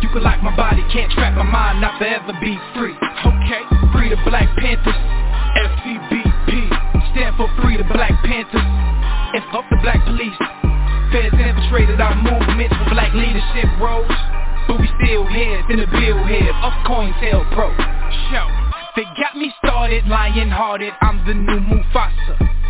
You can lock my body, can't trap my mind, not forever be free. Okay, free the Black Panthers, FCBP, stand for Free the Black Panthers, and fuck the black police. Feds infiltrated our movements for black leadership roles. But we still heads in the bill head of COINTELPRO. Show. They got me started, lion-hearted, I'm the new Mufasa.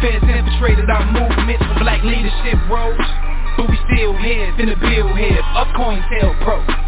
Feds infiltrated our movements for black leadership roles But we still heads in the bill head of COINTELPRO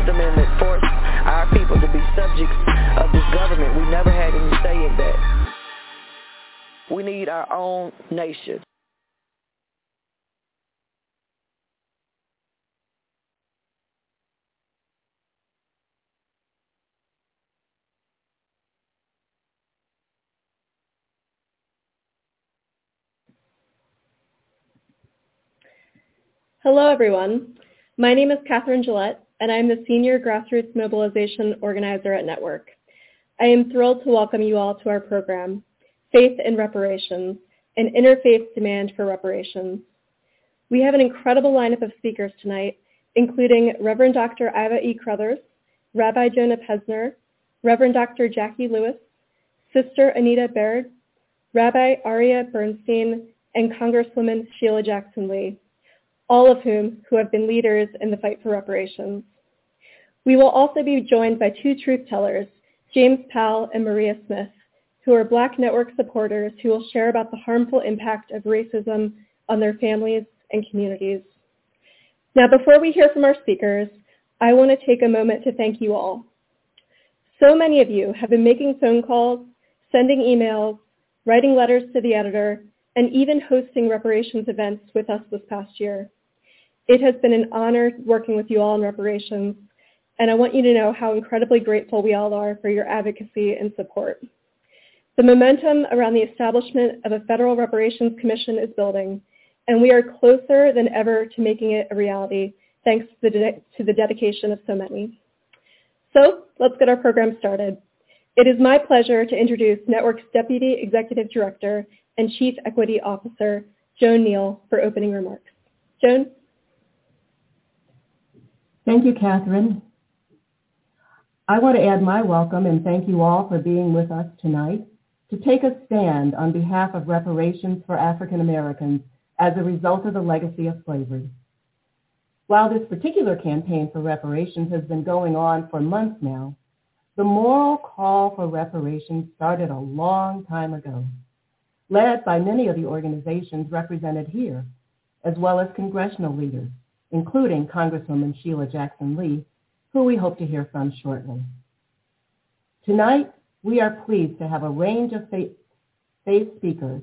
14th Amendment forced our people to be subjects of this government. We never had any say in that. We need our own nation. Hello, everyone. My name is Catherine Gillette, and I'm the Senior Grassroots Mobilization Organizer at Network. I am thrilled to welcome you all to our program, Faith in Reparations, an interfaith demand for reparations. We have an incredible lineup of speakers tonight, including Reverend Dr. Iva E. Carruthers, Rabbi Jonah Pesner, Reverend Dr. Jackie Lewis, Sister Anita Baird, Rabbi Aria Bernstein, and Congresswoman Sheila Jackson Lee all of whom who have been leaders in the fight for reparations. We will also be joined by two truth tellers, James Powell and Maria Smith, who are Black Network supporters who will share about the harmful impact of racism on their families and communities. Now, before we hear from our speakers, I want to take a moment to thank you all. So many of you have been making phone calls, sending emails, writing letters to the editor, and even hosting reparations events with us this past year. It has been an honor working with you all in reparations, and I want you to know how incredibly grateful we all are for your advocacy and support. The momentum around the establishment of a federal reparations commission is building, and we are closer than ever to making it a reality thanks to the, de- to the dedication of so many. So let's get our program started. It is my pleasure to introduce Network's Deputy Executive Director and Chief Equity Officer, Joan Neal, for opening remarks. Joan? Thank you, Catherine. I want to add my welcome and thank you all for being with us tonight to take a stand on behalf of reparations for African Americans as a result of the legacy of slavery. While this particular campaign for reparations has been going on for months now, the moral call for reparations started a long time ago, led by many of the organizations represented here, as well as congressional leaders, including Congresswoman Sheila Jackson Lee, who we hope to hear from shortly. Tonight, we are pleased to have a range of faith speakers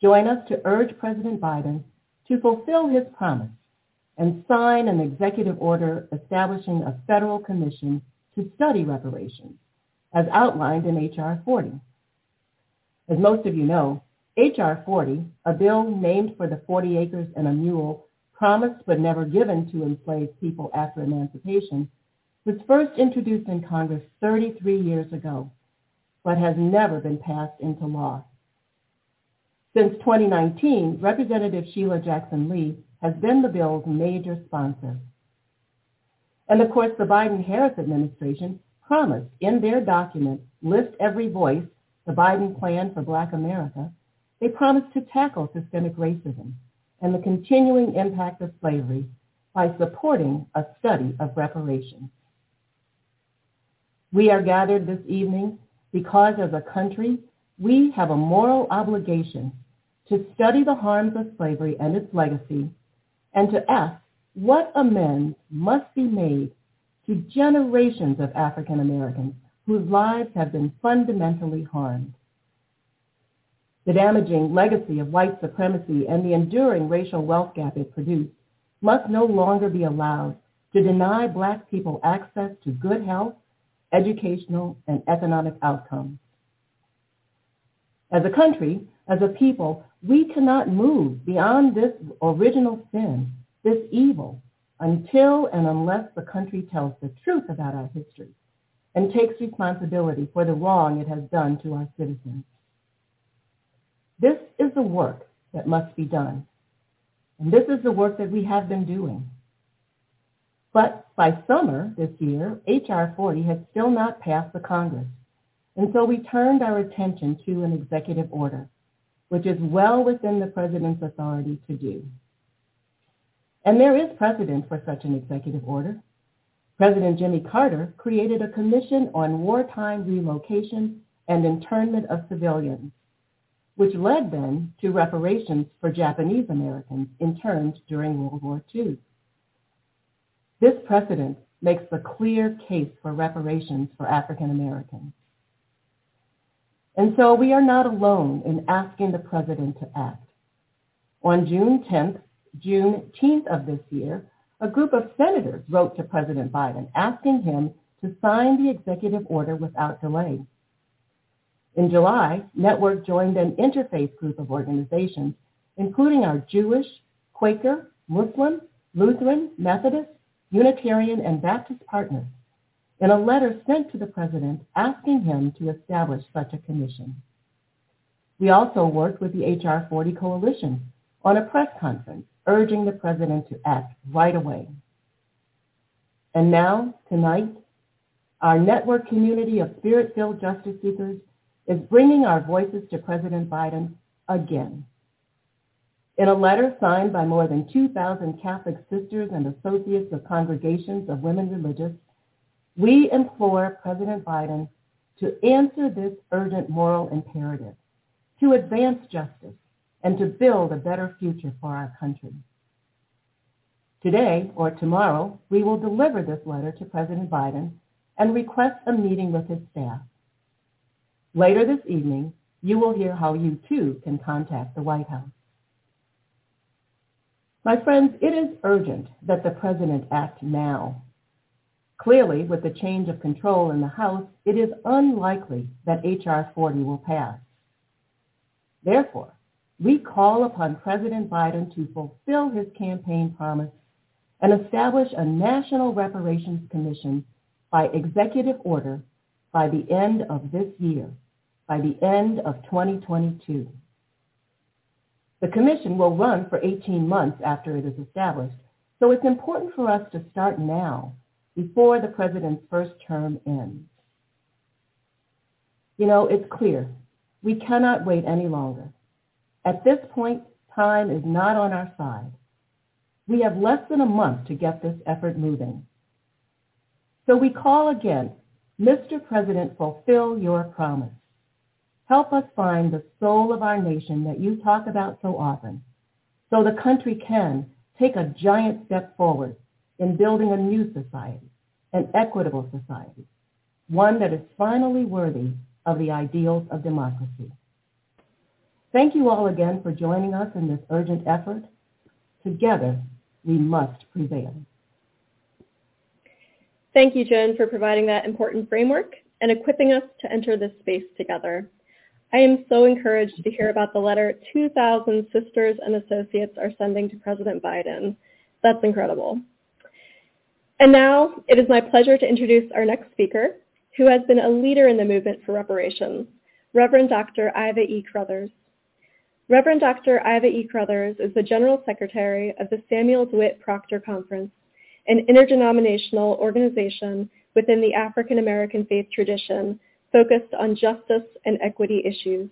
join us to urge President Biden to fulfill his promise and sign an executive order establishing a federal commission to study reparations, as outlined in H.R. 40. As most of you know, H.R. 40, a bill named for the 40 acres and a mule promised but never given to enslaved people after emancipation, was first introduced in Congress 33 years ago, but has never been passed into law. Since 2019, Representative Sheila Jackson Lee has been the bill's major sponsor. And of course, the Biden-Harris administration promised in their document, Lift Every Voice, the Biden Plan for Black America, they promised to tackle systemic racism and the continuing impact of slavery by supporting a study of reparations. We are gathered this evening because as a country, we have a moral obligation to study the harms of slavery and its legacy and to ask what amends must be made to generations of African Americans whose lives have been fundamentally harmed. The damaging legacy of white supremacy and the enduring racial wealth gap it produced must no longer be allowed to deny black people access to good health, educational, and economic outcomes. As a country, as a people, we cannot move beyond this original sin, this evil, until and unless the country tells the truth about our history and takes responsibility for the wrong it has done to our citizens. This is the work that must be done. And this is the work that we have been doing. But by summer this year, H.R. 40 had still not passed the Congress. And so we turned our attention to an executive order which is well within the president's authority to do. And there is precedent for such an executive order. President Jimmy Carter created a commission on wartime relocation and internment of civilians, which led then to reparations for Japanese Americans interned during World War II. This precedent makes a clear case for reparations for African Americans. And so we are not alone in asking the president to act. On June 10th, Juneteenth of this year, a group of senators wrote to President Biden asking him to sign the executive order without delay. In July, Network joined an interfaith group of organizations, including our Jewish, Quaker, Muslim, Lutheran, Methodist, Unitarian, and Baptist partners in a letter sent to the president asking him to establish such a commission. We also worked with the H.R. 40 Coalition on a press conference urging the president to act right away. And now, tonight, our network community of spirit-filled justice seekers is bringing our voices to President Biden again. In a letter signed by more than 2,000 Catholic sisters and associates of congregations of women religious, we implore President Biden to answer this urgent moral imperative, to advance justice, and to build a better future for our country. Today or tomorrow, we will deliver this letter to President Biden and request a meeting with his staff. Later this evening, you will hear how you too can contact the White House. My friends, it is urgent that the President act now. Clearly, with the change of control in the House, it is unlikely that H.R. 40 will pass. Therefore, we call upon President Biden to fulfill his campaign promise and establish a National Reparations Commission by executive order by the end of this year, by the end of 2022. The commission will run for 18 months after it is established, so it's important for us to start now before the president's first term ends. You know, it's clear. We cannot wait any longer. At this point, time is not on our side. We have less than a month to get this effort moving. So we call again, Mr. President, fulfill your promise. Help us find the soul of our nation that you talk about so often, so the country can take a giant step forward in building a new society, an equitable society, one that is finally worthy of the ideals of democracy. Thank you all again for joining us in this urgent effort. Together, we must prevail. Thank you, Jen, for providing that important framework and equipping us to enter this space together. I am so encouraged to hear about the letter 2,000 sisters and associates are sending to President Biden. That's incredible. And now it is my pleasure to introduce our next speaker, who has been a leader in the movement for reparations, Reverend Dr. Iva E. Carruthers. Reverend Dr. Iva E. Carruthers is the General Secretary of the Samuel DeWitt Proctor Conference, an interdenominational organization within the African American faith tradition focused on justice and equity issues.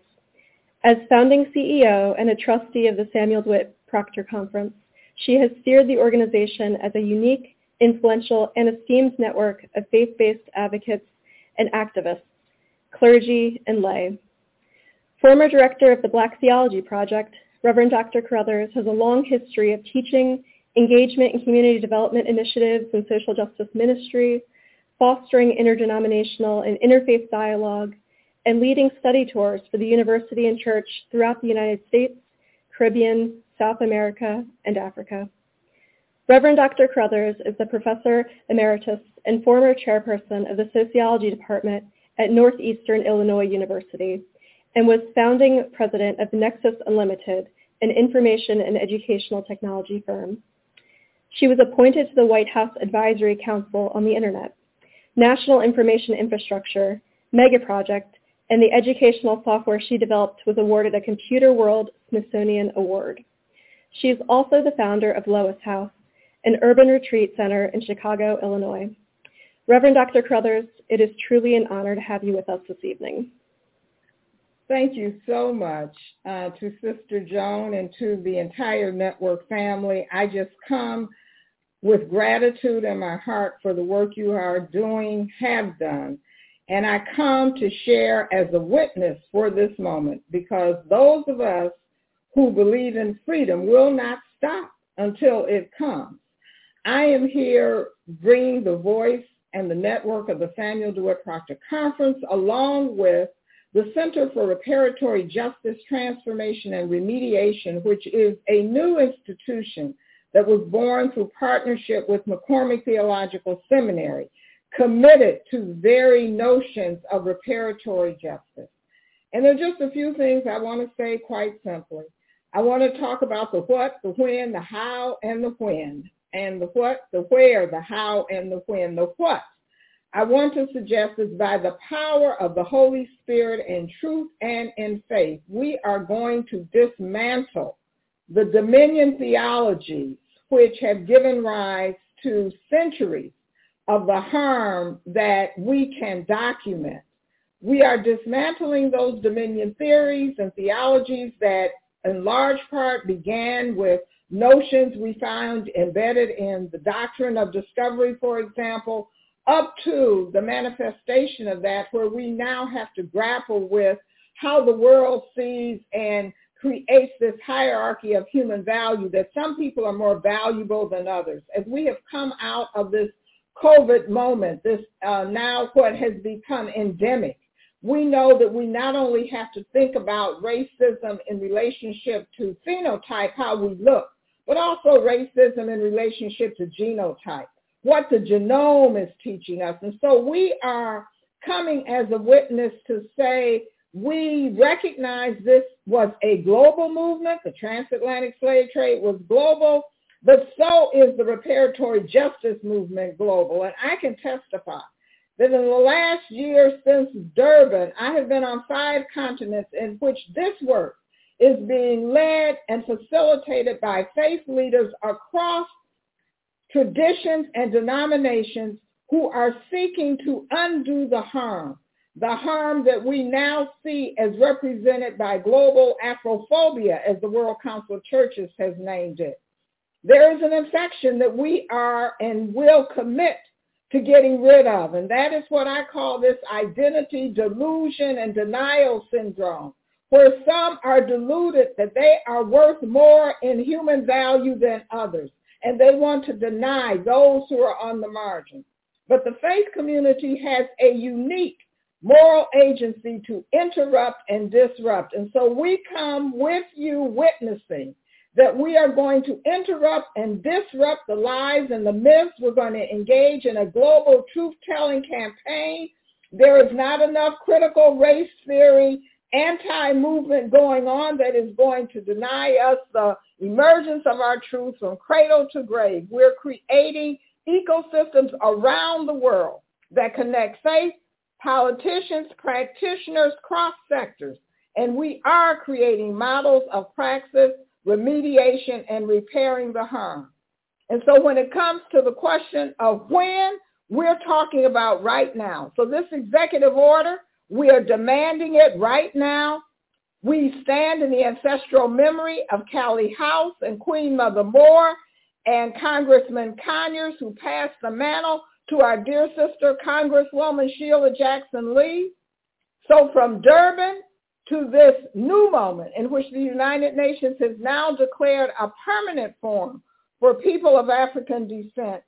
As founding CEO and a trustee of the Samuel DeWitt Proctor Conference, she has steered the organization as a unique, influential, and esteemed network of faith-based advocates and activists, clergy, and lay. Former director of the Black Theology Project, Reverend Dr. Carruthers has a long history of teaching, engagement and community development initiatives and social justice ministry, fostering interdenominational and interfaith dialogue, and leading study tours for the university and church throughout the United States, Caribbean, South America, and Africa. Reverend Dr. Carruthers is the professor emeritus and former chairperson of the sociology department at Northeastern Illinois University and was founding president of Nexus Unlimited, an information and educational technology firm. She was appointed to the White House Advisory Council on the Internet, National Information Infrastructure, Mega Project, and the educational software she developed was awarded a Computer World Smithsonian Award. She is also the founder of Lois House, an urban retreat center in Chicago, Illinois. Reverend Dr. Carruthers, it is truly an honor to have you with us this evening. Thank you so much uh, to Sister Joan and to the entire network family. I just come with gratitude in my heart for the work you are doing, have done. And I come to share as a witness for this moment because those of us who believe in freedom will not stop until it comes. I am here bringing the voice and the network of the Samuel DeWitt Proctor Conference along with the Center for Reparatory Justice, Transformation, and Remediation, which is a new institution that was born through partnership with McCormick Theological Seminary, committed to very notions of reparatory justice. And there are just a few things I want to say quite simply. I want to talk about the what, the when, the how, and the when. And the what, the where, the how, and the when. The what I want to suggest is by the power of the Holy Spirit in truth and in faith, we are going to dismantle the dominion theologies which have given rise to centuries of the harm that we can document. We are dismantling those dominion theories and theologies that in large part began with notions we found embedded in the doctrine of discovery, for example, up to the manifestation of that where we now have to grapple with how the world sees and creates this hierarchy of human value that some people are more valuable than others. As we have come out of this COVID moment, this uh, now what has become endemic, we know that we not only have to think about racism in relationship to phenotype, how we look, but also racism in relationship to genotype, what the genome is teaching us. And so we are coming as a witness to say we recognize this was a global movement. The transatlantic slave trade was global, but so is the reparatory justice movement global. And I can testify that in the last year since Durban, I have been on five continents in which this work is being led and facilitated by faith leaders across traditions and denominations who are seeking to undo the harm, the harm that we now see as represented by global Afrophobia, as the World Council of Churches has named it. There is an infection that we are and will commit to getting rid of. And that is what I call this identity delusion and denial syndrome, where some are deluded that they are worth more in human value than others. And they want to deny those who are on the margin. But the faith community has a unique moral agency to interrupt and disrupt. And so we come with you witnessing that we are going to interrupt and disrupt the lies and the myths. We're going to engage in a global truth-telling campaign. There is not enough critical race theory anti-movement going on that is going to deny us the emergence of our truth from cradle to grave. We're creating ecosystems around the world that connect faith, politicians, practitioners, cross sectors. And we are creating models of praxis remediation, and repairing the harm. And so when it comes to the question of when, we're talking about right now. So this executive order, we are demanding it right now. We stand in the ancestral memory of Callie House and Queen Mother Moore and Congressman Conyers who passed the mantle to our dear sister Congresswoman Sheila Jackson Lee. So from Durban to this new moment in which the United Nations has now declared a permanent forum for people of African descent,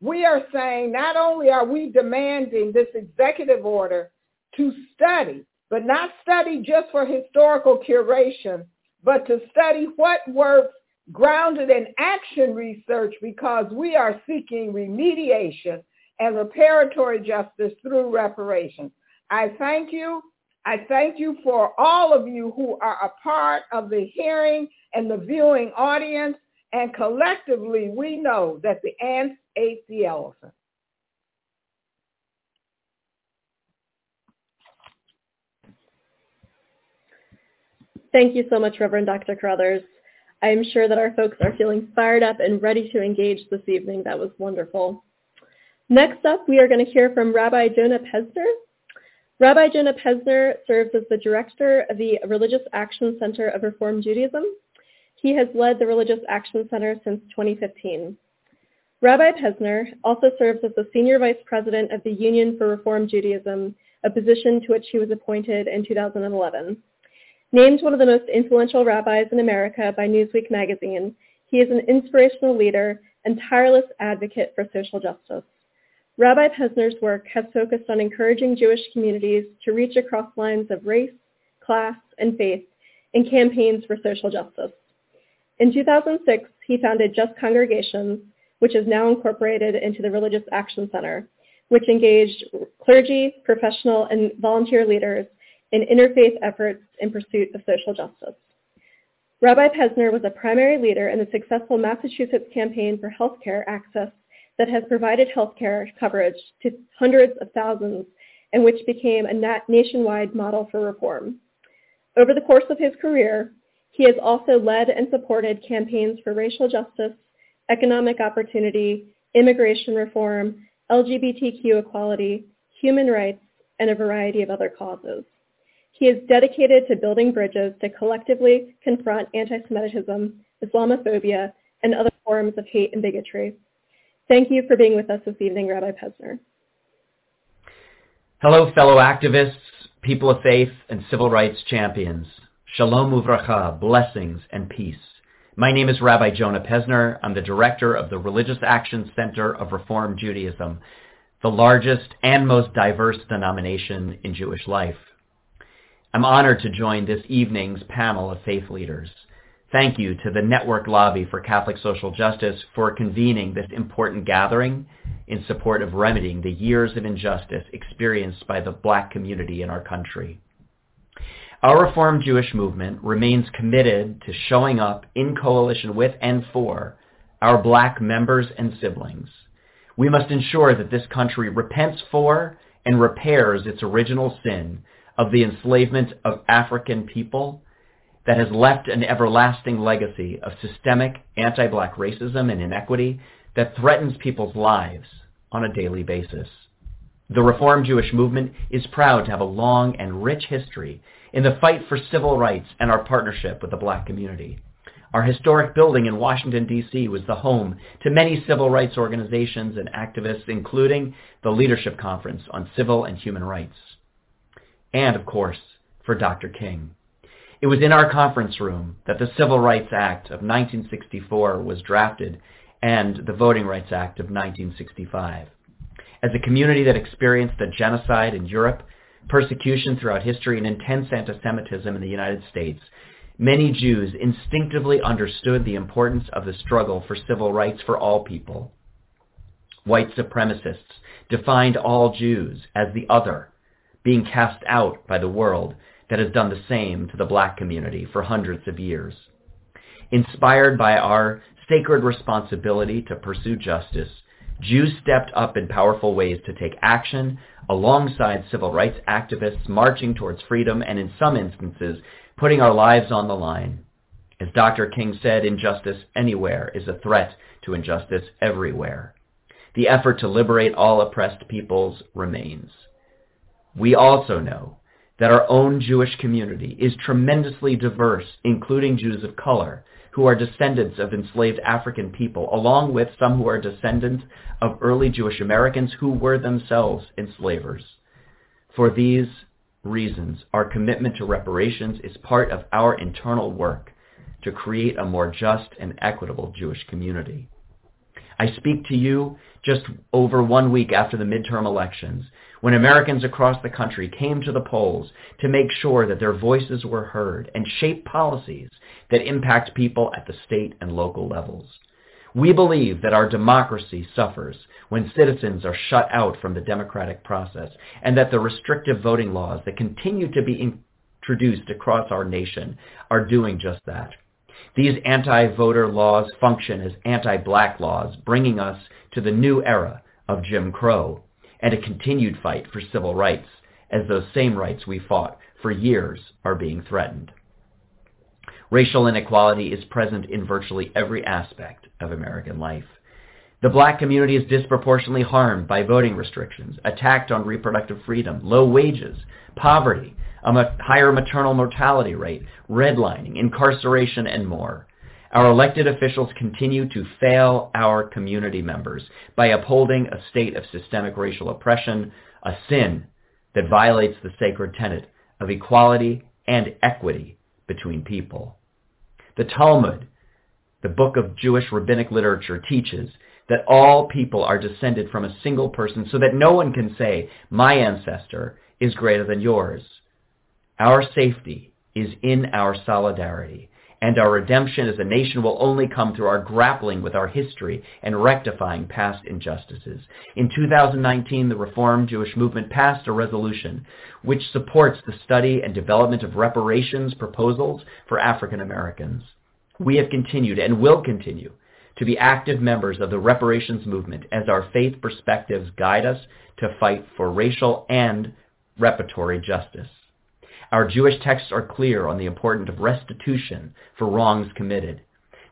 we are saying not only are we demanding this executive order to study, but not study just for historical curation, but to study what works grounded in action research because we are seeking remediation and reparatory justice through reparations. I thank you. I thank you for all of you who are a part of the hearing and the viewing audience. And collectively, we know that the ants ate the elephant. Thank you so much, Reverend Dr. Carruthers. I am sure that our folks are feeling fired up and ready to engage this evening. That was wonderful. Next up, we are going to hear from Rabbi Jonah Pesner. Rabbi Jonah Pesner serves as the director of the Religious Action Center of Reform Judaism. He has led the Religious Action Center since 2015. Rabbi Pesner also serves as the senior vice president of the Union for Reform Judaism, a position to which he was appointed in 2011. Named one of the most influential rabbis in America by Newsweek magazine, he is an inspirational leader and tireless advocate for social justice. Rabbi Pesner's work has focused on encouraging Jewish communities to reach across lines of race, class, and faith in campaigns for social justice. In 2006, he founded Just Congregations, which is now incorporated into the Religious Action Center, which engaged clergy, professional, and volunteer leaders in interfaith efforts in pursuit of social justice. Rabbi Pesner was a primary leader in the successful Massachusetts campaign for healthcare access that has provided healthcare coverage to hundreds of thousands and which became a nationwide model for reform. Over the course of his career, he has also led and supported campaigns for racial justice, economic opportunity, immigration reform, LGBTQ equality, human rights, and a variety of other causes. He is dedicated to building bridges to collectively confront anti-Semitism, Islamophobia, and other forms of hate and bigotry. Thank you for being with us this evening, Rabbi Pesner. Hello, fellow activists, people of faith, and civil rights champions. Shalom uvracha, blessings and peace. My name is Rabbi Jonah Pesner. I'm the director of the Religious Action Center of Reform Judaism, the largest and most diverse denomination in Jewish life. I'm honored to join this evening's panel of faith leaders. Thank you to the Network Lobby for Catholic Social Justice for convening this important gathering in support of remedying the years of injustice experienced by the black community in our country. Our Reformed Jewish movement remains committed to showing up in coalition with and for our black members and siblings. We must ensure that this country repents for and repairs its original sin of the enslavement of African people that has left an everlasting legacy of systemic anti-black racism and inequity that threatens people's lives on a daily basis. The Reform Jewish movement is proud to have a long and rich history in the fight for civil rights and our partnership with the black community. Our historic building in Washington, D.C. was the home to many civil rights organizations and activists, including the Leadership Conference on Civil and Human Rights. And, of course, for Dr. King. It was in our conference room that the Civil Rights Act of 1964 was drafted and the Voting Rights Act of 1965. As a community that experienced a genocide in Europe, persecution throughout history, and intense anti-Semitism in the United States, many Jews instinctively understood the importance of the struggle for civil rights for all people. White supremacists defined all Jews as the other, being cast out by the world that has done the same to the black community for hundreds of years. Inspired by our sacred responsibility to pursue justice, Jews stepped up in powerful ways to take action alongside civil rights activists marching towards freedom and in some instances putting our lives on the line. As Dr. King said, injustice anywhere is a threat to injustice everywhere. The effort to liberate all oppressed peoples remains. We also know that our own Jewish community is tremendously diverse, including Jews of color, who are descendants of enslaved African people, along with some who are descendants of early Jewish Americans who were themselves enslavers. For these reasons, our commitment to reparations is part of our internal work to create a more just and equitable Jewish community. I speak to you just over one week after the midterm elections, when Americans across the country came to the polls to make sure that their voices were heard and shape policies that impact people at the state and local levels. We believe that our democracy suffers when citizens are shut out from the democratic process and that the restrictive voting laws that continue to be introduced across our nation are doing just that. These anti-voter laws function as anti-black laws, bringing us to the new era of Jim Crow and a continued fight for civil rights, as those same rights we fought for years are being threatened. Racial inequality is present in virtually every aspect of American life. The black community is disproportionately harmed by voting restrictions, attacked on reproductive freedom, low wages, poverty, a higher maternal mortality rate, redlining, incarceration, and more. Our elected officials continue to fail our community members by upholding a state of systemic racial oppression, a sin that violates the sacred tenet of equality and equity between people. The Talmud, the book of Jewish rabbinic literature, teaches that all people are descended from a single person so that no one can say, my ancestor is greater than yours. Our safety is in our solidarity, and our redemption as a nation will only come through our grappling with our history and rectifying past injustices. In 2019, the Reform Jewish Movement passed a resolution which supports the study and development of reparations proposals for African Americans. We have continued and will continue to be active members of the reparations movement as our faith perspectives guide us to fight for racial and reparatory justice. Our Jewish texts are clear on the importance of restitution for wrongs committed.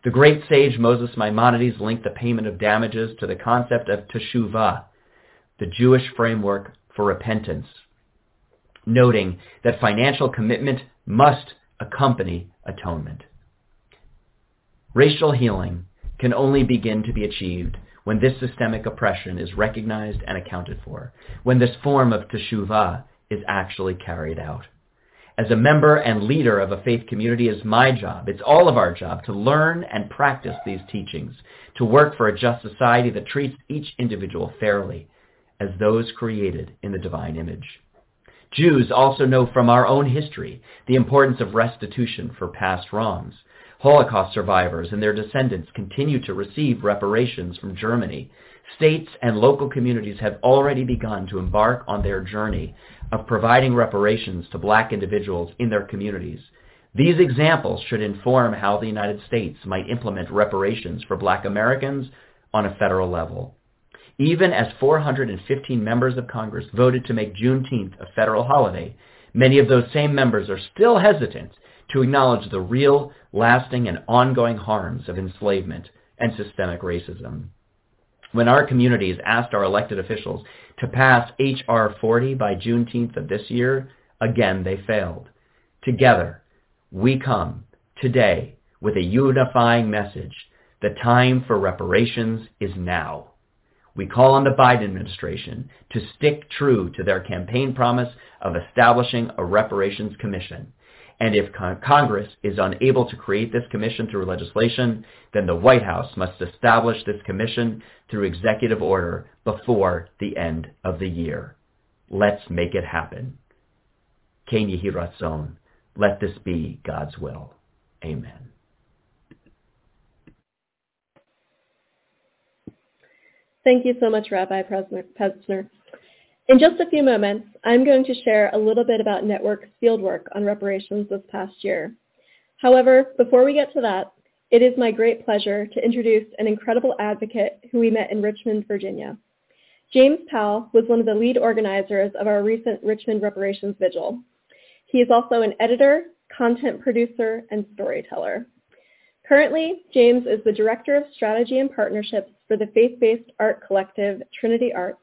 The great sage Moses Maimonides linked the payment of damages to the concept of teshuvah, the Jewish framework for repentance noting that financial commitment must accompany atonement. Racial healing can only begin to be achieved when this systemic oppression is recognized and accounted for, when this form of teshuvah is actually carried out. As a member and leader of a faith community, is my job, it's all of our job to learn and practice these teachings, to work for a just society that treats each individual fairly as those created in the divine image. Jews also know from our own history the importance of restitution for past wrongs. Holocaust survivors and their descendants continue to receive reparations from Germany. States and local communities have already begun to embark on their journey of providing reparations to black individuals in their communities. These examples should inform how the United States might implement reparations for black Americans on a federal level. Even as 415 members of Congress voted to make Juneteenth a federal holiday, many of those same members are still hesitant to acknowledge the real, lasting, and ongoing harms of enslavement and systemic racism. When our communities asked our elected officials to pass H.R. 40 by Juneteenth of this year, again they failed. Together, we come today with a unifying message. The time for reparations is now. We call on the Biden administration to stick true to their campaign promise of establishing a reparations commission and if Congress is unable to create this commission through legislation, then the White House must establish this commission through executive order before the end of the year. Let's make it happen. Ken. Let this be God's will. Amen. Thank you so much, Rabbi Pesner. In just a few moments, I'm going to share a little bit about Network's fieldwork on reparations this past year. However, before we get to that, it is my great pleasure to introduce an incredible advocate who we met in Richmond, Virginia. James Powell was one of the lead organizers of our recent Richmond Reparations Vigil. He is also an editor, content producer, and storyteller. Currently, James is the Director of Strategy and Partnerships for the faith-based art collective Trinity Arts,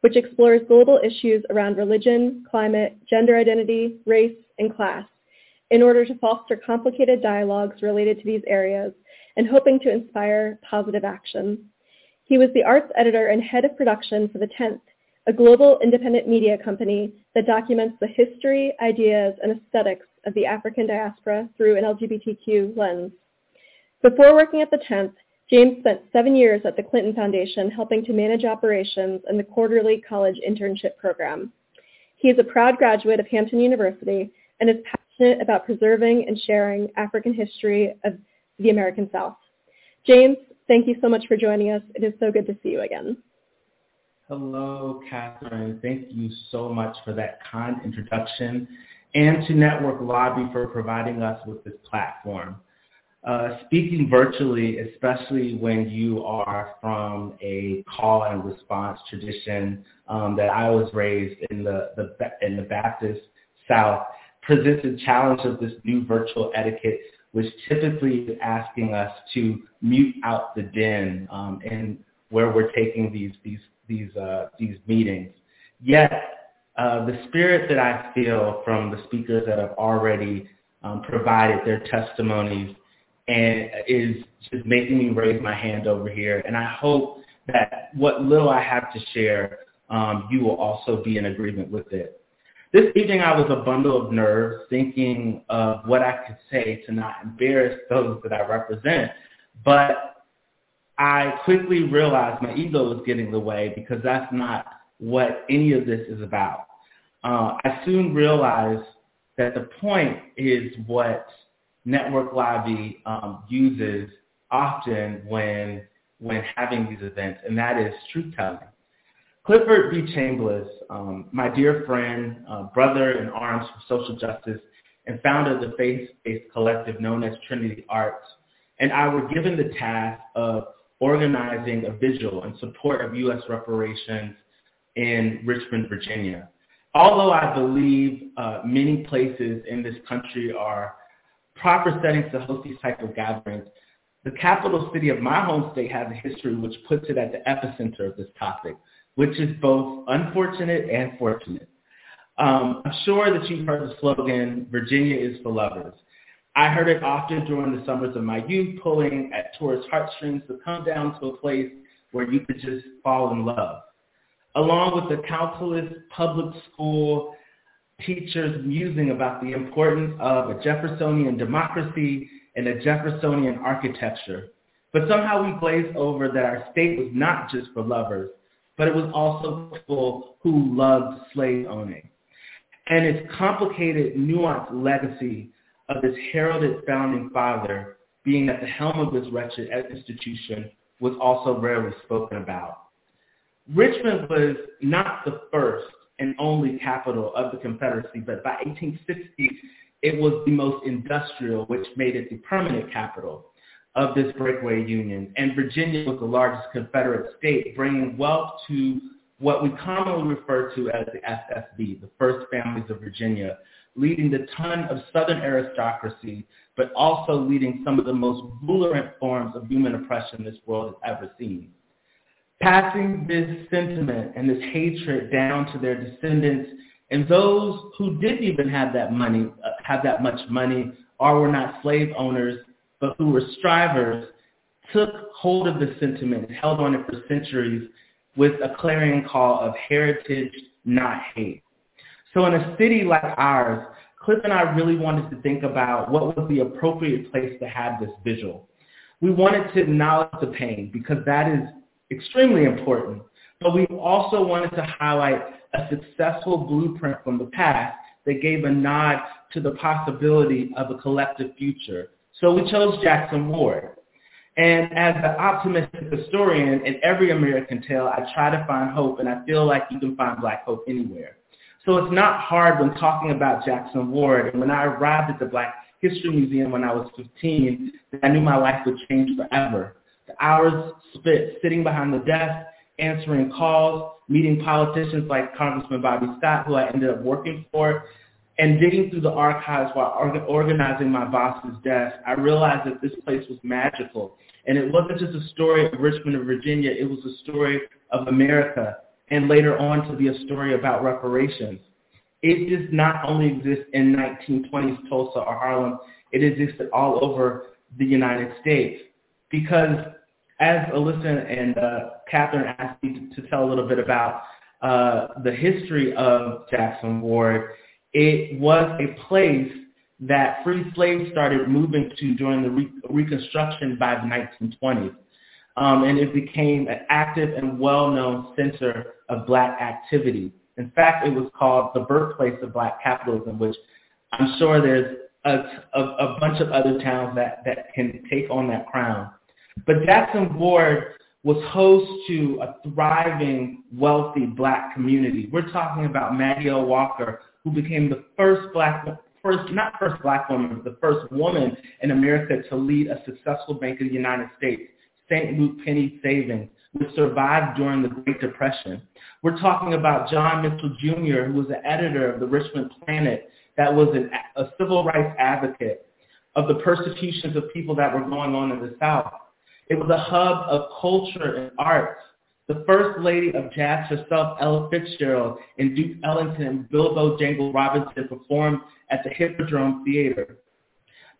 which explores global issues around religion, climate, gender identity, race, and class in order to foster complicated dialogues related to these areas and hoping to inspire positive action. He was the arts editor and head of production for The Tenth, a global independent media company that documents the history, ideas, and aesthetics of the African diaspora through an LGBTQ lens. Before working at The Tenth, James spent seven years at the Clinton Foundation helping to manage operations and the quarterly college internship program. He is a proud graduate of Hampton University and is passionate about preserving and sharing African history of the American South. James, thank you so much for joining us. It is so good to see you again. Hello, Catherine. Thank you so much for that kind introduction and to Network Lobby for providing us with this platform. Uh, speaking virtually, especially when you are from a call and response tradition um, that I was raised in the, the in the Baptist South, presents a challenge of this new virtual etiquette, which typically is asking us to mute out the din um, and where we're taking these these these uh, these meetings. Yet, uh, the spirit that I feel from the speakers that have already um, provided their testimonies and is just making me raise my hand over here. And I hope that what little I have to share, um, you will also be in agreement with it. This evening I was a bundle of nerves thinking of what I could say to not embarrass those that I represent. But I quickly realized my ego was getting in the way because that's not what any of this is about. Uh, I soon realized that the point is what Network Lobby um, uses often when when having these events, and that is truth telling. Clifford B. Chambliss, um, my dear friend, uh, brother in arms for social justice, and founder of the faith-based collective known as Trinity Arts, and I were given the task of organizing a vigil in support of U.S. reparations in Richmond, Virginia. Although I believe uh, many places in this country are proper settings to host these type of gatherings. The capital city of my home state has a history which puts it at the epicenter of this topic, which is both unfortunate and fortunate. Um, I'm sure that you've heard the slogan, Virginia is for lovers. I heard it often during the summers of my youth, pulling at tourist heartstrings to come down to a place where you could just fall in love. Along with the countless public school teachers musing about the importance of a Jeffersonian democracy and a Jeffersonian architecture. But somehow we glazed over that our state was not just for lovers, but it was also people who loved slave owning. and its complicated, nuanced legacy of this heralded founding father being at the helm of this wretched institution was also rarely spoken about. Richmond was not the first and only capital of the Confederacy, but by 1860, it was the most industrial, which made it the permanent capital of this breakaway union. And Virginia was the largest Confederate state, bringing wealth to what we commonly refer to as the FFV, the First Families of Virginia, leading the ton of Southern aristocracy, but also leading some of the most virulent forms of human oppression this world has ever seen. Passing this sentiment and this hatred down to their descendants and those who didn't even have that money, uh, have that much money, or were not slave owners, but who were strivers, took hold of the sentiment and held on it for centuries with a clarion call of heritage, not hate. So in a city like ours, Cliff and I really wanted to think about what was the appropriate place to have this vigil. We wanted to acknowledge the pain because that is extremely important, but we also wanted to highlight a successful blueprint from the past that gave a nod to the possibility of a collective future. So we chose Jackson Ward. And as an optimistic historian, in every American tale, I try to find hope, and I feel like you can find black hope anywhere. So it's not hard when talking about Jackson Ward. And when I arrived at the Black History Museum when I was 15, I knew my life would change forever. The hours spent sitting behind the desk, answering calls, meeting politicians like Congressman Bobby Scott, who I ended up working for, and digging through the archives while organizing my boss's desk, I realized that this place was magical. And it wasn't just a story of Richmond, and Virginia. It was a story of America and later on to be a story about reparations. It does not only exist in 1920s Tulsa or Harlem. It existed all over the United States. Because as Alyssa and uh, Catherine asked me to, to, tell a little bit about uh, the history of Jackson Ward, it was a place that free slaves started moving to during the re- Reconstruction by the 1920s. Um, and it became an active and well-known center of black activity. In fact, it was called the birthplace of black capitalism, which I'm sure there's a, a, a bunch of other towns that, that can take on that crown. But Jackson Ward was host to a thriving, wealthy black community. We're talking about Maggie L. Walker, who became the first black, first not first black woman, but the first woman in America to lead a successful bank in the United States, St. Luke Penny Savings, which survived during the Great Depression. We're talking about John Mitchell Jr., who was the editor of the Richmond Planet, that was an, a civil rights advocate of the persecutions of people that were going on in the South. It was a hub of culture and arts. The first lady of jazz herself, Ella Fitzgerald, and Duke Ellington and Bill Bojangles Robinson performed at the Hippodrome Theater.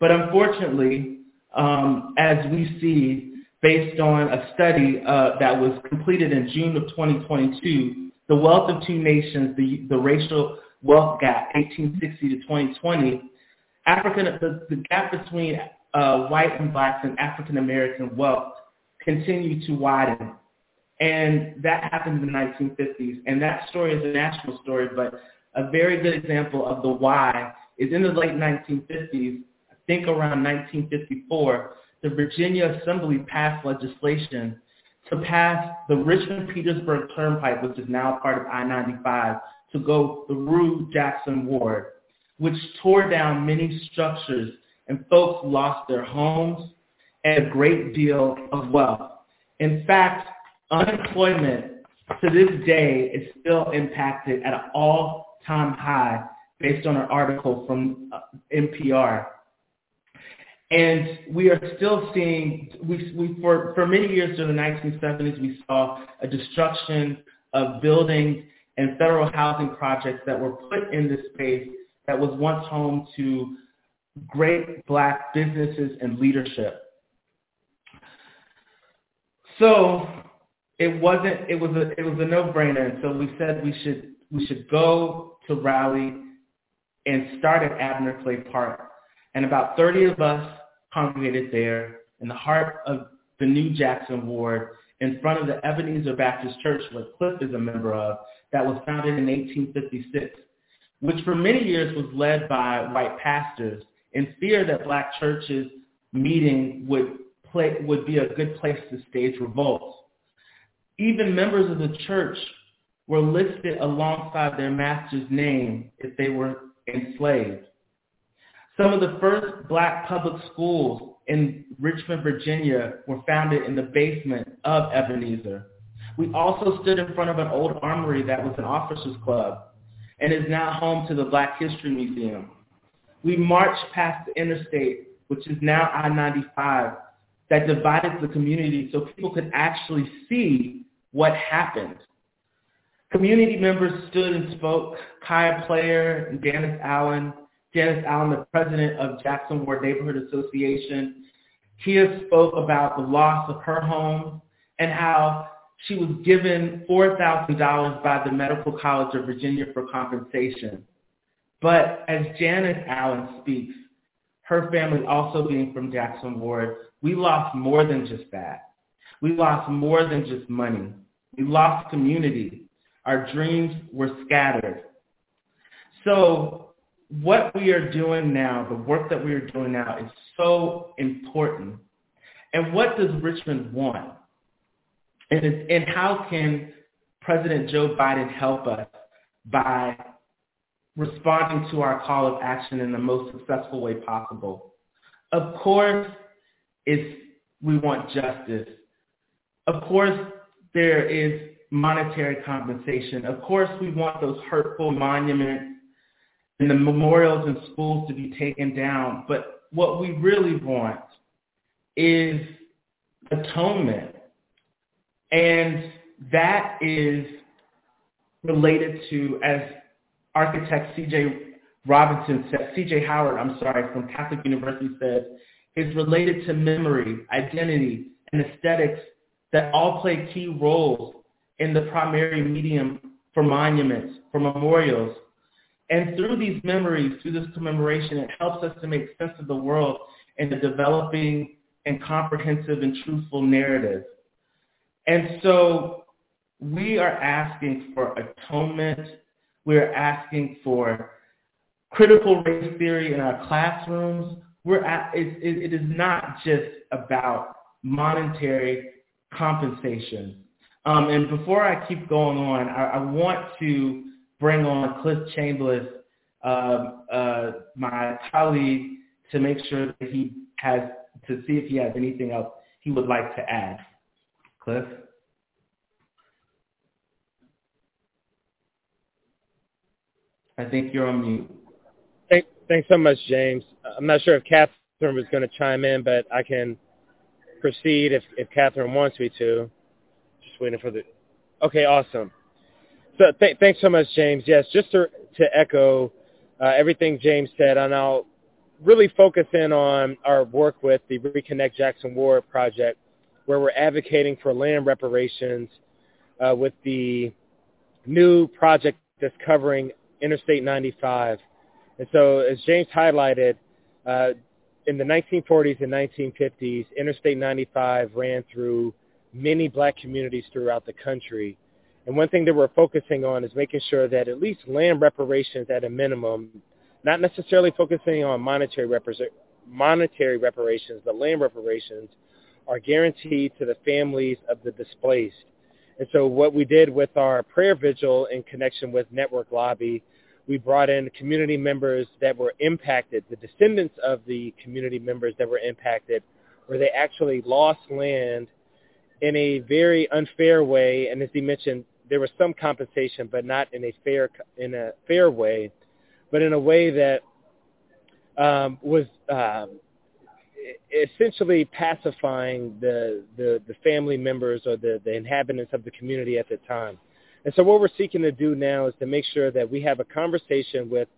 But unfortunately, um, as we see, based on a study uh, that was completed in June of 2022, the wealth of two nations, the, the racial wealth gap, 1860 to 2020, African, the, the gap between uh, white and blacks and African American wealth continued to widen. And that happened in the 1950s. And that story is a national story, but a very good example of the why is in the late 1950s, I think around 1954, the Virginia Assembly passed legislation to pass the Richmond-Petersburg Turnpike, which is now part of I-95, to go through Jackson Ward, which tore down many structures and folks lost their homes and a great deal of wealth. In fact, unemployment to this day is still impacted at an all-time high based on an article from uh, NPR. And we are still seeing, we, we, for, for many years during the 1970s, we saw a destruction of buildings and federal housing projects that were put in this space that was once home to great black businesses and leadership. So it wasn't it was a it was a no-brainer. And so we said we should we should go to Raleigh and start at Abner Clay Park. And about 30 of us congregated there in the heart of the new Jackson Ward in front of the Ebenezer Baptist Church, which Cliff is a member of, that was founded in 1856. which for many years was led by white pastors in fear that black churches meeting would play, would be a good place to stage revolts. Even members of the church were listed alongside their master's name if they were enslaved. Some of the first black public schools in Richmond, Virginia were founded in the basement of Ebenezer. We also stood in front of an old armory that was an officers club and is now home to the Black History Museum. We marched past the interstate, which is now I-95, that divided the community so people could actually see what happened. Community members stood and spoke. Kaya Player and Janice Allen, Janice Allen, the president of Jackson Ward Neighborhood Association. Kia spoke about the loss of her home and how she was given $4,000 by the Medical College of Virginia for compensation. But as Janice Allen speaks, her family also being from Jackson Ward, we lost more than just that. We lost more than just money. We lost community. Our dreams were scattered. So what we are doing now, the work that we are doing now is so important. And what does Richmond want? And, and how can President Joe Biden help us by responding to our call of action in the most successful way possible? Of course, it's, we want justice. Of course, there is monetary compensation. Of course, we want those hurtful monuments and the memorials and schools to be taken down. But what we really want is atonement. And that is related to, as architect C.J. Robinson said, C.J. Howard, I'm sorry, from Catholic University said, is related to memory, identity, and aesthetics that all play key roles in the primary medium for monuments, for memorials. And through these memories, through this commemoration, it helps us to make sense of the world in a developing and comprehensive and truthful narrative. And so we are asking for atonement. We're asking for critical race theory in our classrooms. We're at, it, it is not just about monetary compensation. Um, and before I keep going on, I, I want to bring on Cliff Chambliss, uh, uh, my colleague, to make sure that he has, to see if he has anything else he would like to add. Cliff? I think you're on mute. Thank, thanks so much, James. I'm not sure if Catherine was going to chime in, but I can proceed if, if Catherine wants me to Just waiting for the. Okay, awesome. So th- thanks so much, James. Yes, just to, to echo uh, everything James said, and I'll really focus in on our work with the Reconnect Jackson Ward project, where we're advocating for land reparations uh, with the new project that's covering Interstate 95. And so, as James highlighted, uh, in the 1940s and 1950s, Interstate 95 ran through many black communities throughout the country. And one thing that we're focusing on is making sure that at least land reparations at a minimum, not necessarily focusing on monetary, monetary reparations, but land reparations are guaranteed to the families of the displaced. And so what we did with our prayer vigil in connection with Network Lobby, we brought in community members that were impacted, the descendants of the community members that were impacted, where they actually lost land in a very unfair way. And as he mentioned, there was some compensation, but not in a fair in a fair way, but in a way that um, was um, essentially pacifying the, the the family members or the the inhabitants of the community at the time. And so what we're seeking to do now is to make sure that we have a conversation with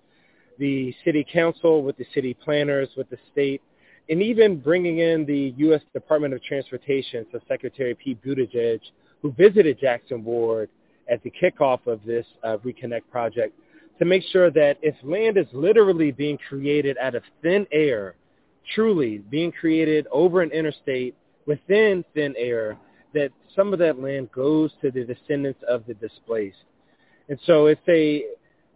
the city council, with the city planners, with the state, and even bringing in the U.S. Department of Transportation, so Secretary Pete Buttigieg, who visited Jackson Ward at the kickoff of this uh, Reconnect project, to make sure that if land is literally being created out of thin air, truly being created over an interstate within thin air, that some of that land goes to the descendants of the displaced. And so it's a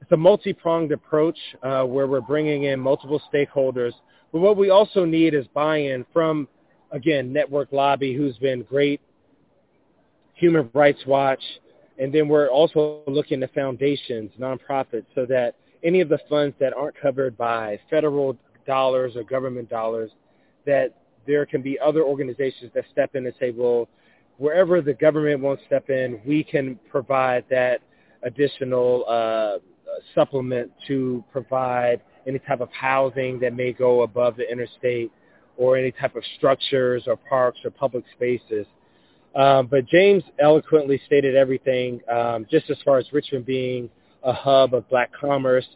it's a multi-pronged approach uh, where we're bringing in multiple stakeholders. But what we also need is buy-in from, again, Network Lobby, who's been great, Human Rights Watch, and then we're also looking at foundations, nonprofits, so that any of the funds that aren't covered by federal dollars or government dollars, that there can be other organizations that step in and say, well, wherever the government won't step in, we can provide that additional uh, supplement to provide any type of housing that may go above the interstate or any type of structures or parks or public spaces. Um, but James eloquently stated everything, um, just as far as Richmond being a hub of black commerce,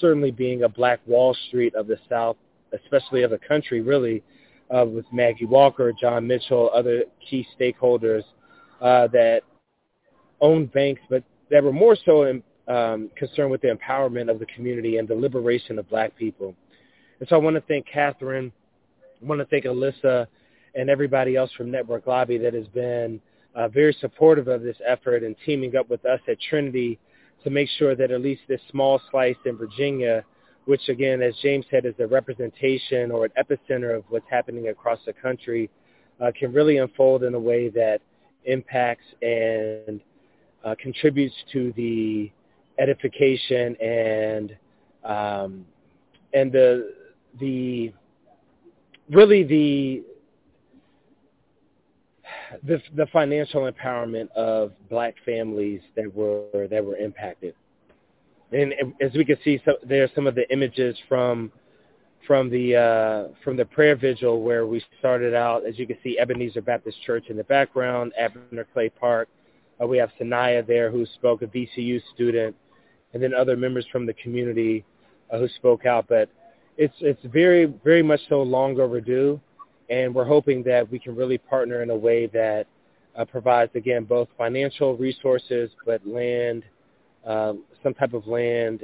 certainly being a black Wall Street of the South, especially of the country, really, uh, with Maggie Walker, John Mitchell, other key stakeholders uh, that owned banks, but that were more so in, um, concerned with the empowerment of the community and the liberation of black people. And so I want to thank Catherine. I want to thank Alyssa and everybody else from Network Lobby that has been uh, very supportive of this effort and teaming up with us at Trinity to make sure that at least this small slice in Virginia, which again, as James said, is a representation or an epicenter of what's happening across the country, uh, can really unfold in a way that impacts and uh, contributes to the edification and um, and the the really the the, the financial empowerment of black families that were that were impacted. And as we can see, so, there are some of the images from from the uh, from the prayer vigil where we started out. As you can see, Ebenezer Baptist Church in the background, Abner Clay Park. Uh, we have Sanaya there who spoke, a VCU student, and then other members from the community uh, who spoke out. But it's it's very very much so long overdue and we're hoping that we can really partner in a way that uh, provides, again, both financial resources, but land, um, some type of land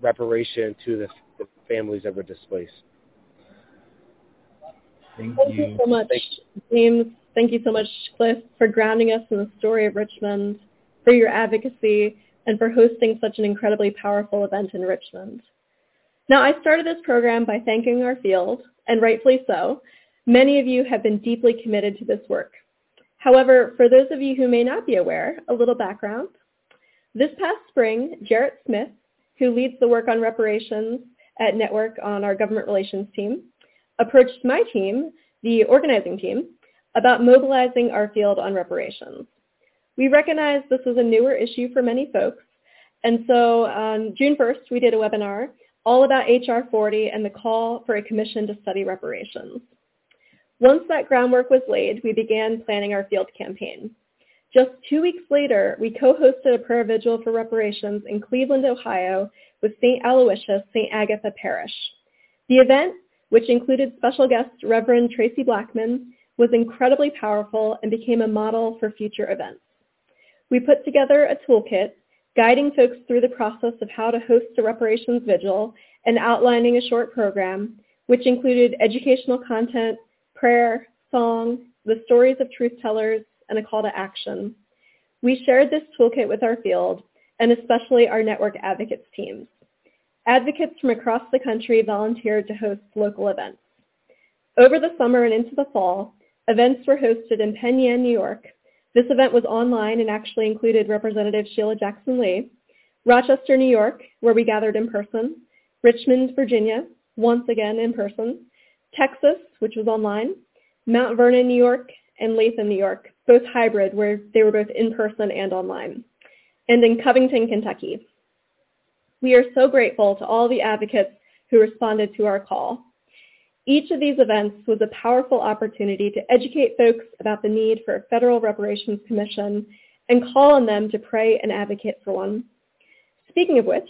reparation to the, the, families that were displaced. Thank, Thank you. you so much, James. Thank you so much, Cliff, for grounding us in the story of Richmond, for your advocacy, and for hosting such an incredibly powerful event in Richmond. Now, I started this program by thanking our field, and rightfully so, Many of you have been deeply committed to this work. However, for those of you who may not be aware, a little background. This past spring, Jarrett Smith, who leads the work on reparations at Network on our government relations team, approached my team, the organizing team, about mobilizing our field on reparations. We recognized this was a newer issue for many folks, and so on June 1st, we did a webinar all about HR 40 and the call for a commission to study reparations. Once that groundwork was laid, we began planning our field campaign. Just two weeks later, we co-hosted a prayer vigil for reparations in Cleveland, Ohio with St. Aloysius St. Agatha Parish. The event, which included special guest Reverend Traci Blackmon, was incredibly powerful and became a model for future events. We put together a toolkit guiding folks through the process of how to host a reparations vigil and outlining a short program, which included educational content, prayer, song, the stories of truth tellers, and a call to action. We shared this toolkit with our field, and especially our network advocates teams. Advocates from across the country volunteered to host local events. Over the summer and into the fall, events were hosted in Penn Yan, New York. This event was online and actually included Representative Sheila Jackson Lee, Rochester, New York, where we gathered in person, Richmond, Virginia, once again in person, Texas, which was online, Mount Vernon, New York, and Latham, New York, both hybrid, where they were both in person and online, and in Covington, Kentucky. We are so grateful to all the advocates who responded to our call. Each of these events was a powerful opportunity to educate folks about the need for a federal reparations commission and call on them to pray and advocate for one. Speaking of which,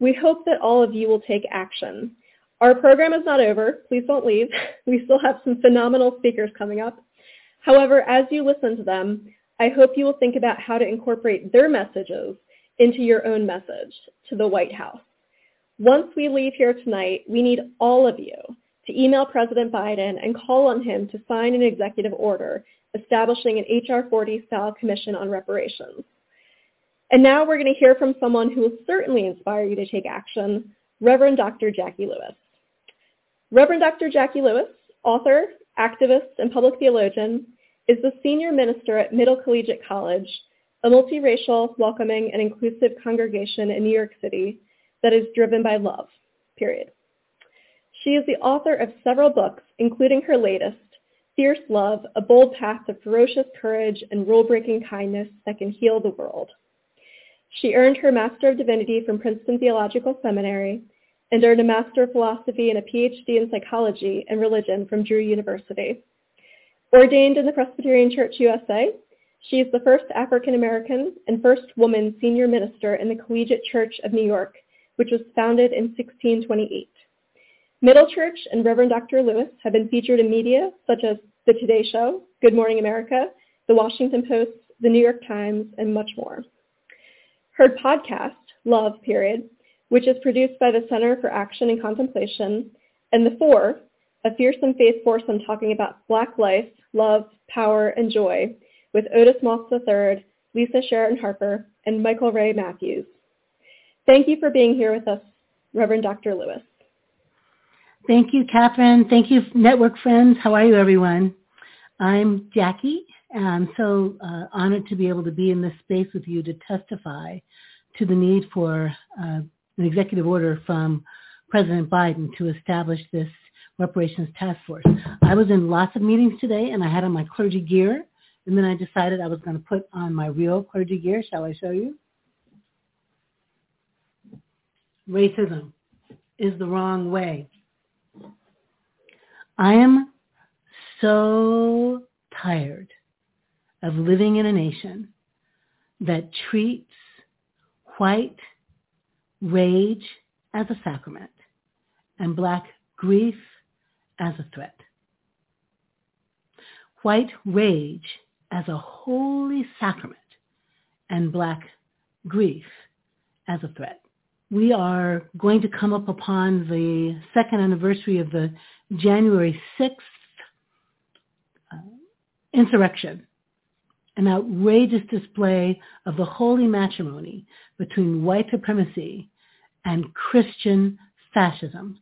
we hope that all of you will take action our program is not over. Please don't leave. We still have some phenomenal speakers coming up. However, as you listen to them, I hope you will think about how to incorporate their messages into your own message to the White House. Once we leave here tonight, we need all of you to email President Biden and call on him to sign an executive order establishing an HR 40 style commission on reparations. And now we're going to hear from someone who will certainly inspire you to take action, Reverend Dr. Jacqui Lewis. Reverend Dr. Jacqui Lewis, author, activist, and public theologian, is the senior minister at Middle Collegiate College, a multiracial, welcoming, and inclusive congregation in New York City that is driven by love, period. She is the author of several books, including her latest, Fierce Love, A Bold Path to Ferocious Courage and Rule-Breaking Kindness That Can Heal the World. She earned her Master of Divinity from Princeton Theological Seminary and earned a Master of Philosophy and a PhD in Psychology and Religion from Drew University. Ordained in the Presbyterian Church USA, she is the first African American and first woman senior minister in the Collegiate Church of New York, which was founded in 1628. Middle Church and Reverend Dr. Lewis have been featured in media such as The Today Show, Good Morning America, The Washington Post, The New York Times, and much more. Her podcast, Love Period, which is produced by the Center for Action and Contemplation, and The Four, a fearsome faith foursome talking about Black life, love, power, and joy, with Otis Moss III, Lisa Sharon Harper, and Michael Ray Matthews. Thank you for being here with us, Reverend Dr. Lewis. Thank you, Catherine. Thank you, network friends. How are you, everyone? I'm Jacqui, and I'm so uh, honored to be able to be in this space with you to testify to the need for uh, an executive order from President Biden to establish this reparations task force. I was in lots of meetings today, and I had on my clergy gear, and then I decided I was going to put on my real clergy gear. Shall I show you? Racism is the wrong way. I am so tired of living in a nation that treats white rage as a sacrament and black grief as a threat. White rage as a holy sacrament and black grief as a threat. We are going to come up upon the second anniversary of the January 6th uh, insurrection, an outrageous display of the holy matrimony between white supremacy and Christian fascism.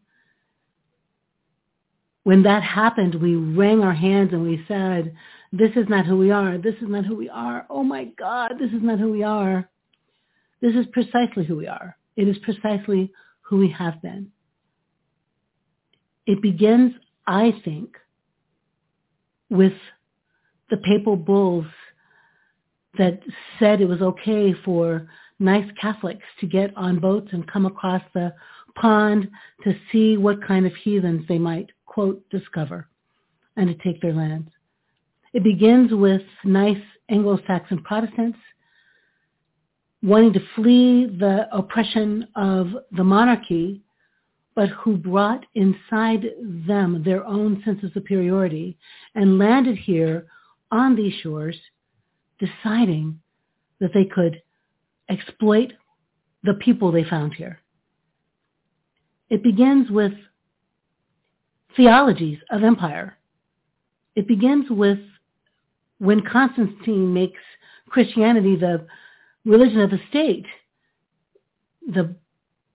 When that happened, we wrung our hands and we said, this is not who we are. This is not who we are. Oh my God, this is not who we are. This is precisely who we are. It is precisely who we have been. It begins, I think, with the papal bulls that said it was okay for nice Catholics to get on boats and come across the pond to see what kind of heathens they might, quote, discover and to take their lands. It begins with nice Anglo-Saxon Protestants wanting to flee the oppression of the monarchy but who brought inside them their own sense of superiority and landed here on these shores deciding that they could exploit the people they found here. It begins with theologies of empire. It begins with when Constantine makes Christianity the religion of the state, the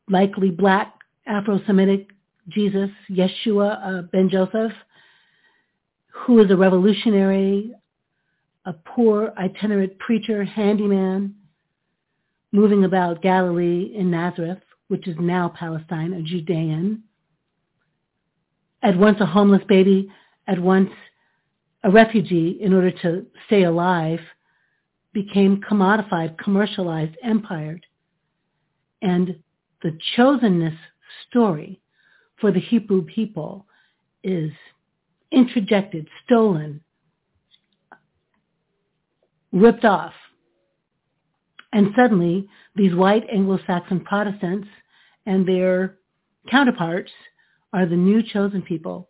likely black Afro-Semitic Jesus, Yeshua uh, ben Joseph, who is a revolutionary, a poor itinerant preacher, handyman, moving about Galilee in Nazareth, which is now Palestine, a Judean, at once a homeless baby, at once a refugee in order to stay alive, became commodified, commercialized, empired. And the chosenness story for the Hebrew people is interjected, stolen, ripped off. And suddenly, these white Anglo-Saxon Protestants and their counterparts are the new chosen people,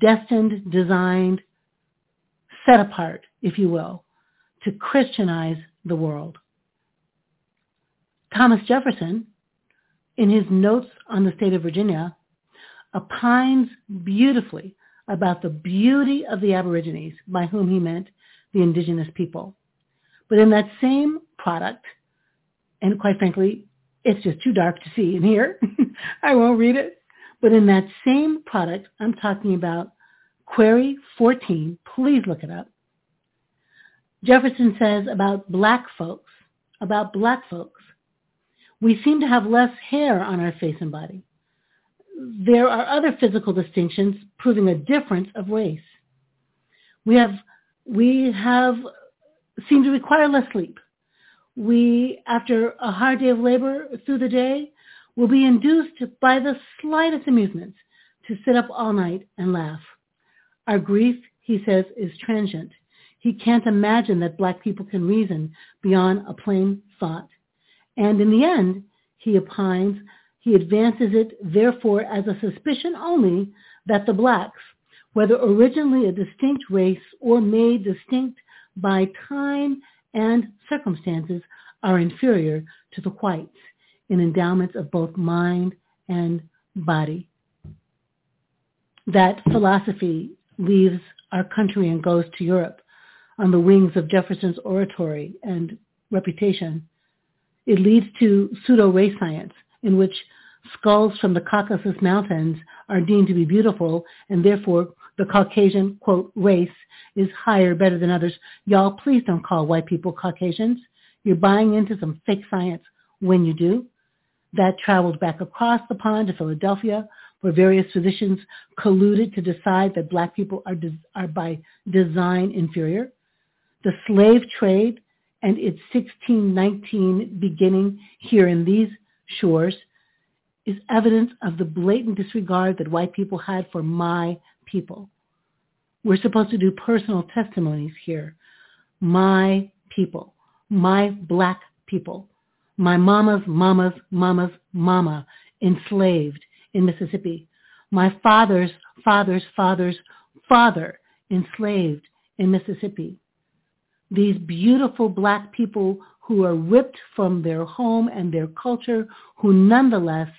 destined, designed, set apart, if you will, to Christianize the world. Thomas Jefferson in his notes on the state of Virginia, opines beautifully about the beauty of the Aborigines, by whom he meant the indigenous people. But in that same product, And quite frankly, it's just too dark to see in here. I won't read it. But in that same product, I'm talking about Query 14. Please look it up. Jefferson says about black folks, about black folks, we seem to have less hair on our face and body. There are other physical distinctions proving a difference of race. We have, we have seem to require less sleep. We, after a hard day of labor through the day, will be induced by the slightest amusements to sit up all night and laugh. Our grief, he says, is transient. He can't imagine that black people can reason beyond a plain thought. And in the end, he opines, he advances it therefore as a suspicion only that the blacks, whether originally a distinct race or made distinct by time and circumstances, are inferior to the whites in endowments of both mind and body. That philosophy leaves our country and goes to Europe on the wings of Jefferson's oratory and reputation. It leads to pseudo-race science in which skulls from the Caucasus Mountains are deemed to be beautiful and therefore the Caucasian, quote, race is higher, better than others. Y'all, please don't call white people Caucasians. You're buying into some fake science when you do. That traveled back across the pond to Philadelphia, where various physicians colluded to decide that black people are, des- are by design inferior. The slave trade and its 1619 beginning here in these shores is evidence of the blatant disregard that white people had for my people. We're supposed to do personal testimonies here. My people, my black people, my mama's mama's mama's mama enslaved in Mississippi, my father's father's father's father enslaved in Mississippi. These beautiful black people who are ripped from their home and their culture, who nonetheless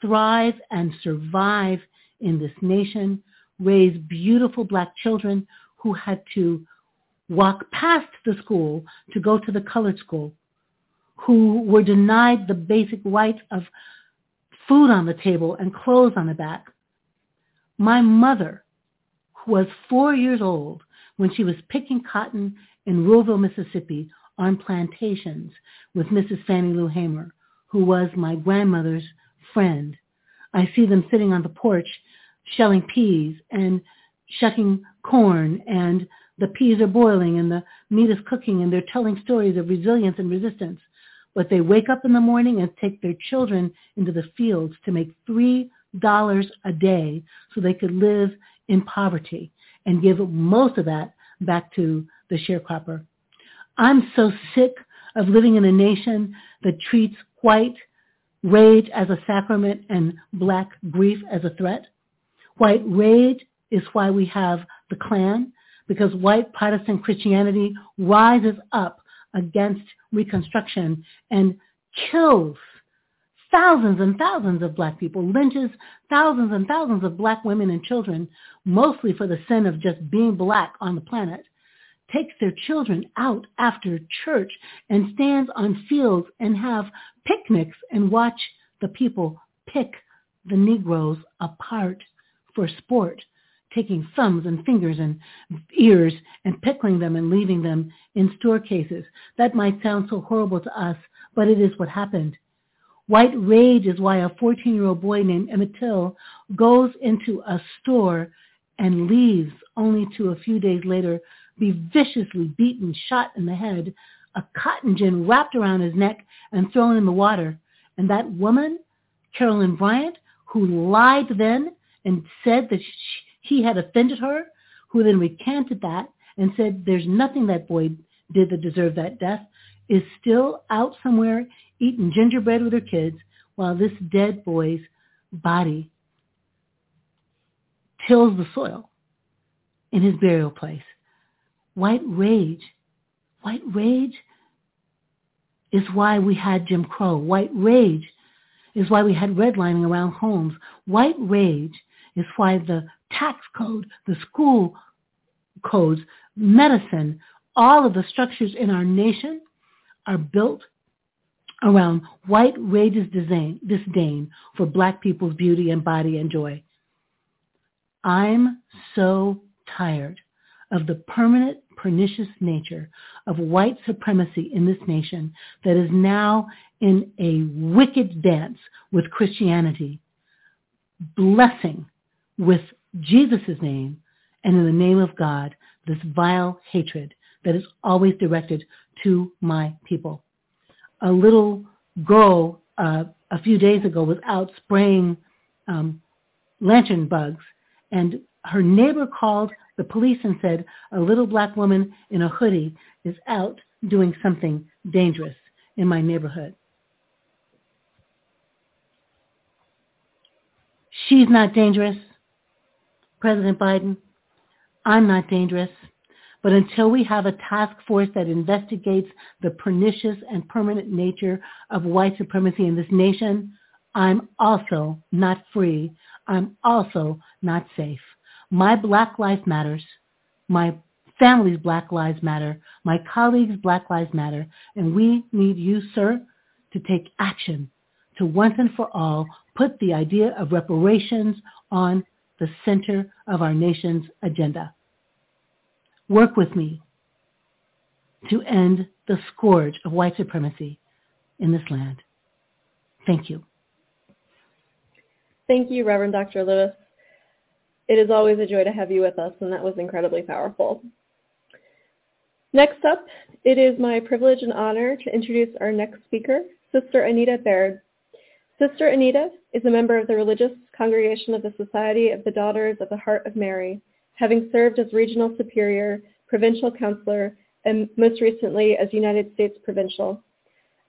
thrive and survive in this nation, raise beautiful black children who had to walk past the school to go to the colored school, who were denied the basic rights of food on the table and clothes on the back. My mother, who was four years old when she was picking cotton in Ruleville, Mississippi on plantations with Mrs. Fannie Lou Hamer, who was my grandmother's friend. I see them sitting on the porch shelling peas and shucking corn and the peas are boiling and the meat is cooking and they're telling stories of resilience and resistance. But they wake up in the morning and take their children into the fields to make three dollars a day so they could live in poverty and give most of that back to the sharecropper. I'm so sick of living in a nation that treats white rage as a sacrament and black grief as a threat. White rage is why we have the Klan, because white Protestant Christianity rises up against Reconstruction and kills thousands and thousands of black people, lynches thousands and thousands of black women and children, mostly for the sin of just being black on the planet, takes their children out after church and stands on fields and have picnics and watch the people pick the Negroes apart for sport, taking thumbs and fingers and ears and pickling them and leaving them in store cases. That might sound so horrible to us, but it is what happened. White rage is why a 14-year-old boy named Emmett Till goes into a store and leaves only to a few days later be viciously beaten, shot in the head, a cotton gin wrapped around his neck and thrown in the water. And that woman, Carolyn Bryant, who lied then and said that she, he had offended her, who then recanted that and said there's nothing that boy did that deserved that death, is still out somewhere eating gingerbread with her kids while this dead boy's body tills the soil in his burial place. White rage, white rage is why we had Jim Crow. White rage is why we had redlining around homes. White rage is why the tax code, the school codes, medicine, all of the structures in our nation are built around white rage's disdain for black people's beauty and body and joy. I'm so tired of the permanent pernicious nature of white supremacy in this nation that is now in a wicked dance with Christianity, blessing with Jesus' name and in the name of God this vile hatred that is always directed to my people. A little girl uh, a few days ago was out spraying um, lantern bugs, and her neighbor called the police and said a little black woman in a hoodie is out doing something dangerous in my neighborhood. She's not dangerous, President Biden. I'm not dangerous. But until we have a task force that investigates the pernicious and permanent nature of white supremacy in this nation, I'm also not free. I'm also not safe. My Black Lives Matters, my family's Black Lives Matter, my colleagues' Black Lives Matter, and we need you, sir, to take action to once and for all put the idea of reparations on the center of our nation's agenda. Work with me to end the scourge of white supremacy in this land. Thank you. Thank you, Reverend Dr. Lewis. It is always a joy to have you with us, and that was incredibly powerful. Next up, it is my privilege and honor to introduce our next speaker, Sister Anita Baird. Sister Anita is a member of the religious congregation of the Society of the Daughters of the Heart of Mary, having served as regional superior, provincial counselor, and most recently as United States provincial.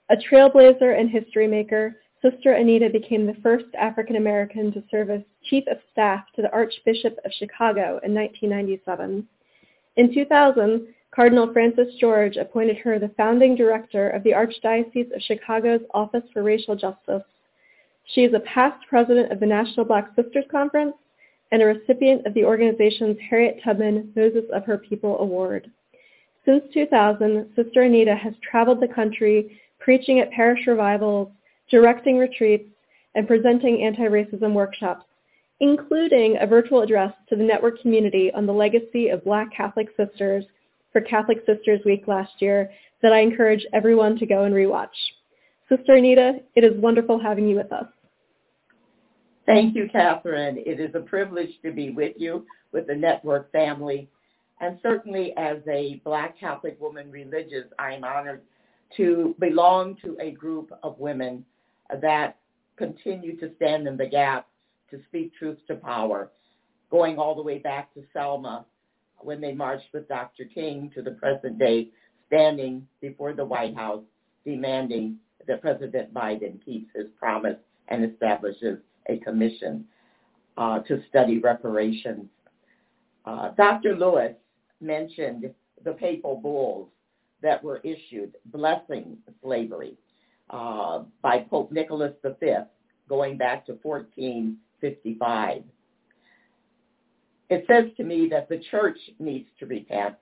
A trailblazer and history maker, Sister Anita became the first African American to serve as chief of staff to the Archbishop of Chicago in 1997. In 2000, Cardinal Francis George appointed her the founding director of the Archdiocese of Chicago's Office for Racial Justice. She is a past president of the National Black Sisters Conference and a recipient of the organization's Harriet Tubman Moses of Her People Award. Since 2000, Sister Anita has traveled the country preaching at parish revivals, directing retreats, and presenting anti-racism workshops, including a virtual address to the network community on the legacy of Black Catholic sisters for Catholic Sisters Week last year that I encourage everyone to go and rewatch. Sister Anita, it is wonderful having you with us. Thank you, Catherine. It is a privilege to be with you, with the network family. And certainly as a Black Catholic woman religious, I am honored to belong to a group of women that continue to stand in the gap to speak truth to power, going all the way back to Selma when they marched with Dr. King to the present day, standing before the White House demanding that President Biden keeps his promise and establishes a commission uh, to study reparations. Uh, Dr. Lewis mentioned the papal bulls that were issued blessing slavery uh, by Pope Nicholas V going back to 1455. It says to me that the church needs to repent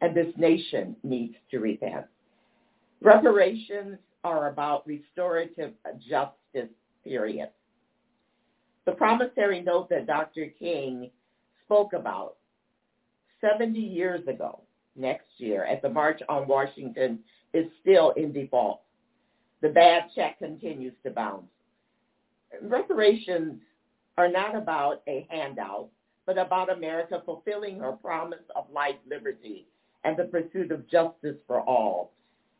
and this nation needs to repent. Reparations are about restorative justice, period. The promissory note that Dr. King spoke about 70 years ago, next year, at the March on Washington, is still in default. The bad check continues to bounce. Reparations are not about a handout, but about America fulfilling her promise of life, liberty, and the pursuit of justice for all.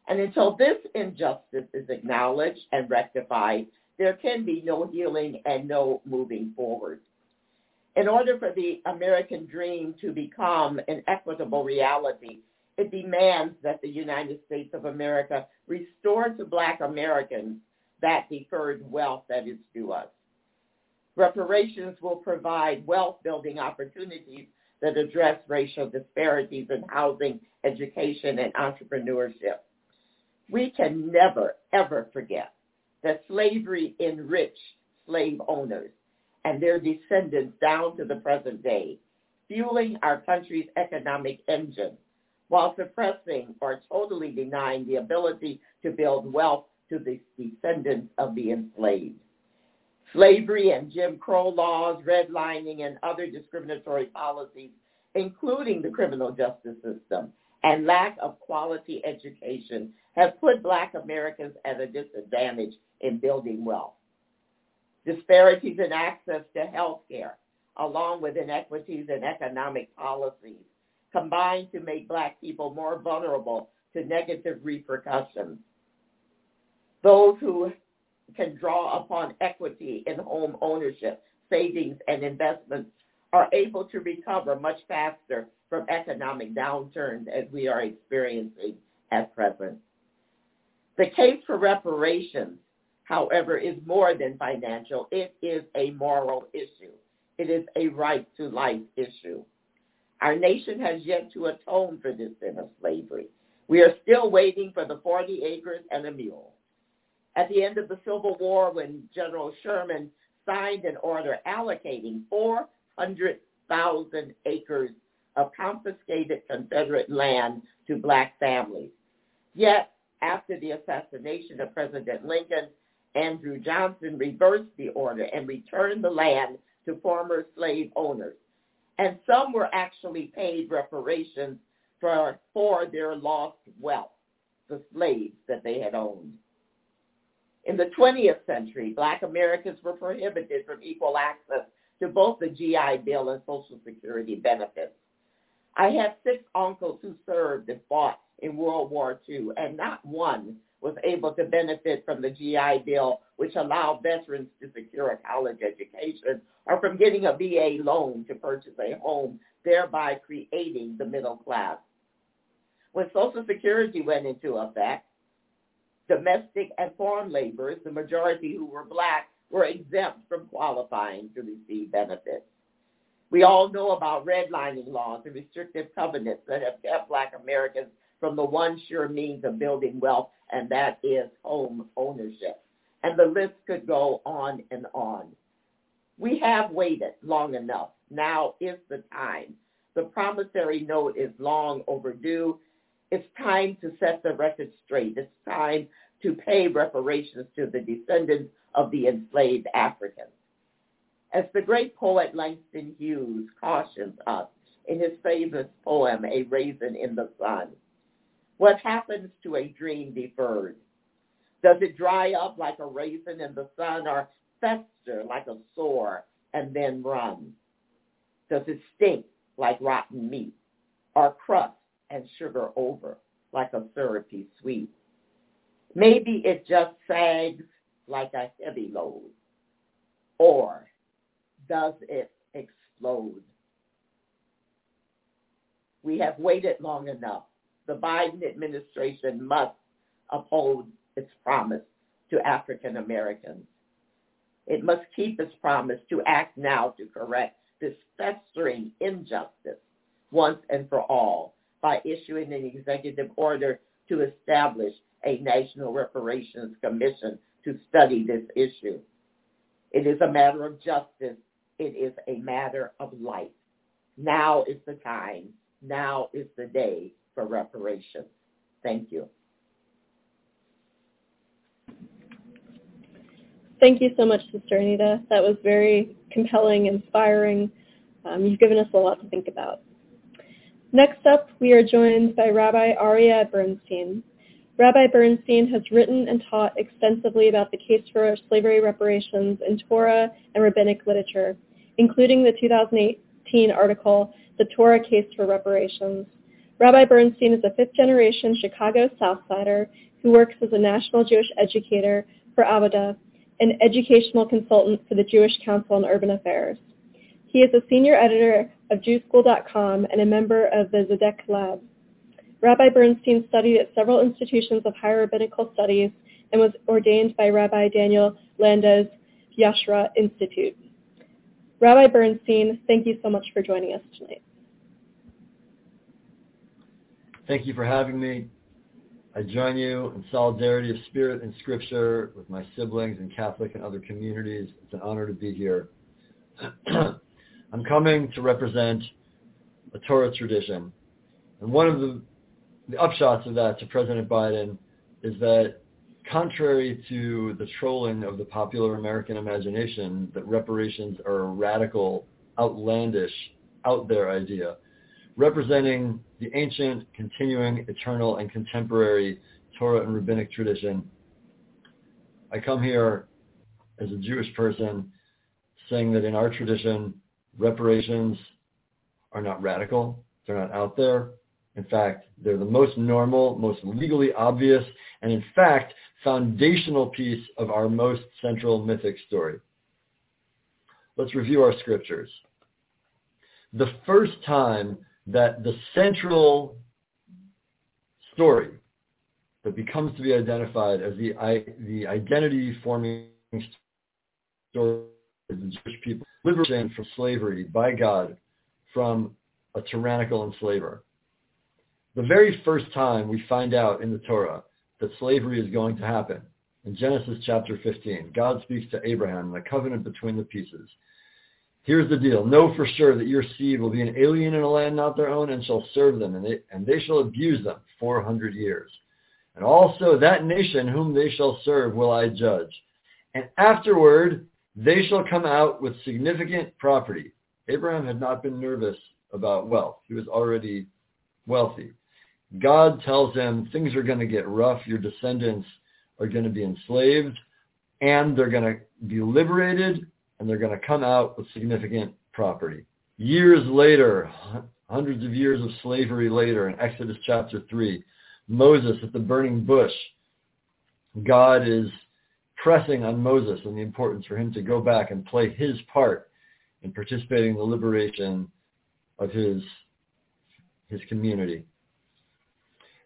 And until this injustice is acknowledged and rectified, there can be no healing and no moving forward. In order for the American dream to become an equitable reality, it demands that the United States of America restore to Black Americans that deferred wealth that is due us. Reparations will provide wealth-building opportunities that address racial disparities in housing, education, and entrepreneurship. We can never, ever forget that slavery enriched slave owners and their descendants down to the present day, fueling our country's economic engine while suppressing or totally denying the ability to build wealth to the descendants of the enslaved. Slavery and Jim Crow laws, redlining, and other discriminatory policies, including the criminal justice system, and lack of quality education have put Black Americans at a disadvantage in building wealth. Disparities in access to health care, along with inequities in economic policies, combine to make Black people more vulnerable to negative repercussions. Those who can draw upon equity in home ownership, savings, and investments are able to recover much faster from economic downturns as we are experiencing at present. The case for reparations, however, is more than financial. It is a moral issue. It is a right to life issue. Our nation has yet to atone for this sin of slavery. We are still waiting for the 40 acres and a mule. At the end of the Civil War, when General Sherman signed an order allocating 400,000 acres of confiscated Confederate land to black families. Yet, after the assassination of President Lincoln, Andrew Johnson reversed the order and returned the land to former slave owners. And some were actually paid reparations for, for their lost wealth, the slaves that they had owned. In the 20th century, black Americans were prohibited from equal access to both the GI Bill and Social Security benefits. I have six uncles who served and fought in World War II, and not one was able to benefit from the GI Bill, which allowed veterans to secure a college education, or from getting a VA loan to purchase a home, thereby creating the middle class. When Social Security went into effect, domestic and foreign laborers, the majority who were black, were exempt from qualifying to receive benefits. We all know about redlining laws and restrictive covenants that have kept black Americans from the one sure means of building wealth, and that is home ownership. And the list could go on and on. We have waited long enough. Now is the time. The promissory note is long overdue. It's time to set the record straight. It's time to pay reparations to the descendants of the enslaved Africans. As the great poet Langston Hughes cautions us in his famous poem, A Raisin in the Sun, what happens to a dream deferred? Does it dry up like a raisin in the sun or fester like a sore and then run? Does it stink like rotten meat or crust and sugar over like a syrupy sweet? Maybe it just sags like a heavy load. Or does it explode? We have waited long enough. The Biden administration must uphold its promise to African Americans. It must keep its promise to act now to correct this festering injustice once and for all by issuing an executive order to establish a National Reparations Commission to study this issue. It is a matter of justice. It is a matter of life. Now is the time. Now is the day for reparations. Thank you. Thank you so much, Sister Anita. That was very compelling, inspiring. Um, you've given us a lot to think about. Next up, we are joined by Rabbi Aryeh Bernstein. Rabbi Bernstein has written and taught extensively about the case for slavery reparations in Torah and rabbinic literature, including the 2018 article, The Torah Case for Reparations. Rabbi Bernstein is a fifth-generation Chicago Southsider who works as a national Jewish educator for Avodah, an educational consultant for the Jewish Council on Urban Affairs. He is a senior editor of JewSchool.com and a member of the Tzedek Lab. Rabbi Bernstein studied at several institutions of higher rabbinical studies and was ordained by Rabbi Daniel Landes' Yashrut Institute. Rabbi Bernstein, thank you so much for joining us tonight. Thank you for having me. I join you in solidarity of spirit and scripture with my siblings in Catholic and other communities. It's an honor to be here. I'm coming to represent a Torah tradition. And one of the the upshots of that to President Biden is that contrary to the trolling of the popular American imagination that reparations are a radical, outlandish, out there idea, representing the ancient, continuing, eternal, and contemporary Torah and rabbinic tradition. I come here as a Jewish person saying that in our tradition, reparations are not radical, they're not out there. In fact, they're the most normal, most legally obvious, and in fact, foundational piece of our most central mythic story. Let's review our scriptures. The first time that the central story that becomes to be identified as the, the identity forming story of the Jewish people, liberation from slavery by God from a tyrannical enslaver. The very first time we find out in the Torah that slavery is going to happen, in Genesis chapter 15, God speaks to Abraham, in the covenant between the pieces. Here's the deal. Know for sure that your seed will be an alien in a land not their own and shall serve them, and they, and they shall abuse them 400 years. And also that nation whom they shall serve will I judge. And afterward, they shall come out with significant property. Abraham had not been nervous about wealth. He was already wealthy. God tells them things are going to get rough. Your descendants are going to be enslaved and they're going to be liberated and they're going to come out with significant property. Years later, hundreds of years of slavery later, in Exodus chapter 3, Moses at the burning bush, God is pressing on Moses and the importance for him to go back and play his part in participating in the liberation of his, his community.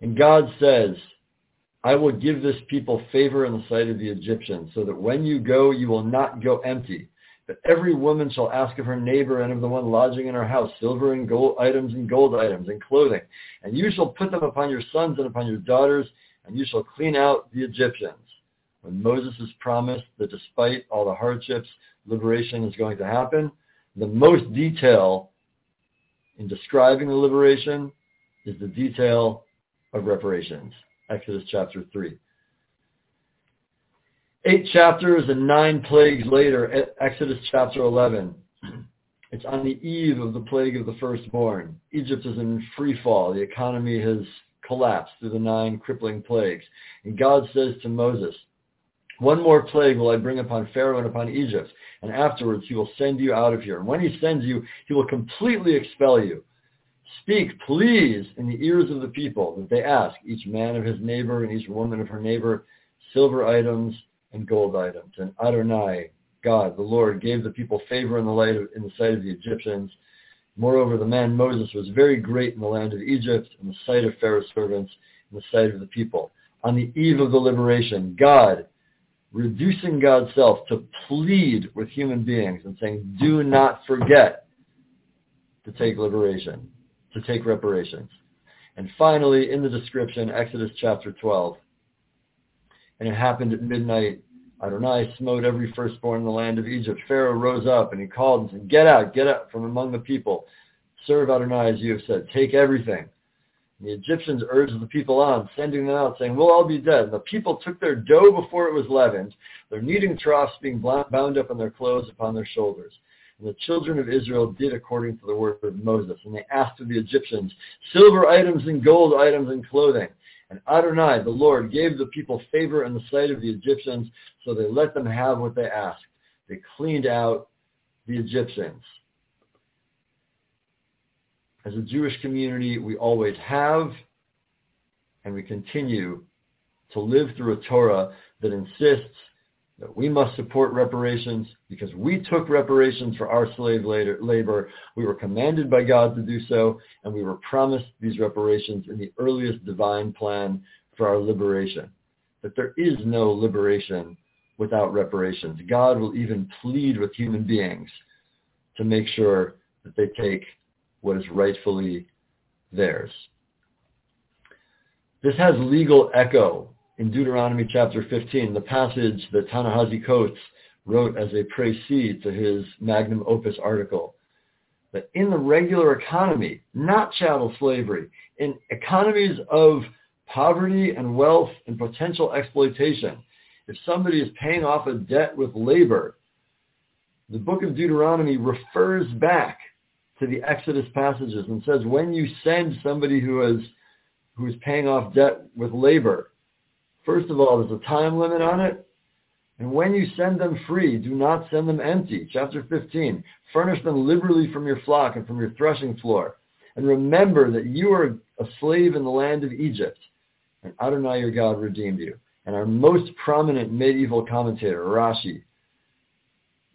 And God says, I will give this people favor in the sight of the Egyptians, so that when you go, you will not go empty. But every woman shall ask of her neighbor and of the one lodging in her house silver and gold items and gold items and clothing. And you shall put them upon your sons and upon your daughters, and you shall clean out the Egyptians. When Moses is promised that despite all the hardships, liberation is going to happen, the most detail in describing the liberation is the detail of reparations. Exodus chapter 3. Eight chapters and nine plagues later, Exodus chapter 11. It's on the eve of the plague of the firstborn. Egypt is in free fall. The economy has collapsed through the nine crippling plagues. And God says to Moses, one more plague will I bring upon Pharaoh and upon Egypt, and afterwards he will send you out of here. And when he sends you, he will completely expel you. Speak, please, in the ears of the people, that they ask, each man of his neighbor and each woman of her neighbor, silver items and gold items. And Adonai, God, the Lord, gave the people favor in the, light of, in the sight of the Egyptians. Moreover, the man Moses was very great in the land of Egypt, in the sight of Pharaoh's servants, in the sight of the people. On the eve of the liberation, God, reducing God's self to plead with human beings and saying, do not forget to take liberation to take reparations. And finally, in the description, Exodus chapter 12. And it happened at midnight. Adonai smote every firstborn in the land of Egypt. Pharaoh rose up and he called and said, Get out, get out from among the people. Serve Adonai as you have said. Take everything. And the Egyptians urged the people on, sending them out, saying, We'll all be dead. And the people took their dough before it was leavened, their kneading troughs being bound up in their clothes upon their shoulders. And the children of Israel did according to the word of Moses. And they asked of the Egyptians silver items and gold items and clothing. And Adonai, the Lord, gave the people favor in the sight of the Egyptians, so they let them have what they asked. They cleaned out the Egyptians. As a Jewish community, we always have and we continue to live through a Torah that insists that we must support reparations because we took reparations for our slave labor. We were commanded by God to do so, and we were promised these reparations in the earliest divine plan for our liberation. That there is no liberation without reparations. God will even plead with human beings to make sure that they take what is rightfully theirs. This has legal echo in Deuteronomy chapter 15, the passage that Ta-Nehisi Coates wrote as a précis to his magnum opus article, that in the regular economy, not chattel slavery, in economies of poverty and wealth and potential exploitation. If somebody is paying off a debt with labor, the book of Deuteronomy refers back to the Exodus passages and says when you send somebody who is who is paying off debt with labor, first of all, there's a time limit on it. And when you send them free, do not send them empty. Chapter 15, furnish them liberally from your flock and from your threshing floor. And remember that you are a slave in the land of Egypt, and Adonai your God redeemed you. And our most prominent medieval commentator, Rashi,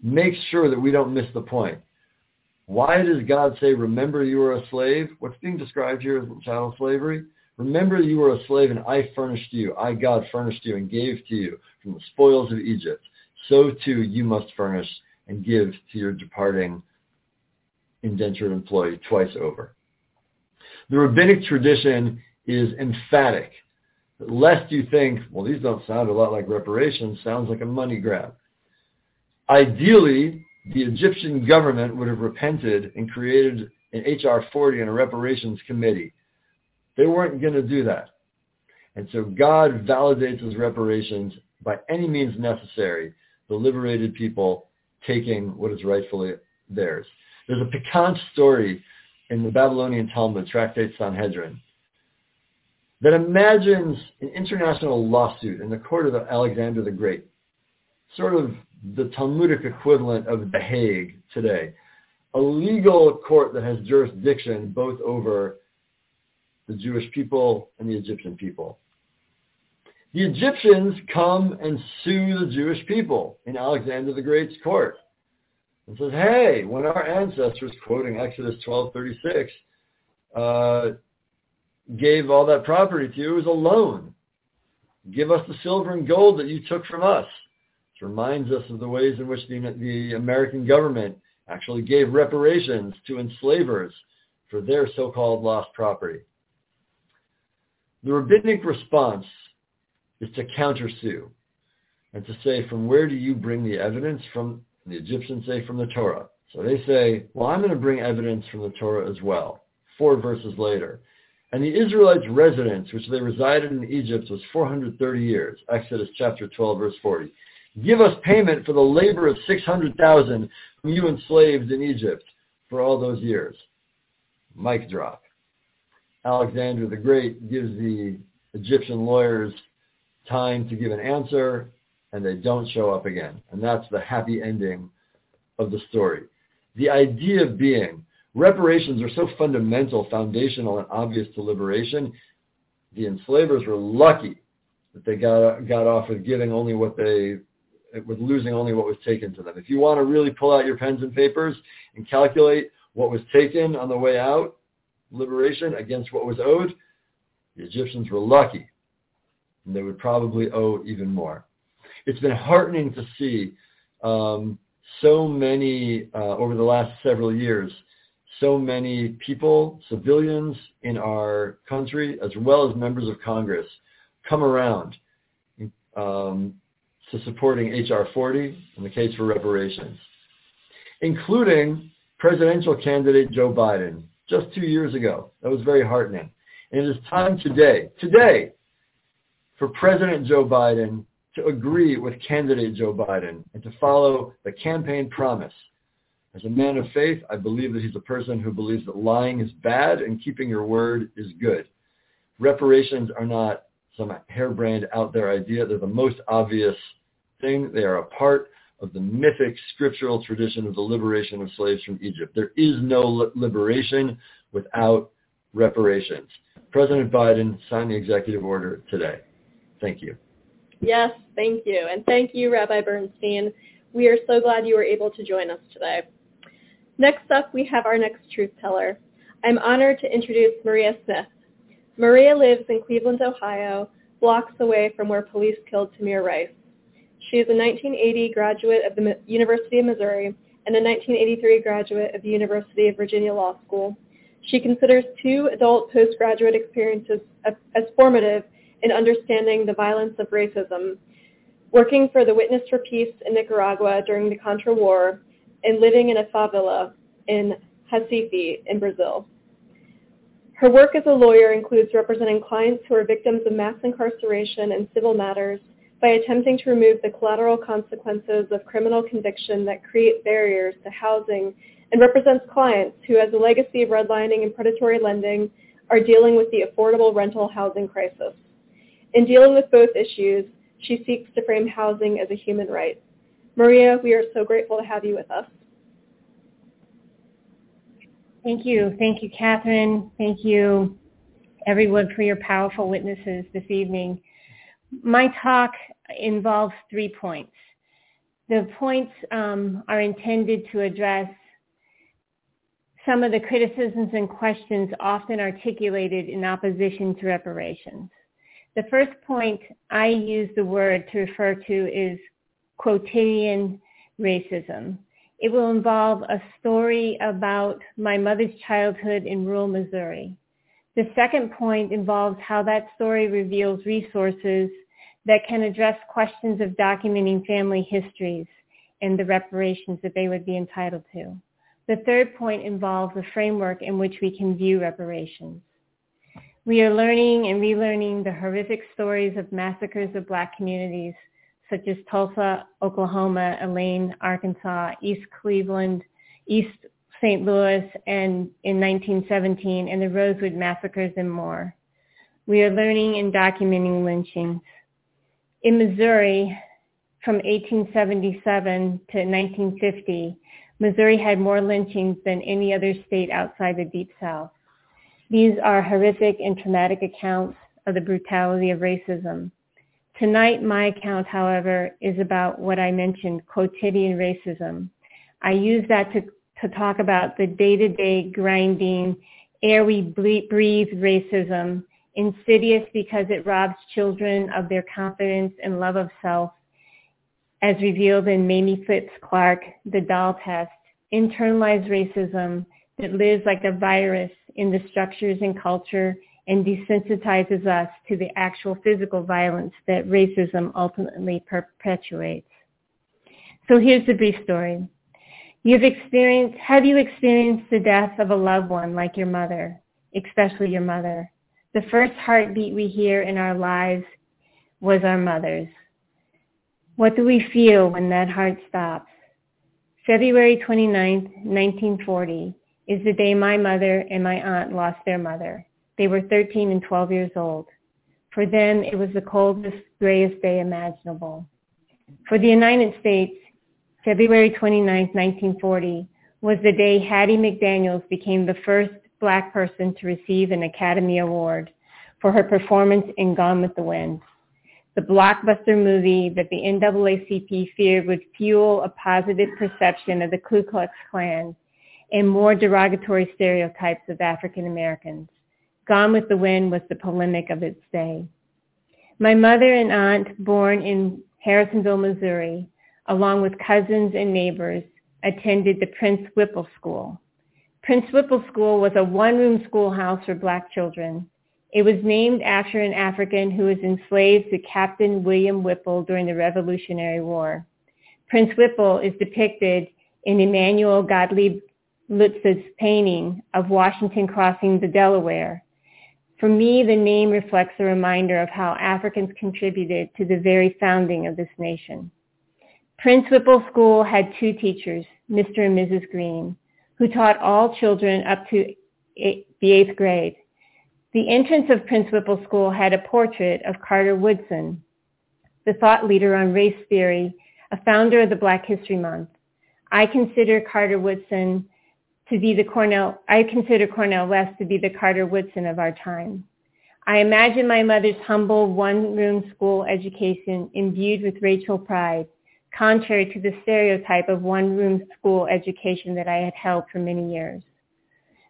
makes sure that we don't miss the point. Why does God say, remember you are a slave? What's being described here is chattel slavery? Remember you were a slave and I furnished you. I, God, furnished you and gave to you from the spoils of Egypt. So too you must furnish and give to your departing indentured employee twice over. The rabbinic tradition is emphatic. Lest you think, well, these don't sound a lot like reparations, sounds like a money grab. Ideally, the Egyptian government would have repented and created an HR 40 and a reparations committee. They weren't going to do that. And so God validates his reparations by any means necessary, the liberated people taking what is rightfully theirs. There's a piquant story in the Babylonian Talmud, Tractate Sanhedrin, that imagines an international lawsuit in the court of Alexander the Great, sort of the Talmudic equivalent of The Hague today, a legal court that has jurisdiction both over the Jewish people and the Egyptian people. The Egyptians come and sue the Jewish people in Alexander the Great's court and says, hey, when our ancestors, quoting Exodus 12:36, uh, gave all that property to you, it was a loan. Give us the silver and gold that you took from us. This reminds us of the ways in which the, the American government actually gave reparations to enslavers for their so-called lost property. The rabbinic response is to countersue and to say, from where do you bring the evidence? From the Egyptians say from the Torah. So they say, well, I'm going to bring evidence from the Torah as well, four verses later. And the Israelites' residence, which they resided in Egypt, was 430 years. Exodus chapter 12, verse 40. Give us payment for the labor of 600,000 whom you enslaved in Egypt for all those years. Mic drop. Alexander the Great gives the Egyptian lawyers time to give an answer, and they don't show up again. And that's the happy ending of the story. The idea being, reparations are so fundamental, foundational, and obvious to liberation, the enslavers were lucky that they got, got off with giving only what they with losing only what was taken to them. If you want to really pull out your pens and papers and calculate what was taken on the way out, liberation against what was owed, the Egyptians were lucky. And they would probably owe even more. It's been heartening to see um, so many, uh, over the last several years, so many people, civilians in our country, as well as members of Congress, come around um, to supporting H.R. 40 and the case for reparations, including presidential candidate Joe Biden just two years ago. That was very heartening. And it is time today, today, for President Joe Biden to agree with candidate Joe Biden and to follow the campaign promise. As a man of faith, I believe that he's a person who believes that lying is bad and keeping your word is good. Reparations are not some harebrained out there idea. They're the most obvious thing. They are a part of the mythic scriptural tradition of the liberation of slaves from Egypt. There is no liberation without reparations. President Biden signed the executive order today. Thank you. Yes, thank you. And thank you, Rabbi Bernstein. We are so glad you were able to join us today. Next up, we have our next truth teller. I'm honored to introduce Maria Smith. Maria lives in Cleveland, Ohio, blocks away from where police killed Tamir Rice. She is a 1980 graduate of the University of Missouri and a 1983 graduate of the University of Virginia Law School. She considers two adult postgraduate experiences as formative in understanding the violence of racism, working for the Witness for Peace in Nicaragua during the Contra War, and living in a favela in Recife in Brazil. Her work as a lawyer includes representing clients who are victims of mass incarceration and civil matters by attempting to remove the collateral consequences of criminal conviction that create barriers to housing and represents clients who, as a legacy of redlining and predatory lending, are dealing with the affordable rental housing crisis. In dealing with both issues, she seeks to frame housing as a human right. Maria, we are so grateful to have you with us. Thank you. Thank you, Catherine. Thank you, everyone, for your powerful witnesses this evening. My talk involves three points. The points um, are intended to address some of the criticisms and questions often articulated in opposition to reparations. The first point I use the word to refer to is quotidian racism. It will involve a story about my mother's childhood in rural Missouri. The second point involves how that story reveals resources that can address questions of documenting family histories and the reparations that they would be entitled to. The third point involves a framework in which we can view reparations. We are learning and relearning the horrific stories of massacres of black communities such as Tulsa, Oklahoma, Elaine, Arkansas, East Cleveland, East St. Louis, and in 1917, and the Rosewood massacres and more. We are learning and documenting lynchings. In Missouri, from 1877 to 1950, Missouri had more lynchings than any other state outside the Deep South. These are horrific and traumatic accounts of the brutality of racism. Tonight, my account, however, is about what I mentioned, quotidian racism. I use that to, to talk about the day-to-day grinding, air we breathe racism, insidious because it robs children of their confidence and love of self, as revealed in Mamie Phipps Clark, The Doll Test, internalized racism that lives like a virus in the structures and culture and desensitizes us to the actual physical violence that racism ultimately perpetuates. So here's the brief story. You've experienced, have you experienced the death of a loved one like your mother, especially your mother? The first heartbeat we hear in our lives was our mother's. What do we feel when that heart stops? February 29, 1940 is the day my mother and my aunt lost their mother. They were 13 and 12 years old. For them, it was the coldest, grayest day imaginable. For the United States, February 29, 1940, was the day Hattie McDaniels became the first black person to receive an Academy Award for her performance in Gone with the Wind, the blockbuster movie that the NAACP feared would fuel a positive perception of the Ku Klux Klan and more derogatory stereotypes of African Americans. Gone with the Wind was the polemic of its day. My mother and aunt, born in Harrisonville, Missouri, along with cousins and neighbors, attended the Prince Whipple School. Prince Whipple School was a one-room schoolhouse for black children. It was named after an African who was enslaved to Captain William Whipple during the Revolutionary War. Prince Whipple is depicted in Emanuel Gottlieb Leutze's painting of Washington crossing the Delaware. For me, the name reflects a reminder of how Africans contributed to the very founding of this nation. Prince Whipple School had two teachers, Mr. and Mrs. Green, who taught all children up to the eighth grade. The entrance of Prince Whipple School had a portrait of Carter Woodson, the thought leader on race theory, a founder of the Black History Month. I consider Carter Woodson to be the Cornel, I consider Cornel West to be the Carter Woodson of our time. I imagine my mother's humble one-room school education imbued with racial pride, contrary to the stereotype of one-room school education that I had held for many years.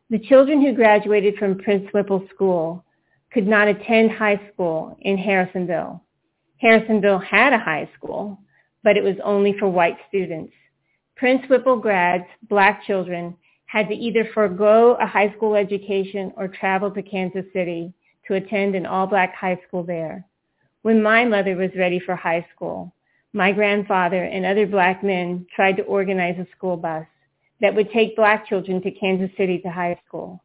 The children who graduated from Prince Whipple School could not attend high school in Harrisonville. Harrisonville had a high school, but it was only for white students. Prince Whipple grads, black children, had to either forego a high school education or travel to Kansas City to attend an all-black high school there. When my mother was ready for high school, my grandfather and other black men tried to organize a school bus that would take black children to Kansas City to high school.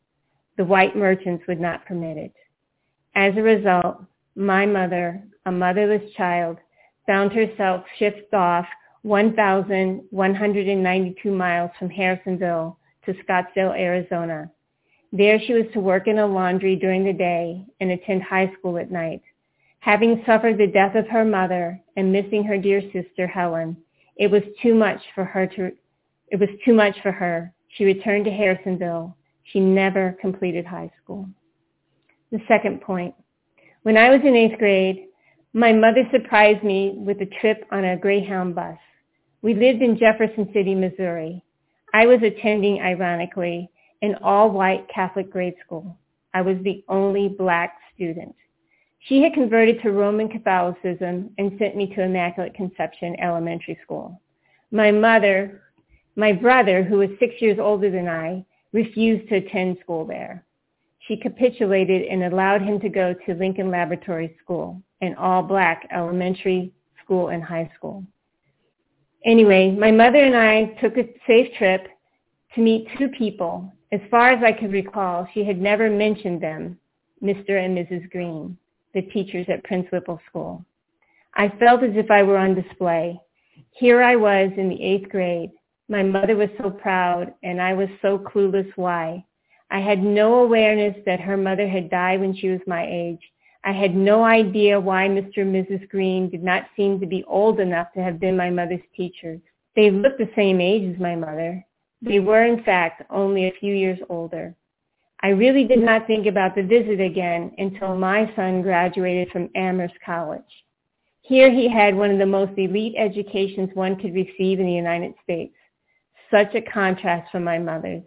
The white merchants would not permit it. As a result, my mother, a motherless child, found herself shipped off 1,192 miles from Harrisonville to Scottsdale, Arizona. There she was to work in a laundry during the day and attend high school at night. Having suffered the death of her mother and missing her dear sister Helen, it was too much for her to it was too much for her. She returned to Harrisonville. She never completed high school. The second point. When I was in eighth grade, my mother surprised me with a trip on a Greyhound bus. We lived in Jefferson City, Missouri. I was attending, ironically, an all-white Catholic grade school. I was the only black student. She had converted to Roman Catholicism and sent me to Immaculate Conception Elementary School. My mother, my brother, who was six years older than I, refused to attend school there. She capitulated and allowed him to go to Lincoln Laboratory School, an all-black elementary school and high school. Anyway, my mother and I took a safe trip to meet two people. As far as I could recall, she had never mentioned them, Mr. and Mrs. Green, the teachers at Prince Whipple School. I felt as if I were on display. Here I was in the eighth grade. My mother was so proud, and I was so clueless why. I had no awareness that her mother had died when she was my age, I had no idea why Mr. and Mrs. Green did not seem to be old enough to have been my mother's teachers. They looked the same age as my mother. They were, in fact, only a few years older. I really did not think about the visit again until my son graduated from Amherst College. Here he had one of the most elite educations one could receive in the United States. Such a contrast from my mother's.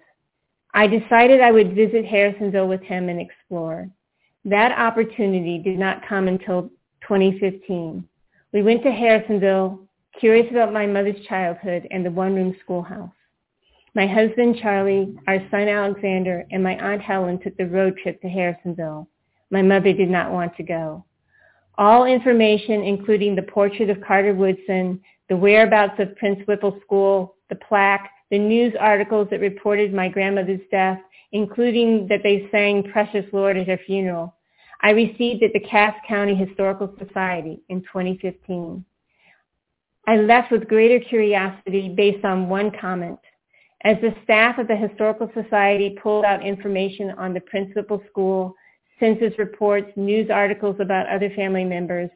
I decided I would visit Harrisonville with him and explore. That opportunity did not come until 2015. We went to Harrisonville, curious about my mother's childhood and the one-room schoolhouse. My husband, Charlie, our son, Alexander, and my Aunt Helen took the road trip to Harrisonville. My mother did not want to go. All information, including the portrait of Carter Woodson, the whereabouts of Prince Whipple School, the plaque, the news articles that reported my grandmother's death, including that they sang Precious Lord at her funeral. I received at the Cass County Historical Society in 2015. I left with greater curiosity based on one comment. As the staff of the Historical Society pulled out information on the Prince Whipple School, census reports, news articles about other family members,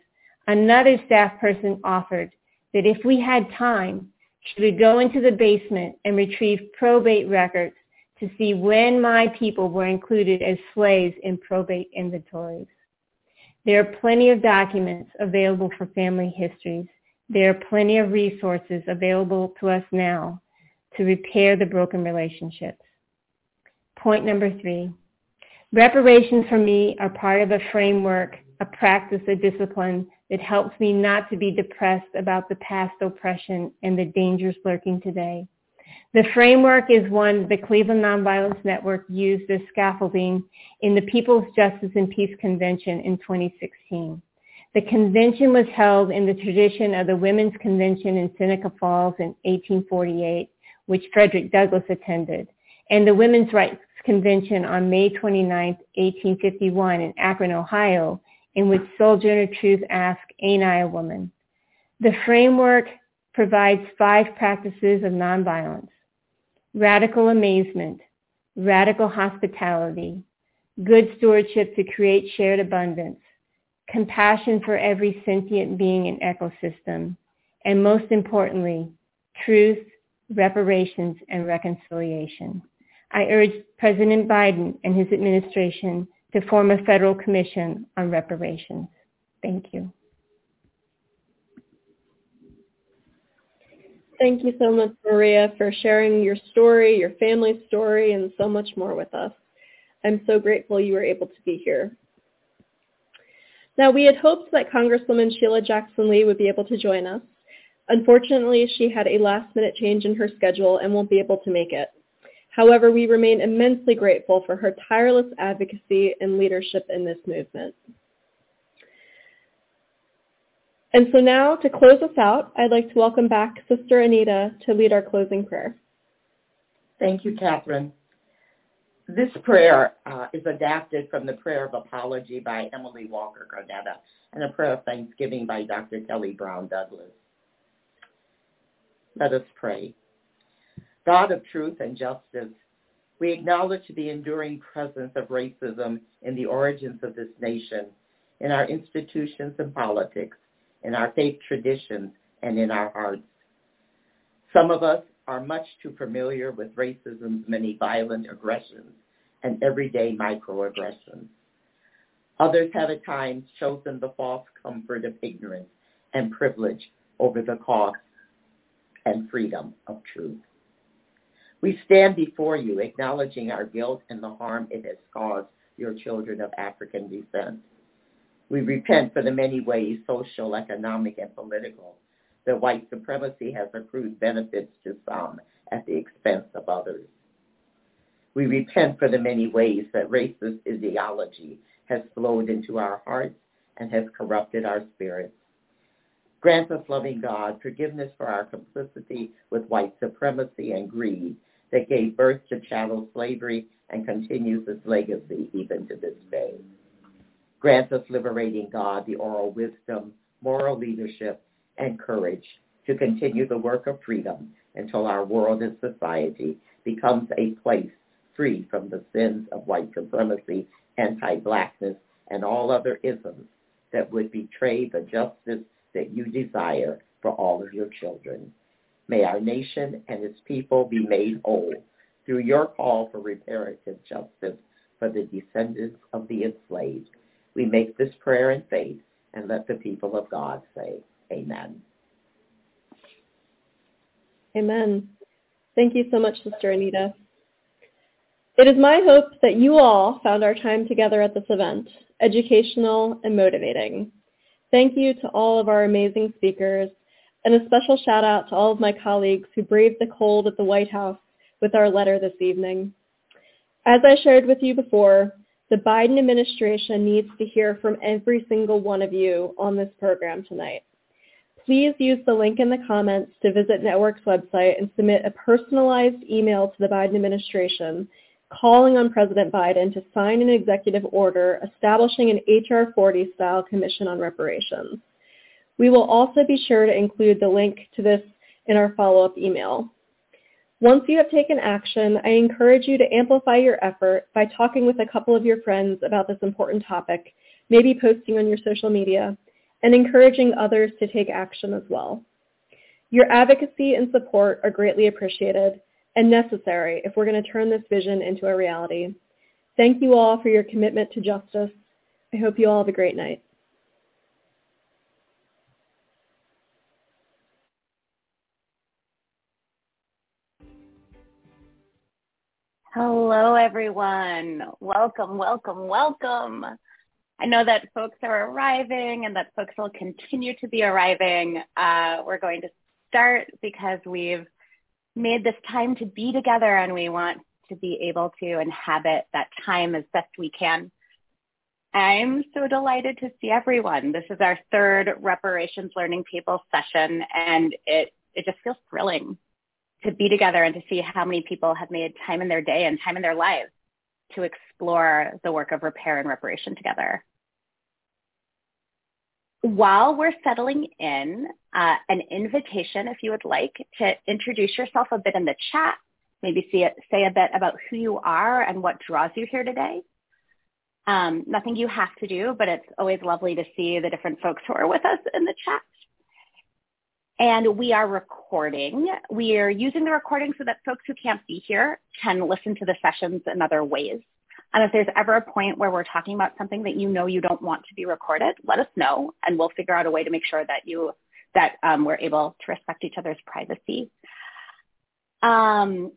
another staff person offered that if we had time, she would go into the basement and retrieve probate records to see when my people were included as slaves in probate inventories. There are plenty of documents available for family histories. There are plenty of resources available to us now to repair the broken relationships. Point number three, reparations for me are part of a framework, a practice, a discipline that helps me not to be depressed about the past oppression and the dangers lurking today. The framework is one the Cleveland Nonviolence Network used as scaffolding in the People's Justice and Peace Convention in 2016. The convention was held in the tradition of the Women's Convention in Seneca Falls in 1848, which Frederick Douglass attended, and the Women's Rights Convention on May 29, 1851 in Akron, Ohio, in which Sojourner Truth asked, Ain't I a woman? The framework provides five practices of nonviolence radical amazement, radical hospitality, good stewardship to create shared abundance, compassion for every sentient being and ecosystem, and most importantly, truth, reparations, and reconciliation. I urge President Biden and his administration to form a federal commission on reparations. Thank you. Thank you so much, Maria, for sharing your story, your family's story, and so much more with us. I'm so grateful you were able to be here. Now, we had hoped that Congresswoman Sheila Jackson Lee would be able to join us. Unfortunately, she had a last-minute change in her schedule and won't be able to make it. However, we remain immensely grateful for her tireless advocacy and leadership in this movement. And so now, to close us out, I'd like to welcome back Sister Anita to lead our closing prayer. Thank you, Catherine. this prayer uh, is adapted from the Prayer of Apology by Emily Walker Carnetta and a prayer of thanksgiving by Dr. Kelly Brown Douglas. Let us pray. God of truth and justice, we acknowledge the enduring presence of racism in the origins of this nation, in our institutions and politics, in our faith traditions, and in our hearts. Some of us are much too familiar with racism's many violent aggressions and everyday microaggressions. Others have at times chosen the false comfort of ignorance and privilege over the cost and freedom of truth. We stand before you acknowledging our guilt and the harm it has caused your children of African descent. We repent for the many ways, social, economic, and political, that white supremacy has accrued benefits to some at the expense of others. We repent for the many ways that racist ideology has flowed into our hearts and has corrupted our spirits. Grant us, loving God, forgiveness for our complicity with white supremacy and greed that gave birth to chattel slavery and continues its legacy even to this day. Grant us, liberating God, the oral wisdom, moral leadership, and courage to continue the work of freedom until our world and society becomes a place free from the sins of white supremacy, anti-blackness, and all other isms that would betray the justice that you desire for all of your children. May our nation and its people be made whole through your call for reparative justice for the descendants of the enslaved. We make this prayer in faith and let the people of God say, Amen. Amen. Thank you so much, Sister Anita. It is my hope that you all found our time together at this event educational and motivating. Thank you to all of our amazing speakers, and a special shout out to all of my colleagues who braved the cold at the White House with our letter this evening. As I shared with you before, the Biden administration needs to hear from every single one of you on this program tonight. Please use the link in the comments to visit Network's website and submit a personalized email to the Biden administration calling on President Biden to sign an executive order establishing an HR 40 style commission on reparations. We will also be sure to include the link to this in our follow-up email. Once you have taken action, I encourage you to amplify your effort by talking with a couple of your friends about this important topic, maybe posting on your social media, and encouraging others to take action as well. Your advocacy and support are greatly appreciated and necessary if we're going to turn this vision into a reality. Thank you all for your commitment to justice. I hope you all have a great night. Hello, everyone. Welcome, welcome, welcome. I know that folks are arriving and that folks will continue to be arriving. Uh, we're going to start because we've made this time to be together and we want to be able to inhabit that time as best we can. I'm so delighted to see everyone. This is our third reparations learning table session and it, it just feels thrilling to be together and to see how many people have made time in their day and time in their lives to explore the work of repair and reparation together. While we're settling in, uh, an invitation, if you would like, to introduce yourself a bit in the chat, maybe it, say a bit about who you are and what draws you here today. Um, nothing you have to do, but it's always lovely to see the different folks who are with us in the chat. And we are recording. We are using the recording so that folks who can't be here can listen to the sessions in other ways. And if there's ever a point where we're talking about something that you know you don't want to be recorded, let us know and we'll figure out a way to make sure that you that um, we're able to respect each other's privacy. Um,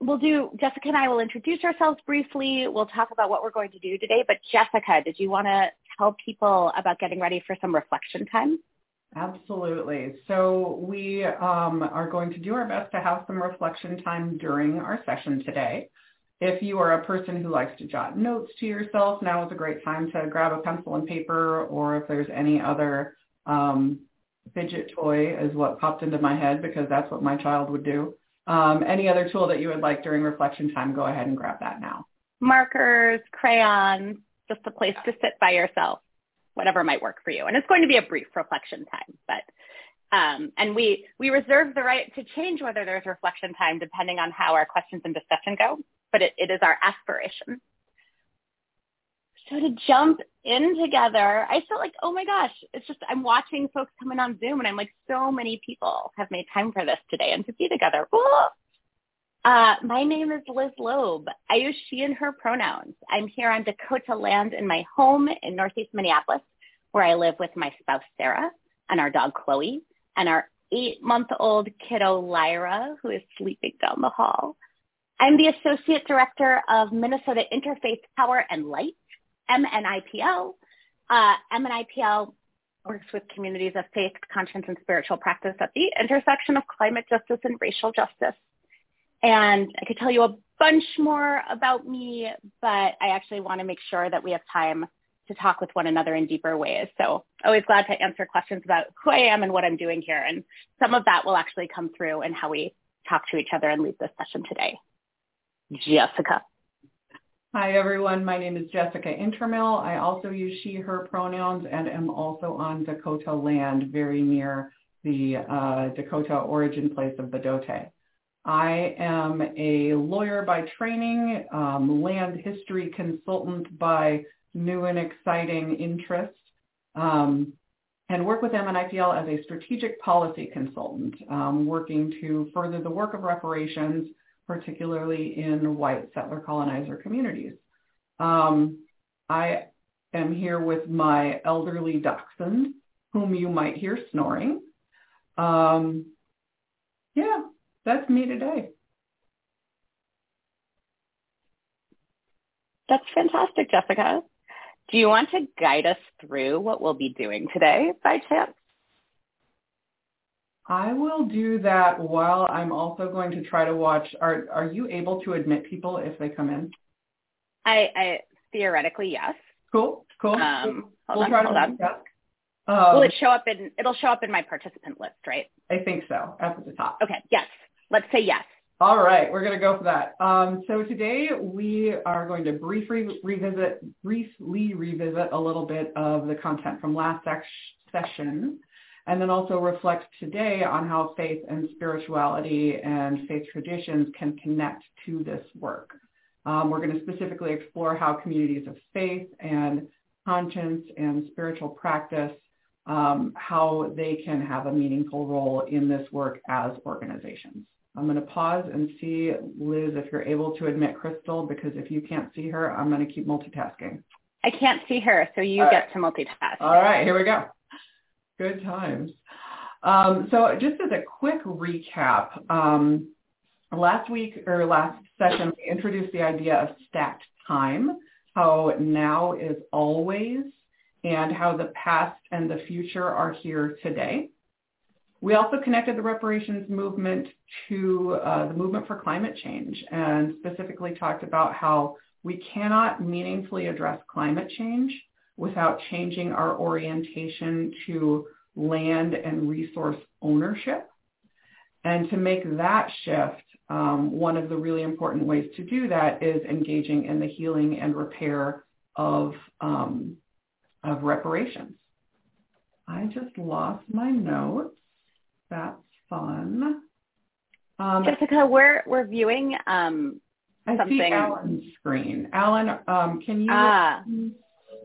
we'll do, Jessica and I will introduce ourselves briefly. We'll talk about what we're going to do today. But Jessica, did you want to tell people about getting ready for some reflection time? Absolutely. So we um, are going to do our best to have some reflection time during our session today. If you are a person who likes to jot notes to yourself, now is a great time to grab a pencil and paper, or if there's any other um, fidget toy is what popped into my head because that's what my child would do. Um, any other tool that you would like during reflection time, go ahead and grab that now. Markers, crayons, just a place to sit by yourself, whatever might work for you. And it's going to be a brief reflection time, but um, and we we reserve the right to change whether there's reflection time depending on how our questions and discussion go. But it, it is our aspiration. So to jump in together, I felt like, oh my gosh, it's just I'm watching folks coming on Zoom, and I'm like, so many people have made time for this today and to be together. Uh, my name is Liz Loeb. I use she and her pronouns. I'm here on Dakota land in my home in Northeast Minneapolis, where I live with my spouse Sarah and our dog Chloe and our eight-month-old kiddo Lyra, who is sleeping down the hall. I'm the Associate Director of Minnesota Interfaith Power and Light, MNIPL. Uh, MNIPL works with communities of faith, conscience, and spiritual practice at the intersection of climate justice and racial justice. And I could tell you a bunch more about me, but I actually want to make sure that we have time to talk with one another in deeper ways. So always glad to answer questions about who I am and what I'm doing here. And some of that will actually come through in how we talk to each other and lead this session today. Jessica. Hi, everyone. My name is Jessica Intermill. I also use she, her pronouns and am also on Dakota land very near the uh, Dakota origin place of Bdote. I am a lawyer by training, um, land history consultant by new and exciting interest, um, and work with MNIPL as a strategic policy consultant, um, working to further the work of reparations, particularly in white settler colonizer communities. Um, I am here with my elderly dachshund, whom you might hear snoring. Um, yeah, that's me today. That's fantastic, Jessica. Do you want to guide us through what we'll be doing today by chance? I will do that while I'm also going to try to watch. Are are you able to admit people if they come in? I, I theoretically yes. Cool, cool. Um, we'll on, try to on. Um, Will it show up in? It'll show up in my participant list, right? I think so, up at the top. Okay. Yes. Let's say yes. All right, we're going to go for that. Um, so today we are going to briefly revisit, briefly revisit a little bit of the content from last session, and then also reflect today on how faith and spirituality and faith traditions can connect to this work. Um, we're going to specifically explore how communities of faith and conscience and spiritual practice, um, how they can have a meaningful role in this work as organizations. I'm going to pause and see, Liz, if you're able to admit Crystal, because if you can't see her, I'm going to keep multitasking. I can't see her, so you All get right. to multitask. All right, here we go. Good times. Um, so just as a quick recap, um, last week or last session, we introduced the idea of stacked time, how now is always, and how the past and the future are here today. We also connected the reparations movement to uh, the movement for climate change and specifically talked about how we cannot meaningfully address climate change without changing our orientation to land and resource ownership. And to make that shift, um, one of the really important ways to do that is engaging in the healing and repair of, um, of reparations. I just lost my notes. That's fun. Um, Jessica, we're we're viewing um, I something. see Alan's screen. Alan, um, can you Ah.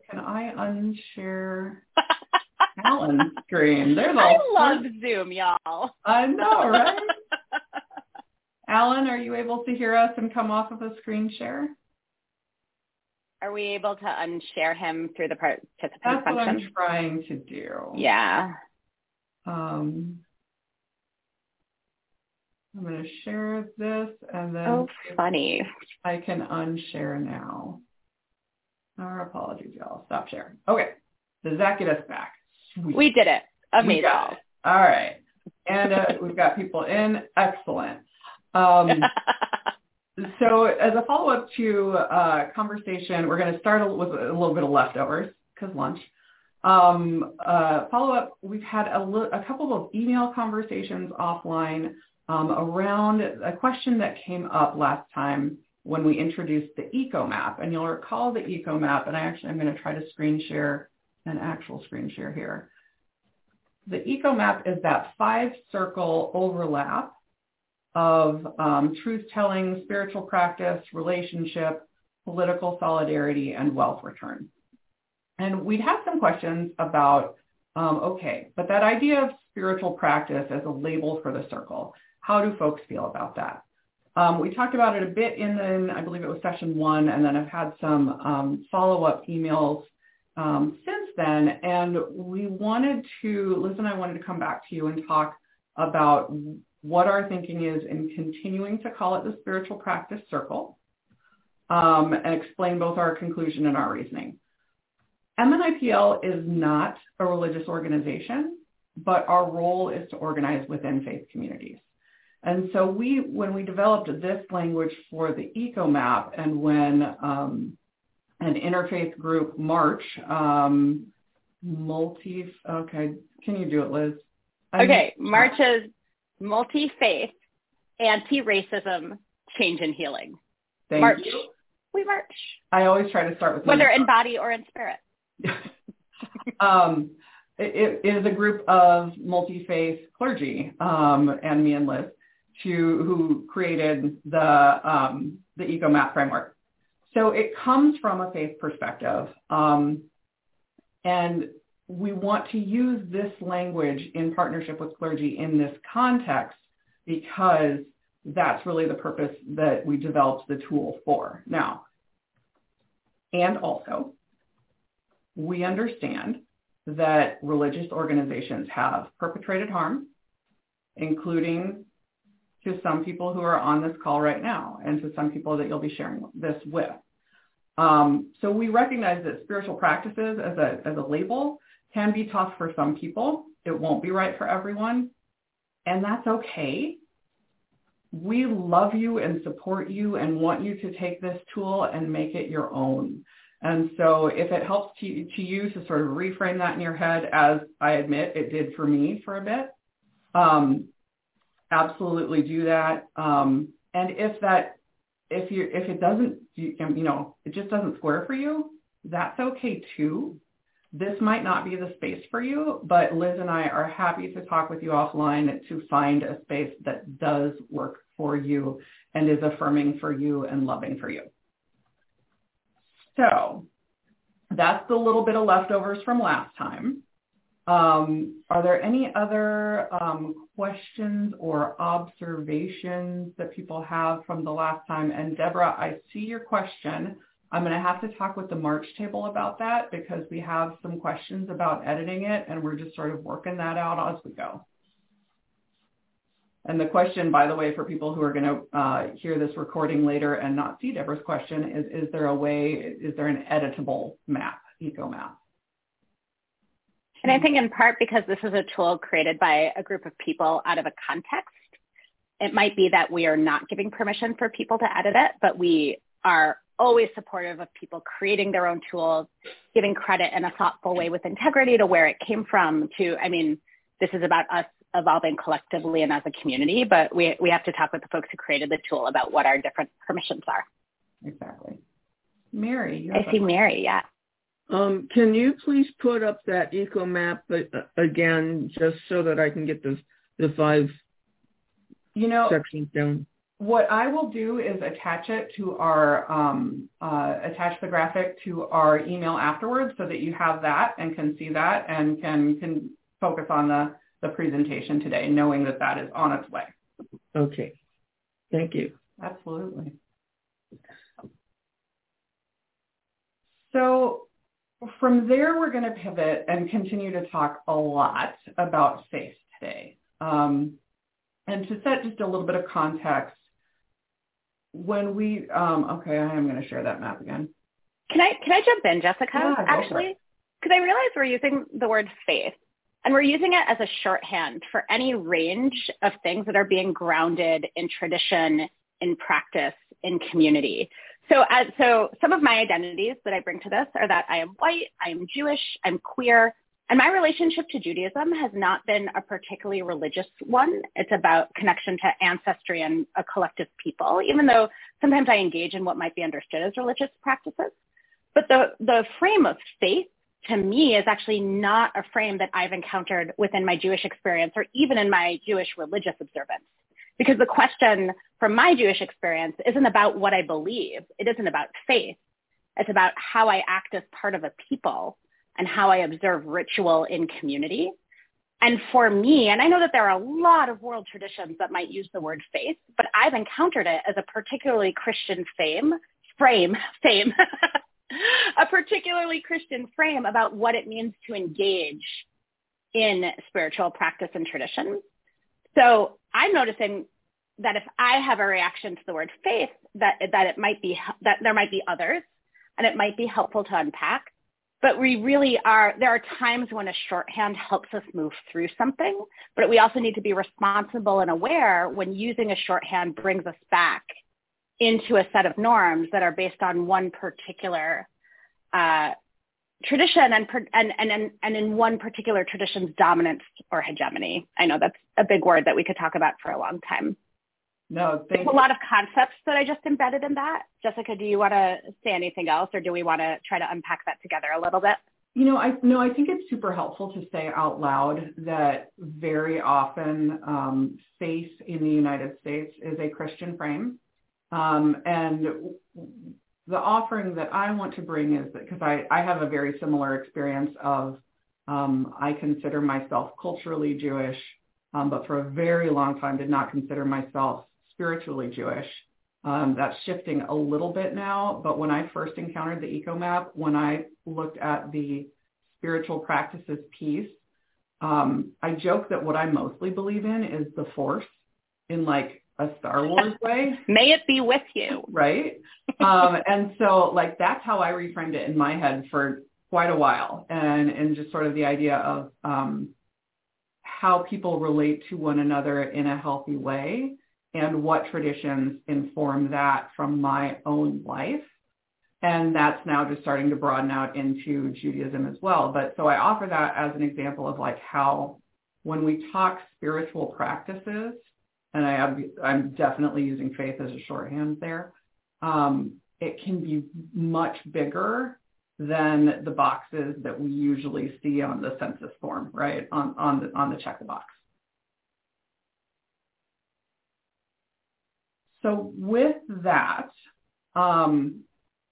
Can I unshare Alan's screen? There's I love sorts- Zoom, y'all. I know, right? Alan, are you able to hear us and come off of a screen share? Are we able to unshare him through the participant That's what? I'm trying to do. Yeah. Um, I'm going to share this and then Oh, funny. I can unshare now. Our apologies, y'all. Stop sharing. Okay. Does that get us back? Sweet. We did it. We Amazing. got it. All right. And uh, we've got people in. Excellent. Um, so as a follow-up to uh, conversation, we're going to start with a little bit of leftovers because lunch. Um, uh, follow-up, we've had a, li- a couple of email conversations offline um, around a question that came up last time when we introduced the eco map. And you'll recall the eco map, and I actually I'm going to try to screen share an actual screen share here. The eco map is that five circle overlap of um, truth telling, spiritual practice, relationship, political solidarity, and wealth return. And we'd have some questions about, um, okay, but that idea of spiritual practice as a label for the circle, how do folks feel about that? Um, we talked about it a bit in, the, I believe it was session one, and then I've had some um, follow-up emails um, since then. And we wanted to, Liz and I wanted to come back to you and talk about what our thinking is in continuing to call it the spiritual practice circle um, and explain both our conclusion and our reasoning. MNIPL is not a religious organization, but our role is to organize within faith communities. And so we, when we developed this language for the EcoMap and when um, an interfaith group, March, um, multi, okay, can you do it, Liz? Okay, March is multi-faith, anti-racism, change and healing. Thank march. You. We march. I always try to start with whether in body or in spirit. um, it, it is a group of multi-faith clergy, um, and me and Liz, to who created the um, the EcoMap framework. So it comes from a faith perspective, um, and we want to use this language in partnership with clergy in this context because that's really the purpose that we developed the tool for. Now, and also, we understand that religious organizations have perpetrated harm, including to some people who are on this call right now and to some people that you'll be sharing this with. Um, so we recognize that spiritual practices as a, as a label can be tough for some people. It won't be right for everyone. And that's okay. We love you and support you and want you to take this tool and make it your own. And so if it helps to, to you to sort of reframe that in your head, as I admit it did for me for a bit, um, absolutely do that. Um, and if that, if you, if it doesn't, you, you know, it just doesn't square for you, that's okay too. This might not be the space for you, but Liz and I are happy to talk with you offline to find a space that does work for you and is affirming for you and loving for you. So that's the little bit of leftovers from last time. Um, are there any other um, questions or observations that people have from the last time? And Deborah, I see your question. I'm going to have to talk with the March table about that because we have some questions about editing it and we're just sort of working that out as we go. And the question, by the way, for people who are going to uh, hear this recording later and not see Deborah's question is, is there a way, is there an editable map, eco map? And I think in part because this is a tool created by a group of people out of a context, it might be that we are not giving permission for people to edit it, but we are always supportive of people creating their own tools, giving credit in a thoughtful way with integrity to where it came from to, I mean, this is about us evolving collectively and as a community, but we, we have to talk with the folks who created the tool about what our different permissions are. Exactly. Mary. I see Mary, yeah. Um, can you please put up that eco map uh, again, just so that I can get the the five you know sections down? What I will do is attach it to our um, uh, attach the graphic to our email afterwards, so that you have that and can see that and can can focus on the the presentation today, knowing that that is on its way. Okay. Thank you. Absolutely. So from there, we're going to pivot and continue to talk a lot about faith today. Um, and to set just a little bit of context, when we, um, okay, I am going to share that map again. Can I can I jump in, Jessica? Yeah, actually, because I realize we're using the word faith, and we're using it as a shorthand for any range of things that are being grounded in tradition, in practice, in community. So, as, so some of my identities that I bring to this are that I am white, I am Jewish, I'm queer, And my relationship to Judaism has not been a particularly religious one. It's about connection to ancestry and a collective people, even though sometimes I engage in what might be understood as religious practices. But the, the frame of faith to me is actually not a frame that I've encountered within my Jewish experience or even in my Jewish religious observance. Because the question from my Jewish experience isn't about what I believe. It isn't about faith. It's about how I act as part of a people and how I observe ritual in community. And for me, and I know that there are a lot of world traditions that might use the word faith, but I've encountered it as a particularly Christian fame, frame, fame, a particularly Christian frame about what it means to engage in spiritual practice and tradition. So I'm noticing that if I have a reaction to the word faith, that that it might be that there might be others, and it might be helpful to unpack. But we really are. There are times when a shorthand helps us move through something, but we also need to be responsible and aware when using a shorthand brings us back into a set of norms that are based on one particular uh, tradition and, and, and, and in one particular tradition's dominance or hegemony. I know that's a big word that we could talk about for a long time. No, There's a lot of concepts that I just embedded in that. Jessica, do you want to say anything else or do we want to try to unpack that together a little bit? You know, I no, I think it's super helpful to say out loud that very often um, faith in the United States is a Christian frame, um, and the offering that I want to bring is that because I, I have a very similar experience of um, I consider myself culturally Jewish, um, but for a very long time did not consider myself spiritually Jewish. Um, that's shifting a little bit now, but when I first encountered the EcoMap, when I looked at the spiritual practices piece, um, I joke that what I mostly believe in is the Force in like a Star Wars way. May it be with you. Right. um, and so like that's how I reframed it in my head for quite a while. And and just sort of the idea of um, how people relate to one another in a healthy way and what traditions inform that from my own life. And that's now just starting to broaden out into Judaism as well. But so I offer that as an example of like how when we talk spiritual practices, and I have, I'm definitely using faith as a shorthand there. Um, it can be much bigger than the boxes that we usually see on the census form, right? On on the on the check the box. So with that, um,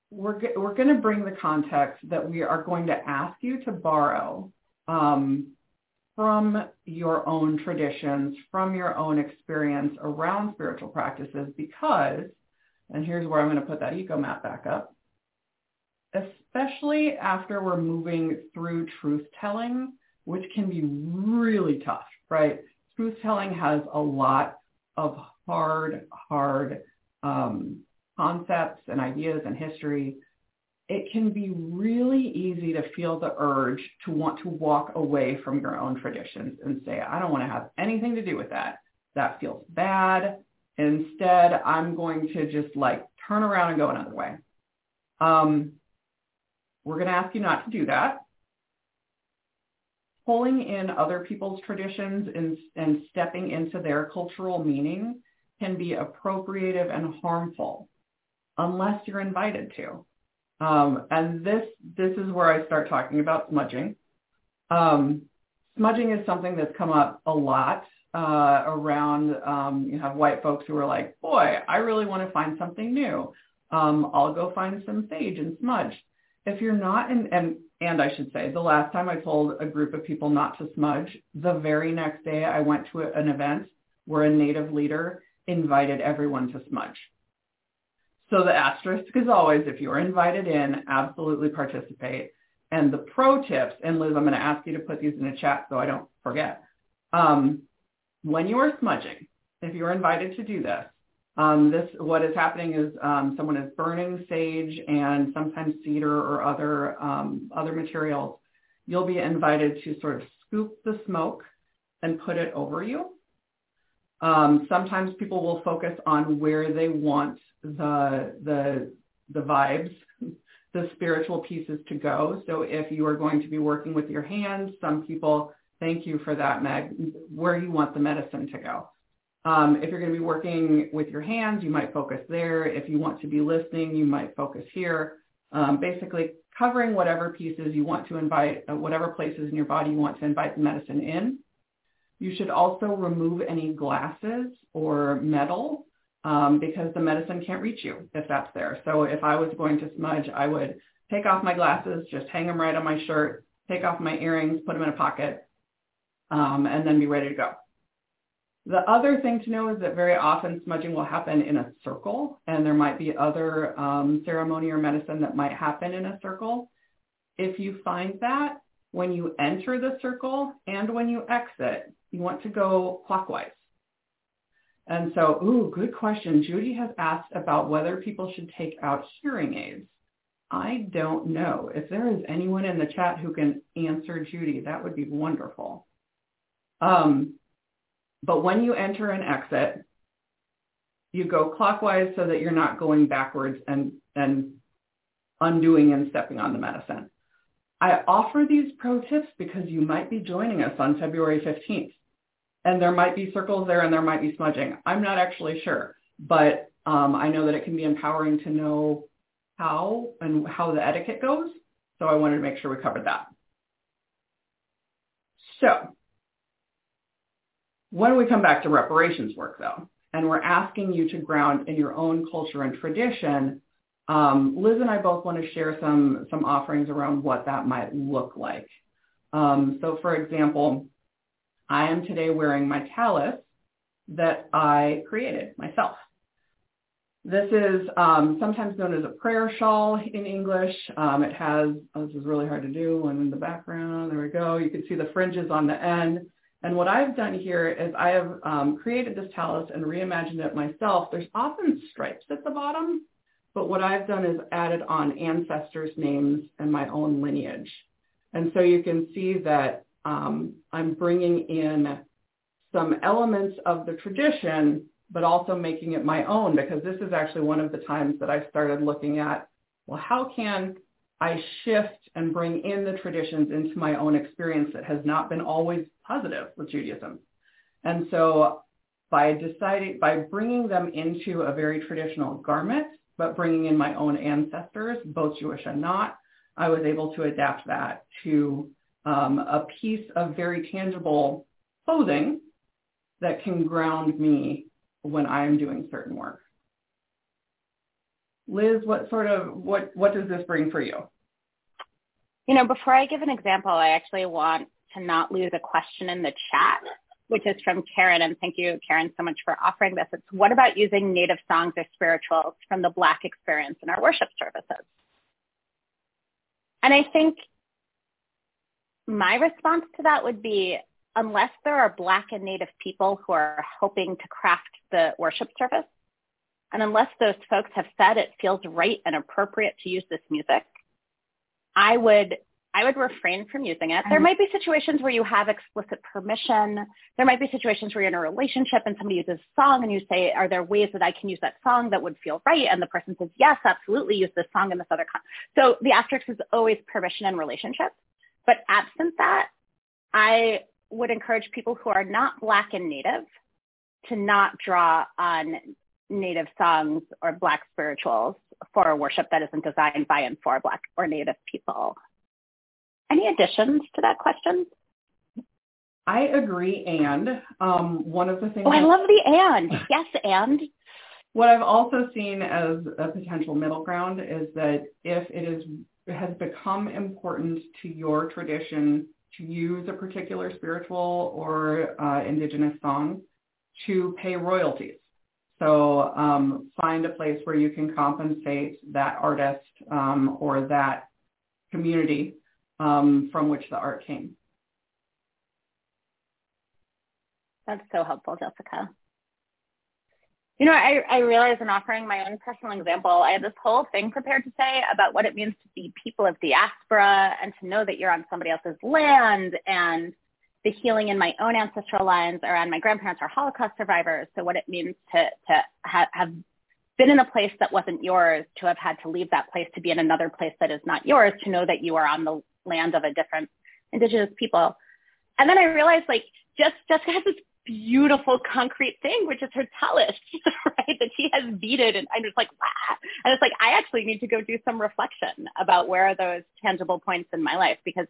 we're we're going to bring the context that we are going to ask you to borrow um, from your own traditions, from your own experience around spiritual practices because, and here's where I'm going to put that eco map back up, especially after we're moving through truth telling, which can be really tough, right? Truth telling has a lot of hard, hard um, concepts and ideas and history it can be really easy to feel the urge to want to walk away from your own traditions and say, I don't want to have anything to do with that. That feels bad. Instead, I'm going to just like turn around and go another way. Um, we're going to ask you not to do that. Pulling in other people's traditions and, and stepping into their cultural meaning can be appropriative and harmful unless you're invited to. Um, and this this is where I start talking about smudging. Um, smudging is something that's come up a lot uh, around. Um, you have white folks who are like, "Boy, I really want to find something new. Um, I'll go find some sage and smudge." If you're not in, and and I should say, the last time I told a group of people not to smudge, the very next day I went to an event where a native leader invited everyone to smudge. So the asterisk is always, if you're invited in, absolutely participate. And the pro tips, and Liz, I'm going to ask you to put these in a chat so I don't forget. Um, when you are smudging, if you're invited to do this, um, this what is happening is um, someone is burning sage and sometimes cedar or other um, other materials. You'll be invited to sort of scoop the smoke and put it over you. Um, sometimes people will focus on where they want the the the vibes the spiritual pieces to go. So if you are going to be working with your hands, some people, thank you for that, Meg, where you want the medicine to go. Um, if you're going to be working with your hands, you might focus there. If you want to be listening, you might focus here. Um, basically covering whatever pieces you want to invite, uh, whatever places in your body you want to invite the medicine in. You should also remove any glasses or metal um, because the medicine can't reach you if that's there. So if I was going to smudge, I would take off my glasses, just hang them right on my shirt, take off my earrings, put them in a pocket, um, and then be ready to go. The other thing to know is that very often smudging will happen in a circle, and there might be other um, ceremony or medicine that might happen in a circle. If you find that, when you enter the circle and when you exit, you want to go clockwise. And so, ooh, good question. Judy has asked about whether people should take out hearing aids. I don't know. If there is anyone in the chat who can answer Judy, that would be wonderful. Um, but when you enter and exit, you go clockwise so that you're not going backwards and, and undoing and stepping on the medicine. I offer these pro tips because you might be joining us on February 15th. And there might be circles there and there might be smudging. I'm not actually sure, but um, I know that it can be empowering to know how and how the etiquette goes. So I wanted to make sure we covered that. So when we come back to reparations work, though, and we're asking you to ground in your own culture and tradition, um, Liz and I both want to share some some offerings around what that might look like. Um, so, for example, I am today wearing my tallis that I created myself. This is um, sometimes known as a prayer shawl in English. Um, it has, oh, this is really hard to do, one in the background, there we go. You can see the fringes on the end. And what I've done here is I have um, created this tallis and reimagined it myself. There's often stripes at the bottom, but what I've done is added on ancestors' names and my own lineage. And so you can see that um, I'm bringing in some elements of the tradition, but also making it my own because this is actually one of the times that I started looking at, well, how can I shift and bring in the traditions into my own experience that has not been always positive with Judaism. And so by deciding, by bringing them into a very traditional garment, but bringing in my own ancestors, both Jewish and not, I was able to adapt that to um, a piece of very tangible clothing that can ground me when I am doing certain work. Liz, what sort of what what does this bring for you? You know, before I give an example, I actually want to not lose a question in the chat, which is from Karen. And thank you, Karen, so much for offering this. It's what about using native songs or spirituals from the Black experience in our worship services? And I think my response to that would be unless there are Black and Native people who are helping to craft the worship service, and unless those folks have said it feels right and appropriate to use this music, I would I would refrain from using it. There mm-hmm. might be situations where you have explicit permission. There might be situations where you're in a relationship and somebody uses a song and you say, are there ways that I can use that song that would feel right? And the person says, yes, absolutely, use this song in this other con-. So the asterisk is always permission and relationship. But absent that, I would encourage people who are not Black and Native to not draw on Native songs or Black spirituals for a worship that isn't designed by and for Black or Native people. Any additions to that question? I agree, and um, one of the things. Oh, I love the and. Yes, and. What I've also seen as a potential middle ground is that if it is it has become important to your tradition to use a particular spiritual or uh, indigenous song to pay royalties. So um, find a place where you can compensate that artist um, or that community um, from which the art came. That's so helpful, Jessica. You know, I, I realize in offering my own personal example, I had this whole thing prepared to say about what it means to be people of diaspora and to know that you're on somebody else's land and the healing in my own ancestral lines around my grandparents are Holocaust survivors. So what it means to, to have, have been in a place that wasn't yours, to have had to leave that place to be in another place that is not yours, to know that you are on the land of a different indigenous people. And then I realized like just Jessica has this beautiful concrete thing, which is her tallis, right? That she has beaded and I'm just like, wow. And it's like, I actually need to go do some reflection about where are those tangible points in my life because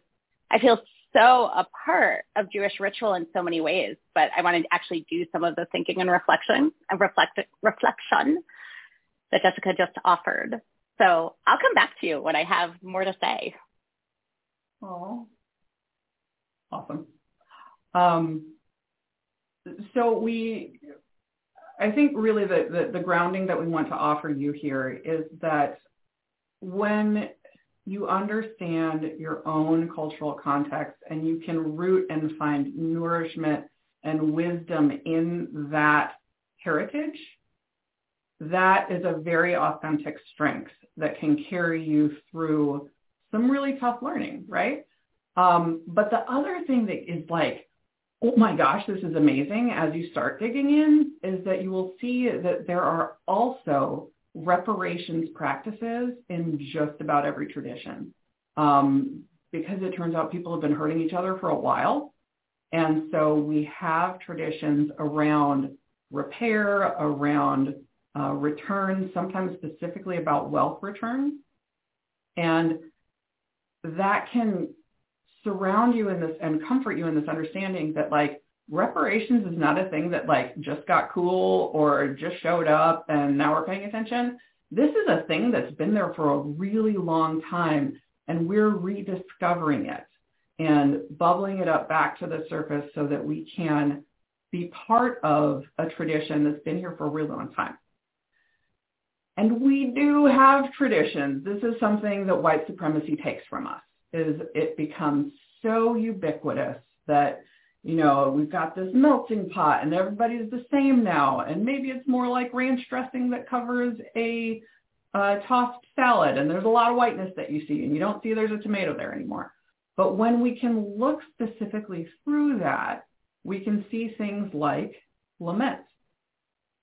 I feel so a part of Jewish ritual in so many ways, but I want to actually do some of the thinking and reflection and reflect, reflection that Jessica just offered. So I'll come back to you when I have more to say. Oh, awesome. Um, so we, I think really the, the, the grounding that we want to offer you here is that when you understand your own cultural context and you can root and find nourishment and wisdom in that heritage, that is a very authentic strength that can carry you through some really tough learning, right? Um, but the other thing that is like, oh my gosh, this is amazing as you start digging in is that you will see that there are also reparations practices in just about every tradition. Um, because it turns out people have been hurting each other for a while. And so we have traditions around repair, around uh, returns, sometimes specifically about wealth returns. And that can surround you in this and comfort you in this understanding that like reparations is not a thing that like just got cool or just showed up and now we're paying attention. This is a thing that's been there for a really long time and we're rediscovering it and bubbling it up back to the surface so that we can be part of a tradition that's been here for a really long time. And we do have traditions. This is something that white supremacy takes from us is it becomes so ubiquitous that you know we've got this melting pot and everybody's the same now. And maybe it's more like ranch dressing that covers a uh, tossed salad and there's a lot of whiteness that you see and you don't see there's a tomato there anymore. But when we can look specifically through that we can see things like lament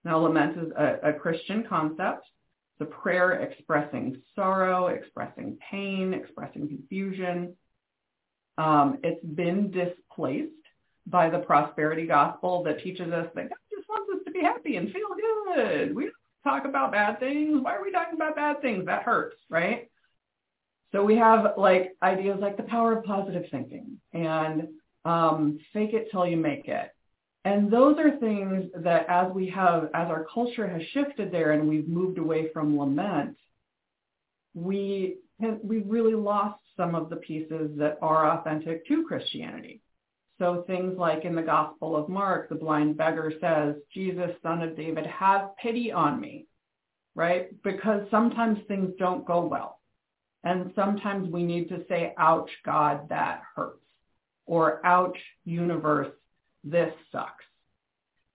now lament is a, a christian concept the prayer expressing sorrow, expressing pain, expressing confusion. Um, it's been displaced by the prosperity gospel that teaches us that God just wants us to be happy and feel good. We don't talk about bad things. Why are we talking about bad things? That hurts, right? So we have like ideas like the power of positive thinking and um, fake it till you make it and those are things that as we have, as our culture has shifted there and we've moved away from lament, we we really lost some of the pieces that are authentic to Christianity. So things like in the Gospel of Mark, the blind beggar says, Jesus, son of David, have pity on me, right? Because sometimes things don't go well. And sometimes we need to say, ouch, God, that hurts. Or ouch, universe, this sucks.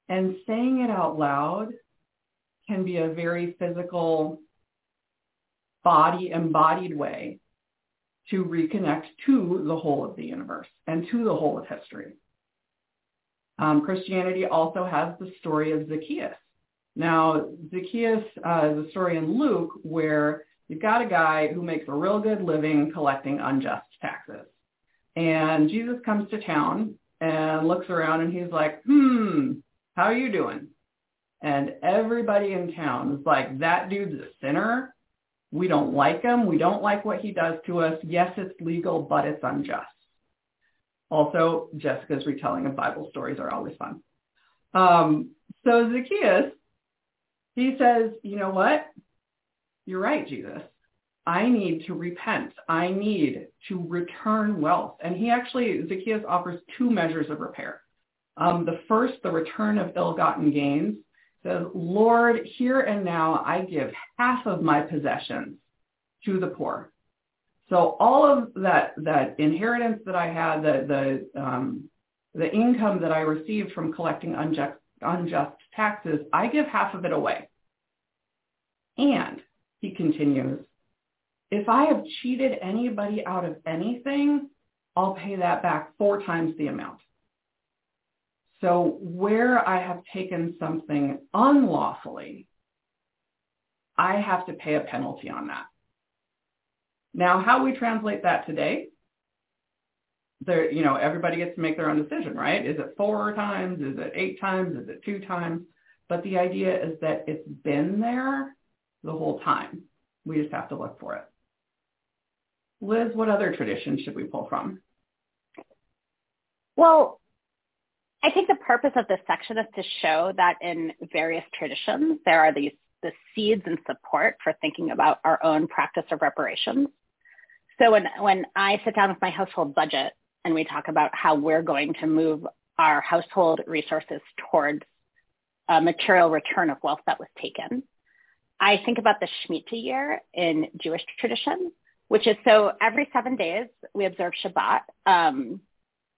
And saying it out loud can be a very physical, body embodied way to reconnect to the whole of the universe and to the whole of history. Um, Christianity also has the story of Zacchaeus. Now, Zacchaeus uh, is a story in Luke where you've got a guy who makes a real good living collecting unjust taxes. And Jesus comes to town and looks around and he's like, hmm, how are you doing? And everybody in town is like, that dude's a sinner. We don't like him. We don't like what he does to us. Yes, it's legal, but it's unjust. Also, Jessica's retelling of Bible stories are always fun. Um, so Zacchaeus, he says, you know what? You're right, Jesus. I need to repent. I need to return wealth. And he actually, Zacchaeus offers two measures of repair. Um, the first, the return of ill-gotten gains, says, Lord, here and now I give half of my possessions to the poor. So all of that, that inheritance that I had, the, the, um, the income that I received from collecting unjust, unjust taxes, I give half of it away. And, he continues, if I have cheated anybody out of anything, I'll pay that back four times the amount. So where I have taken something unlawfully I have to pay a penalty on that. Now, how we translate that today, there, you know, everybody gets to make their own decision, right? Is it four times? Is it eight times? Is it two times? But the idea is that it's been there the whole time. We just have to look for it. Liz, what other traditions should we pull from? Well, I think the purpose of this section is to show that in various traditions, there are these the seeds and support for thinking about our own practice of reparations. So when, when I sit down with my household budget and we talk about how we're going to move our household resources towards a material return of wealth that was taken, I think about the Shemitah year in Jewish tradition, which is so every seven days we observe Shabbat. Um,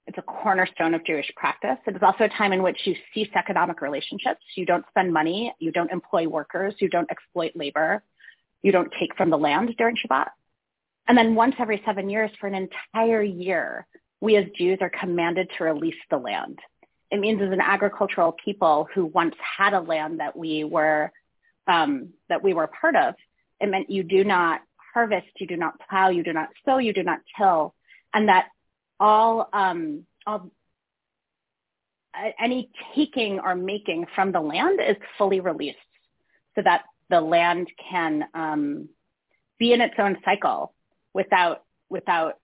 it's a cornerstone of Jewish practice. It is also a time in which you cease economic relationships. You don't spend money. You don't employ workers. You don't exploit labor. You don't take from the land during Shabbat. And then once every seven years for an entire year, we as Jews are commanded to release the land. It means as an agricultural people who once had a land that we were um, that we were part of, it meant you do not harvest, you do not plow, you do not sow, you do not till, and that all um, all any taking or making from the land is fully released, so that the land can um, be in its own cycle without without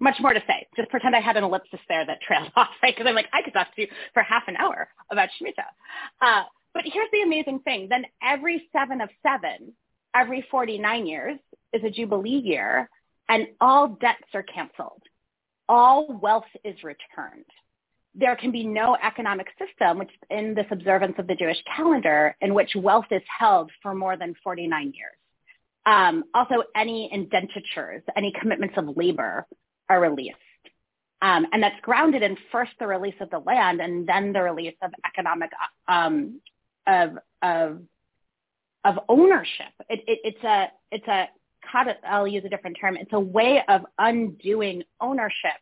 much more to say. Just pretend I had an ellipsis there that trailed off, right? Because I'm like, I could talk to you for half an hour about Shemitah. Uh, but here's the amazing thing. Then every seven of seven, every 49 years is a Jubilee year and all debts are canceled. All wealth is returned. There can be no economic system which in this observance of the Jewish calendar in which wealth is held for more than 49 years. Um, also, any indentures, any commitments of labor are released. Um, and that's grounded in first the release of the land and then the release of economic um, of, of of ownership. It, it, it's a it's a I'll use a different term. It's a way of undoing ownership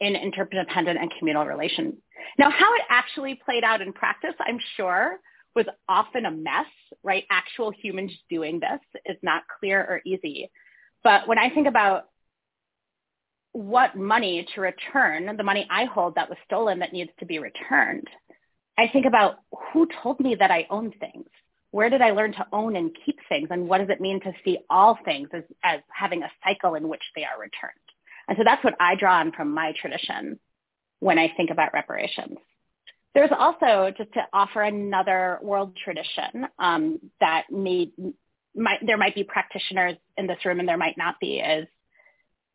in interdependent and communal relations. Now, how it actually played out in practice, I'm sure, was often a mess, right? Actual humans doing this is not clear or easy. But when I think about what money to return, the money I hold that was stolen that needs to be returned, I think about who told me that I own things? Where did I learn to own and keep things? And what does it mean to see all things as, as having a cycle in which they are returned? And so that's what I draw on from my tradition when I think about reparations. There's also, just to offer another world tradition um, that may, might, there might be practitioners in this room and there might not be, is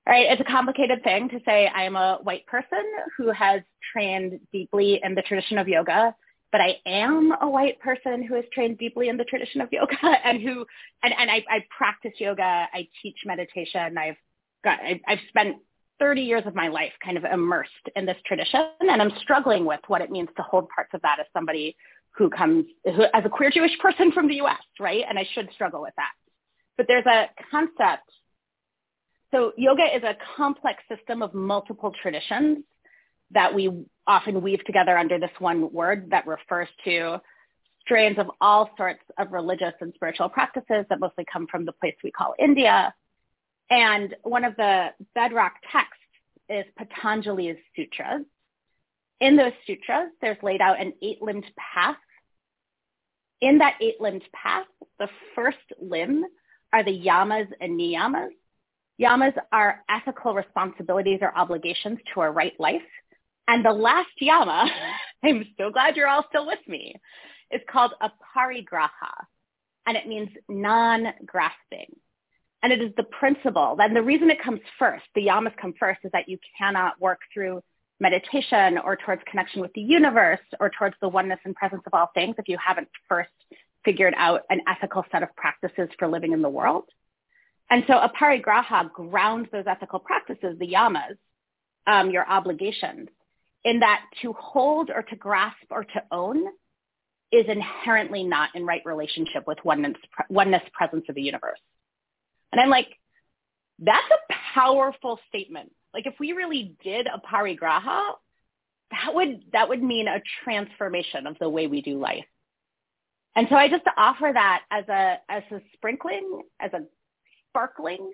right? It's a complicated thing to say I am a white person who has trained deeply in the tradition of yoga but I am a white person who has trained deeply in the tradition of yoga and who, and, and I, I practice yoga. I teach meditation. I've got, I, I've spent 30 years of my life kind of immersed in this tradition and I'm struggling with what it means to hold parts of that as somebody who comes who, as a queer Jewish person from the US, right? And I should struggle with that. But there's a concept. So yoga is a complex system of multiple traditions that we often weave together under this one word that refers to strains of all sorts of religious and spiritual practices that mostly come from the place we call India. And one of the bedrock texts is Patanjali's sutras. In those sutras, there's laid out an eight-limbed path. In that eight-limbed path, the first limb are the yamas and niyamas. Yamas are ethical responsibilities or obligations to a right life. And the last yama, I'm so glad you're all still with me, is called a parigraha, and it means non-grasping. And it is the principle, and the reason it comes first, the yamas come first, is that you cannot work through meditation or towards connection with the universe or towards the oneness and presence of all things if you haven't first figured out an ethical set of practices for living in the world. And so aparigraha grounds those ethical practices, the yamas, um, your obligations, in that to hold or to grasp or to own is inherently not in right relationship with oneness, oneness presence of the universe. And I'm like, that's a powerful statement. Like if we really did aparigraha, that would that would mean a transformation of the way we do life. And so I just offer that as a as a sprinkling, as a sparkling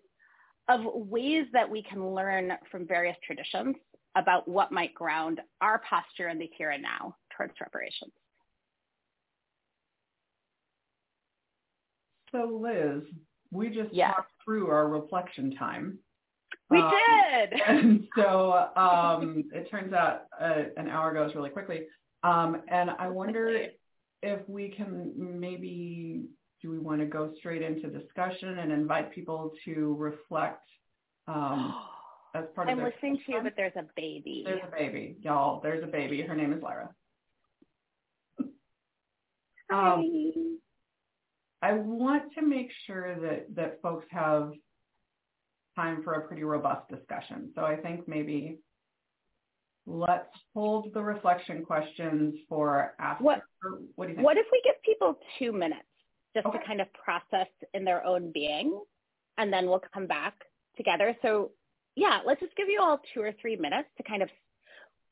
of ways that we can learn from various traditions about what might ground our posture in the here and now towards reparations. So Liz, we just yes. talked through our reflection time. We um, did. And so um, it turns out uh, an hour goes really quickly. Um, and I wonder if we can maybe, do we want to go straight into discussion and invite people to reflect um, as part I'm of I'm listening to you, but there's a baby. There's a baby, y'all. There's a baby. Her name is Lyra. Hi. Um, I want to make sure that, that folks have time for a pretty robust discussion. So I think maybe let's hold the reflection questions for after. What, what do you think? What if we give people two minutes just okay. to kind of process in their own being, and then we'll come back together. So yeah, let's just give you all two or three minutes to kind of.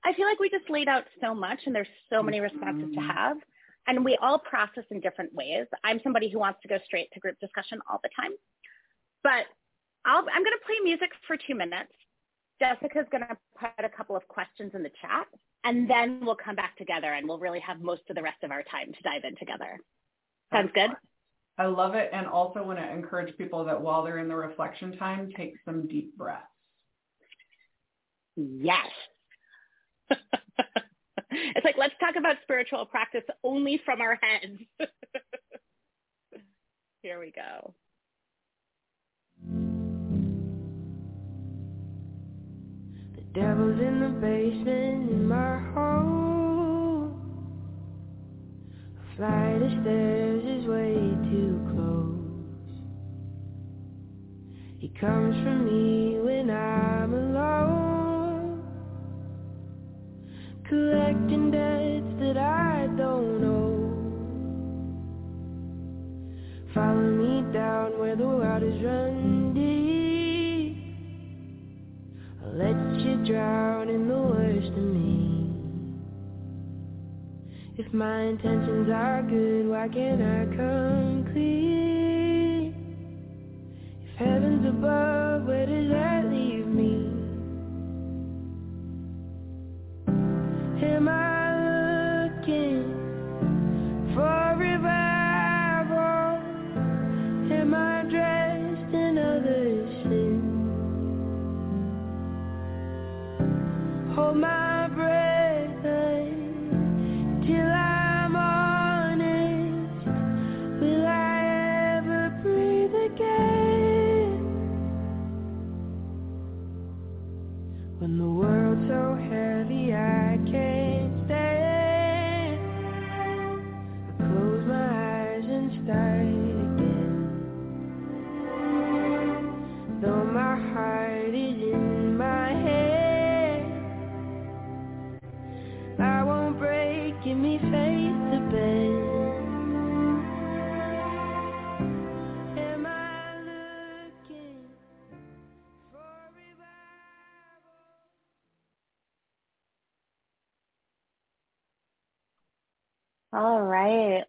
I feel like we just laid out so much, and there's so many responses Mm-hmm. to have and we all process in different ways. I'm somebody who wants to go straight to group discussion all the time, but I'll, I'm going to play music for two minutes. Jessica's going to put a couple of questions in the chat, and then we'll come back together and we'll really have most of the rest of our time to dive in together. Sounds good? I love it, and also want to encourage people that while they're in the reflection time, take some deep breaths. Yes. It's like, let's talk about spiritual practice only from our heads. Here we go. The devil's in the basement in my home. A flight of stairs is way too close. He comes for me when I'm alone collecting debts that I don't owe. Follow me down where the waters run deep. I'll let you drown in the worst of me. If my intentions are good, why can't I come clean? If heaven's above, where does that Am I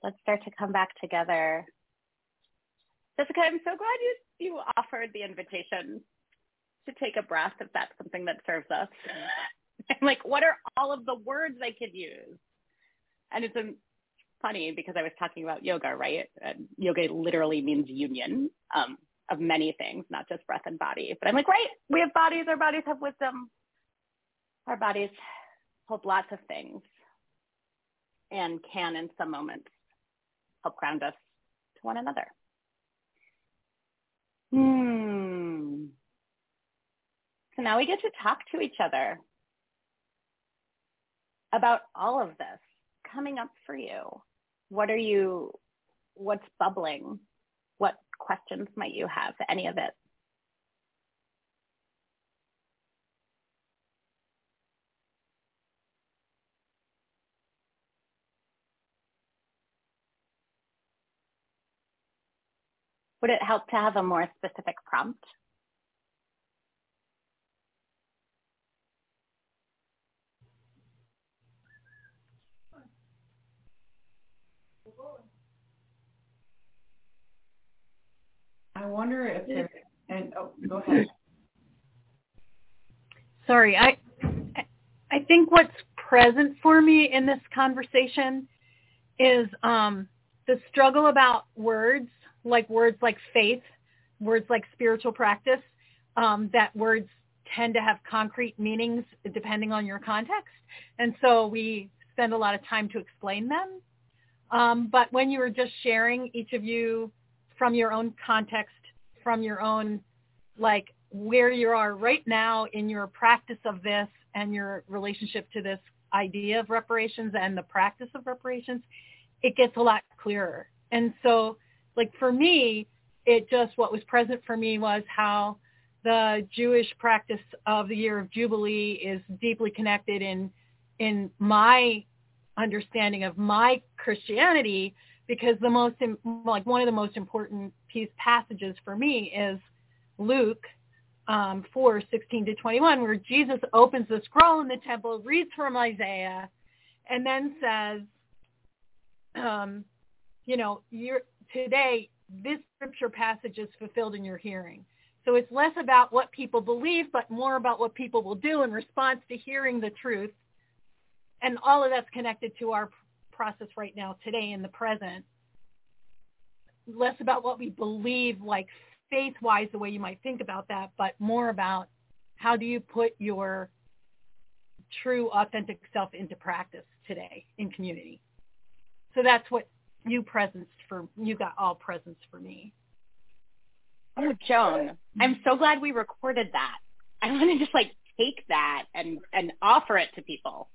let's start to come back together. Jessica, I'm so glad you, you offered the invitation to take a breath if that's something that serves us. I'm like, what are all of the words I could use? And it's um, funny because I was talking about yoga, right? And yoga literally means union um, of many things, not just breath and body. But I'm like, right, we have bodies. Our bodies have wisdom. Our bodies hold lots of things and can, in some moments, help ground us to one another. Hmm. So now we get to talk to each other about all of this coming up for you. What are you, what's bubbling? What questions might you have, any of it? Would it help to have a more specific prompt? I wonder if there's and oh, go ahead. Sorry, I I think what's present for me in this conversation is um, the struggle about words like words like faith, words like spiritual practice, um, that words tend to have concrete meanings depending on your context. And so we spend a lot of time to explain them. Um, but when you were just sharing, each of you from your own context, from your own, like where you are right now in your practice of this and your relationship to this idea of reparations and the practice of reparations, it gets a lot clearer. And so like for me, it just what was present for me was how the Jewish practice of the year of Jubilee is deeply connected in in my understanding of my Christianity because the most like one of the most important piece passages for me is Luke um, 4, 16 to 21, where Jesus opens the scroll in the temple, reads from Isaiah, and then says, um, you know, you're, today this scripture passage is fulfilled in your hearing. So it's less about what people believe, but more about what people will do in response to hearing the truth. And all of that's connected to our process right now, today in the present. Less about what we believe, like faith-wise, the way you might think about that, but more about how do you put your true, authentic self into practice today in community. So that's what you presents for you got all presents for me. Oh, Joan, I'm so glad we recorded that. I want to just like take that and and offer it to people.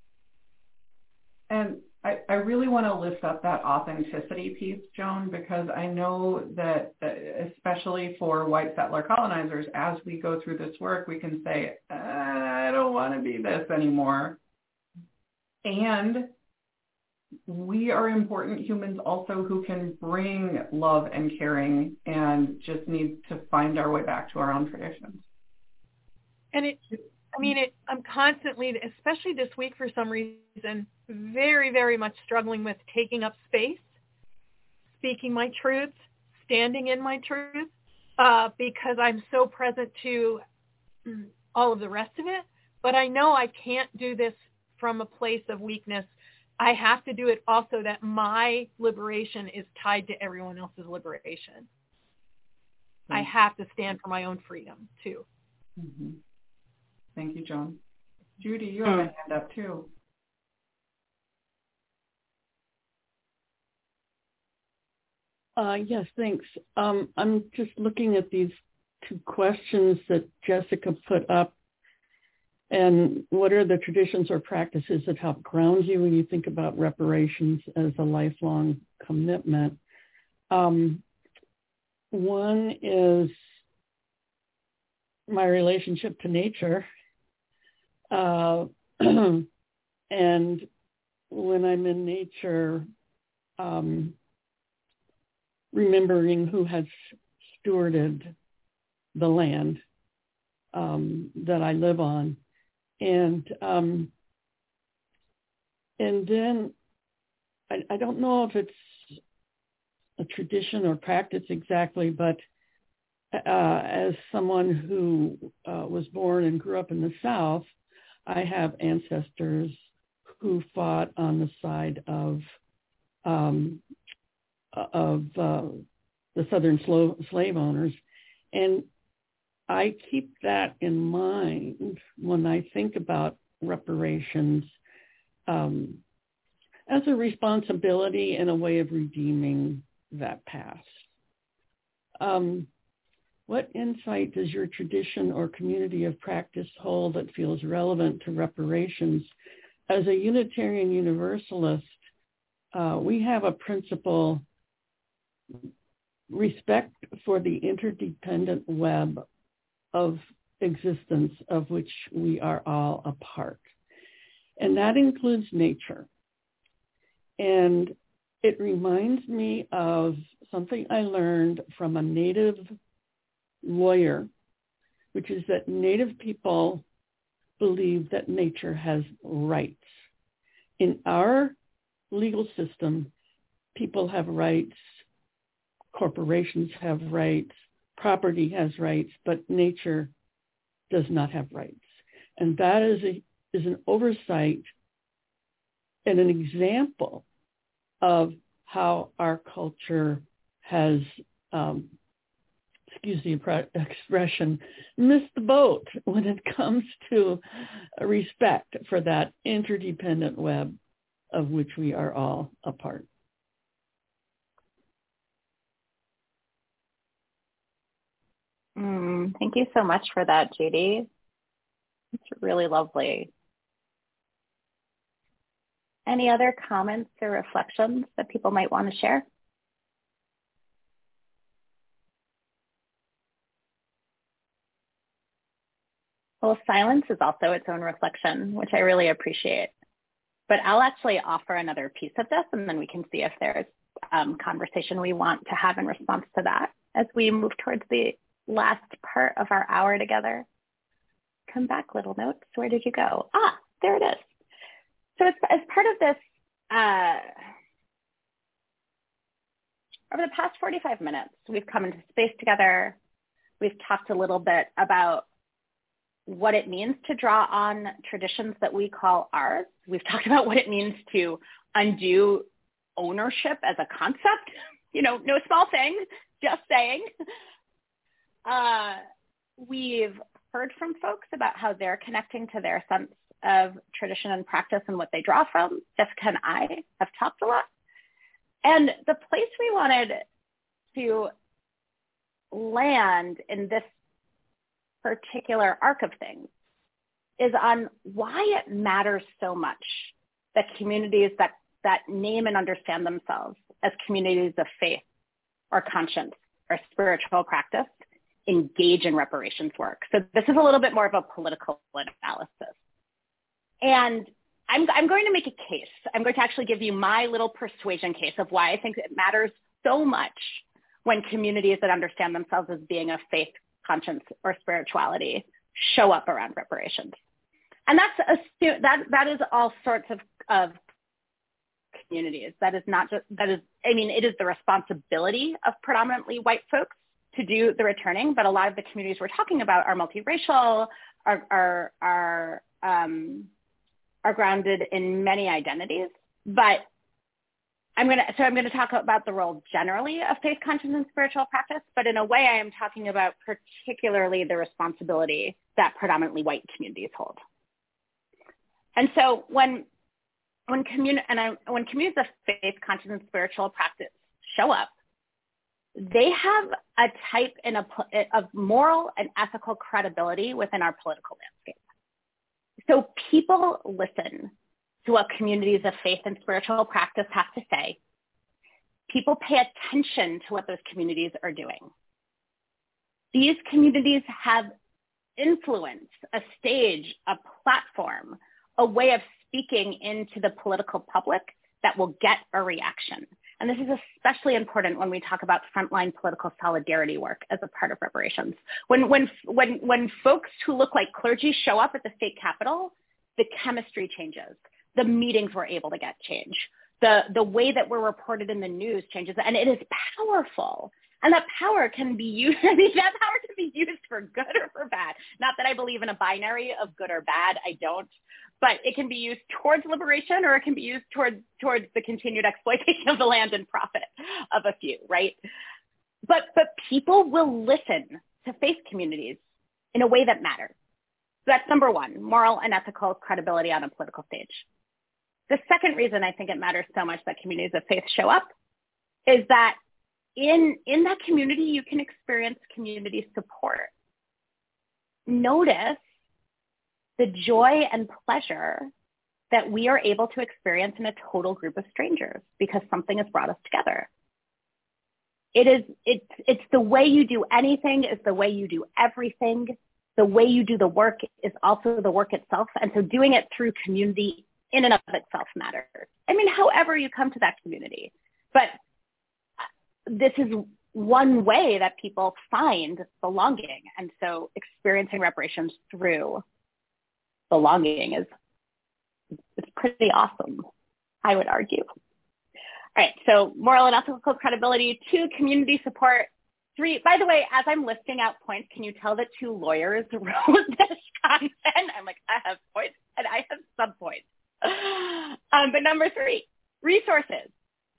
And I, I really want to lift up that authenticity piece, Joan, because I know that especially for white settler colonizers, as we go through this work, we can say, I don't want to be this anymore. And we are important humans also who can bring love and caring and just need to find our way back to our own traditions. And it, I mean, it, I'm constantly, especially this week for some reason, very, very much struggling with taking up space, speaking my truth, standing in my truth, uh, because I'm so present to all of the rest of it. But I know I can't do this from a place of weakness I have to do it also that my liberation is tied to everyone else's liberation. Mm-hmm. I have to stand for my own freedom too. Mm-hmm. Thank you, John. Judy, you have a hand up too. Uh, yes, thanks. Um, I'm just looking at these two questions that Jessica put up and what are the traditions or practices that help ground you when you think about reparations as a lifelong commitment? Um, one is my relationship to nature. Uh, and when I'm in nature, um, remembering who has stewarded the land um, that I live on and um, and then I, I don't know if it's a tradition or practice exactly, but uh, as someone who uh, was born and grew up in the South, I have ancestors who fought on the side of um, of uh, the Southern slave owners, and I keep that in mind when I think about reparations um, as a responsibility and a way of redeeming that past. Um, what insight does your tradition or community of practice hold that feels relevant to reparations? As a Unitarian Universalist, uh, we have a principle respect for the interdependent web of existence of which we are all a part. And that includes nature. And it reminds me of something I learned from a native lawyer, which is that native people believe that nature has rights. In our legal system, people have rights, corporations have rights, property has rights, but nature does not have rights. And that is a is an oversight and an example of how our culture has, um, excuse the expression, missed the boat when it comes to respect for that interdependent web of which we are all a part. Thank you so much for that, Judy. It's really lovely. Any other comments or reflections that people might want to share? Well, silence is also its own reflection, which I really appreciate. But I'll actually offer another piece of this, and then we can see if there's um, conversation we want to have in response to that as we move towards the last part of our hour together. Come back, little notes. Where did you go? Ah, there it is. So as, as part of this, uh, over the past 45 minutes, we've come into space together. We've talked a little bit about what it means to draw on traditions that we call ours. We've talked about what it means to undo ownership as a concept. You know, no small thing, just saying. Uh, we've heard from folks about how they're connecting to their sense of tradition and practice and what they draw from. Jessica and I have talked a lot. And the place we wanted to land in this particular arc of things is on why it matters so much that communities that, that name and understand themselves as communities of faith or conscience or spiritual practice engage in reparations work. So this is a little bit more of a political analysis. And I'm, I'm going to make a case. I'm going to actually give you my little persuasion case of why I think it matters so much when communities that understand themselves as being of faith, conscience, or spirituality show up around reparations. And that's a, that that is all sorts of, of communities. That is not just that is I mean it is the responsibility of predominantly white folks to do the returning, but a lot of the communities we're talking about are multiracial, are are are um, are grounded in many identities. But I'm gonna so I'm gonna talk about the role generally of faith, conscience, and spiritual practice, but in a way I am talking about particularly the responsibility that predominantly white communities hold. And so when when communi- and I, when communities of faith, conscience, and spiritual practice show up, they have a type a, eh, of moral and ethical credibility within our political landscape. So people listen to what communities of faith and spiritual practice have to say. People pay attention to what those communities are doing. These communities have influence, a stage, a platform, a way of speaking into the political public that will get a reaction. And this is especially important when we talk about frontline political solidarity work as a part of reparations. When, when, when, when folks who look like clergy show up at the state capitol, the chemistry changes. The meetings we're able to get change. The, the way that we're reported in the news changes. And it is powerful. And that power can be used, I mean, that power can be used for good or for bad. Not that I believe in a binary of good or bad. I don't but it can be used towards liberation or it can be used towards towards the continued exploitation of the land and profit of a few, right? But but people will listen to faith communities in a way that matters. So that's number one, moral and ethical credibility on a political stage. The second reason I think it matters so much that communities of faith show up is that in, in that community, you can experience community support. Notice the joy and pleasure that we are able to experience in a total group of strangers because something has brought us together. It is, it's, it's the way you do anything is the way you do everything. The way you do the work is also the work itself. And so doing it through community in and of itself matters. I mean, however you come to that community. But this is one way that people find belonging. And so experiencing reparations through belonging is it's pretty awesome, I would argue. All right, so moral and ethical credibility, two, community support, three. By the way, as I'm listing out points, can you tell that two lawyers wrote this content? I'm like, I have points and I have sub points. Um, but number three, resources.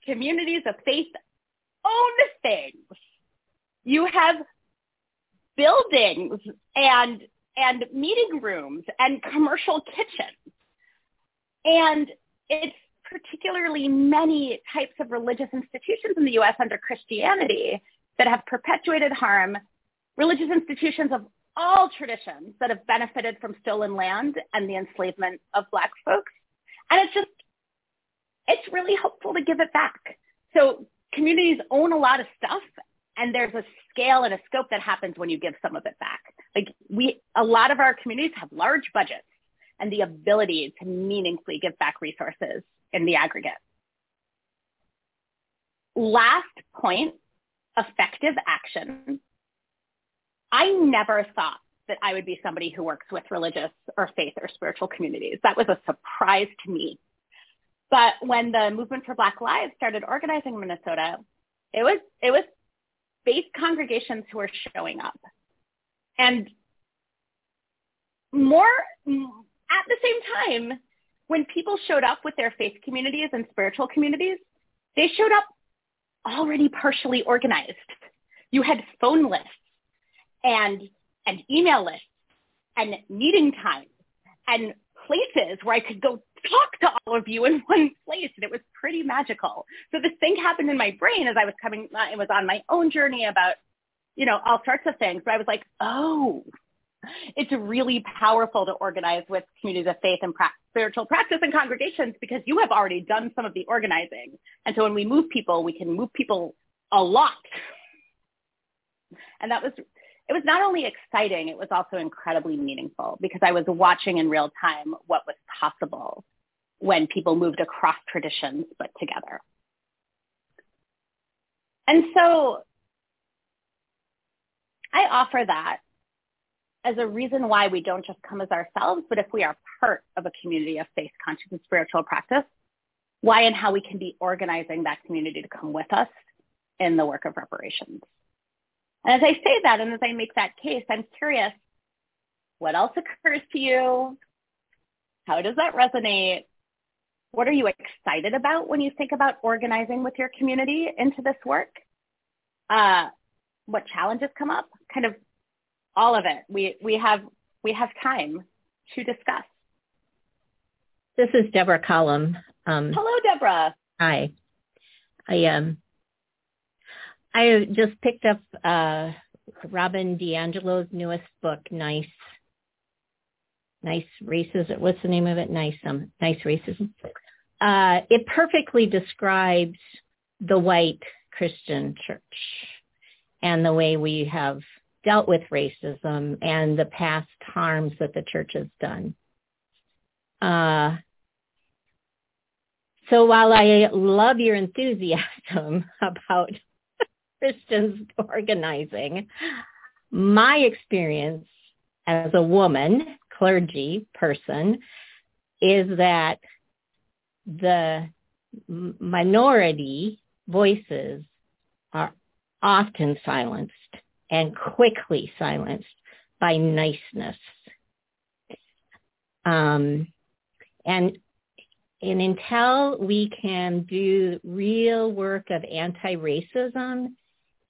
Communities of faith own things. You have buildings and and meeting rooms and commercial kitchens. And it's particularly many types of religious institutions in the US under Christianity that have perpetuated harm, religious institutions of all traditions that have benefited from stolen land and the enslavement of black folks. And it's just, it's really hopeful to give it back. So communities own a lot of stuff and there's a scale and a scope that happens when you give some of it back. Like we, a lot of our communities have large budgets and the ability to meaningfully give back resources in the aggregate. Last point, effective action. I never thought that I would be somebody who works with religious or faith or spiritual communities. That was a surprise to me. But when the Movement for Black Lives started organizing in Minnesota, it was it was faith congregations who were showing up. And more at the same time, when people showed up with their faith communities and spiritual communities, they showed up already partially organized. You had phone lists and and email lists and meeting times and places where I could go talk to all of you in one place and it was pretty magical. So this thing happened in my brain as I was coming, it was on my own journey about, you know, all sorts of things. But I was like, oh, it's really powerful to organize with communities of faith and pra- spiritual practice and congregations because you have already done some of the organizing. And so when we move people, we can move people a lot. And that was it was not only exciting, it was also incredibly meaningful because I was watching in real time what was possible when people moved across traditions but together. And so I offer that as a reason why we don't just come as ourselves, but if we are part of a community of faith, conscious, and spiritual practice, why and how we can be organizing that community to come with us in the work of reparations. And as I say that and as I make that case, I'm curious, what else occurs to you? How does that resonate? What are you excited about when you think about organizing with your community into this work? Uh, what challenges come up? Kind of all of it. We we have we have time to discuss. This is Deborah Collum. Um, Hello, Deborah. Hi. I um I just picked up uh, Robin DiAngelo's newest book, Nice. Nice Racism. What's the name of it? Nice, um, Nice Racism. Uh, it perfectly describes the white Christian church and the way we have dealt with racism and the past harms that the church has done. Uh, so while I love your enthusiasm about Christians organizing. My experience as a woman, clergy person, is that the minority voices are often silenced and quickly silenced by niceness. Um, and and until we can do real work of anti-racism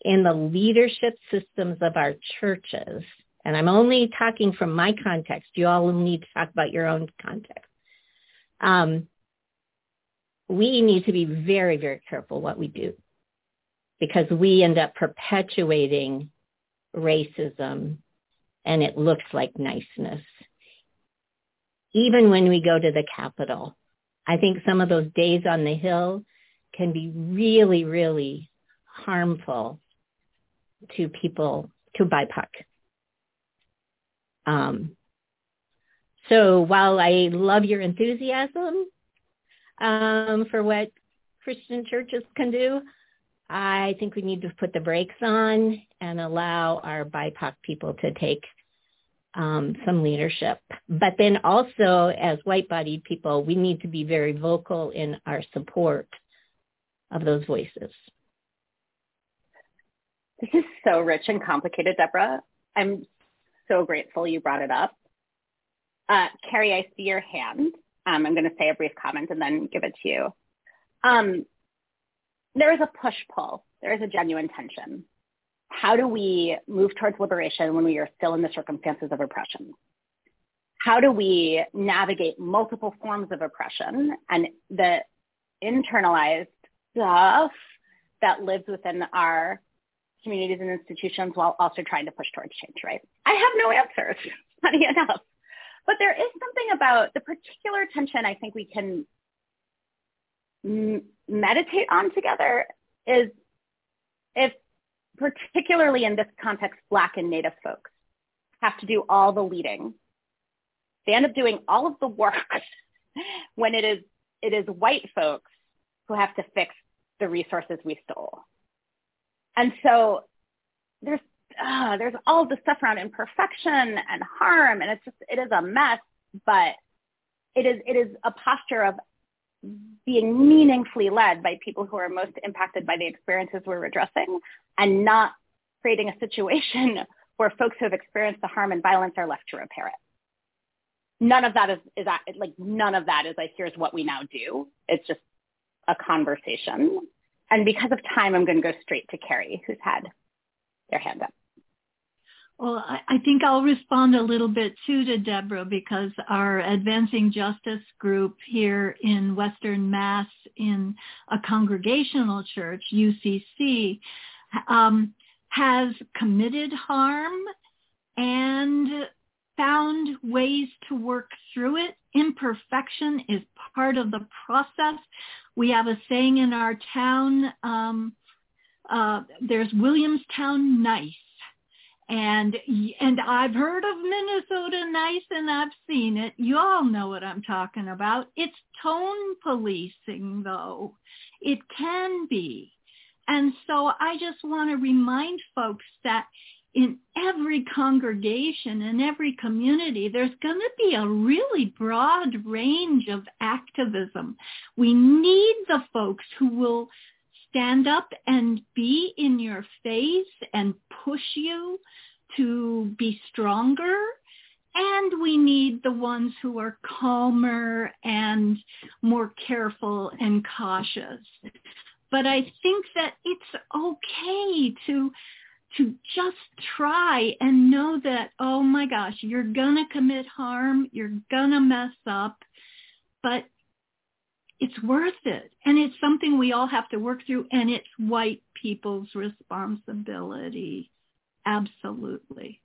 in the leadership systems of our churches, and I'm only talking from my context, you all need to talk about your own context. Um, we need to be very, very careful what we do because we end up perpetuating racism and it looks like niceness. Even when we go to the Capitol, I think some of those days on the Hill can be really, really harmful to people, to BIPOC. Um, so while I love your enthusiasm um, for what Christian churches can do, I think we need to put the brakes on and allow our BIPOC people to take um, some leadership. But then also as white-bodied people, we need to be very vocal in our support of those voices. This is so rich and complicated, Deborah. I'm so grateful you brought it up. Uh, Carrie, I see your hand. Um, I'm going to say a brief comment and then give it to you. Um, there is a push-pull. There is a genuine tension. How do we move towards liberation when we are still in the circumstances of oppression? How do we navigate multiple forms of oppression and the internalized stuff that lives within our communities and institutions while also trying to push towards change, right? I have no answers, funny enough. But there is something about the particular tension I think we can m- meditate on together is if particularly in this context, Black and Native folks have to do all the leading. They end up doing all of the work when it is it is white folks who have to fix the resources we stole. And so there's uh, there's all the stuff around imperfection and harm, and it's just it is a mess. But it is it is a posture of being meaningfully led by people who are most impacted by the experiences we're addressing, and not creating a situation where folks who have experienced the harm and violence are left to repair it. None of that is is like none of that is like here's what we now do. It's just a conversation. And because of time, I'm going to go straight to Carrie, who's had their hand up. Well, I think I'll respond a little bit too to Deborah because our Advancing Justice group here in Western Mass in a congregational church, UCC, um, has committed harm and found ways to work through it. Imperfection is part of the process. We have a saying in our town, um, uh, there's Williamstown nice and and I've heard of Minnesota nice and I've seen it. You all know what I'm talking about. It's tone policing though. It can be. And so I just want to remind folks that in every congregation, in every community, there's going to be a really broad range of activism. We need the folks who will stand up and be in your face and push you to be stronger. And we need the ones who are calmer and more careful and cautious. But I think that it's okay to to just try and know that, oh my gosh, you're going to commit harm, you're going to mess up, but it's worth it. And it's something we all have to work through and it's white people's responsibility. Absolutely.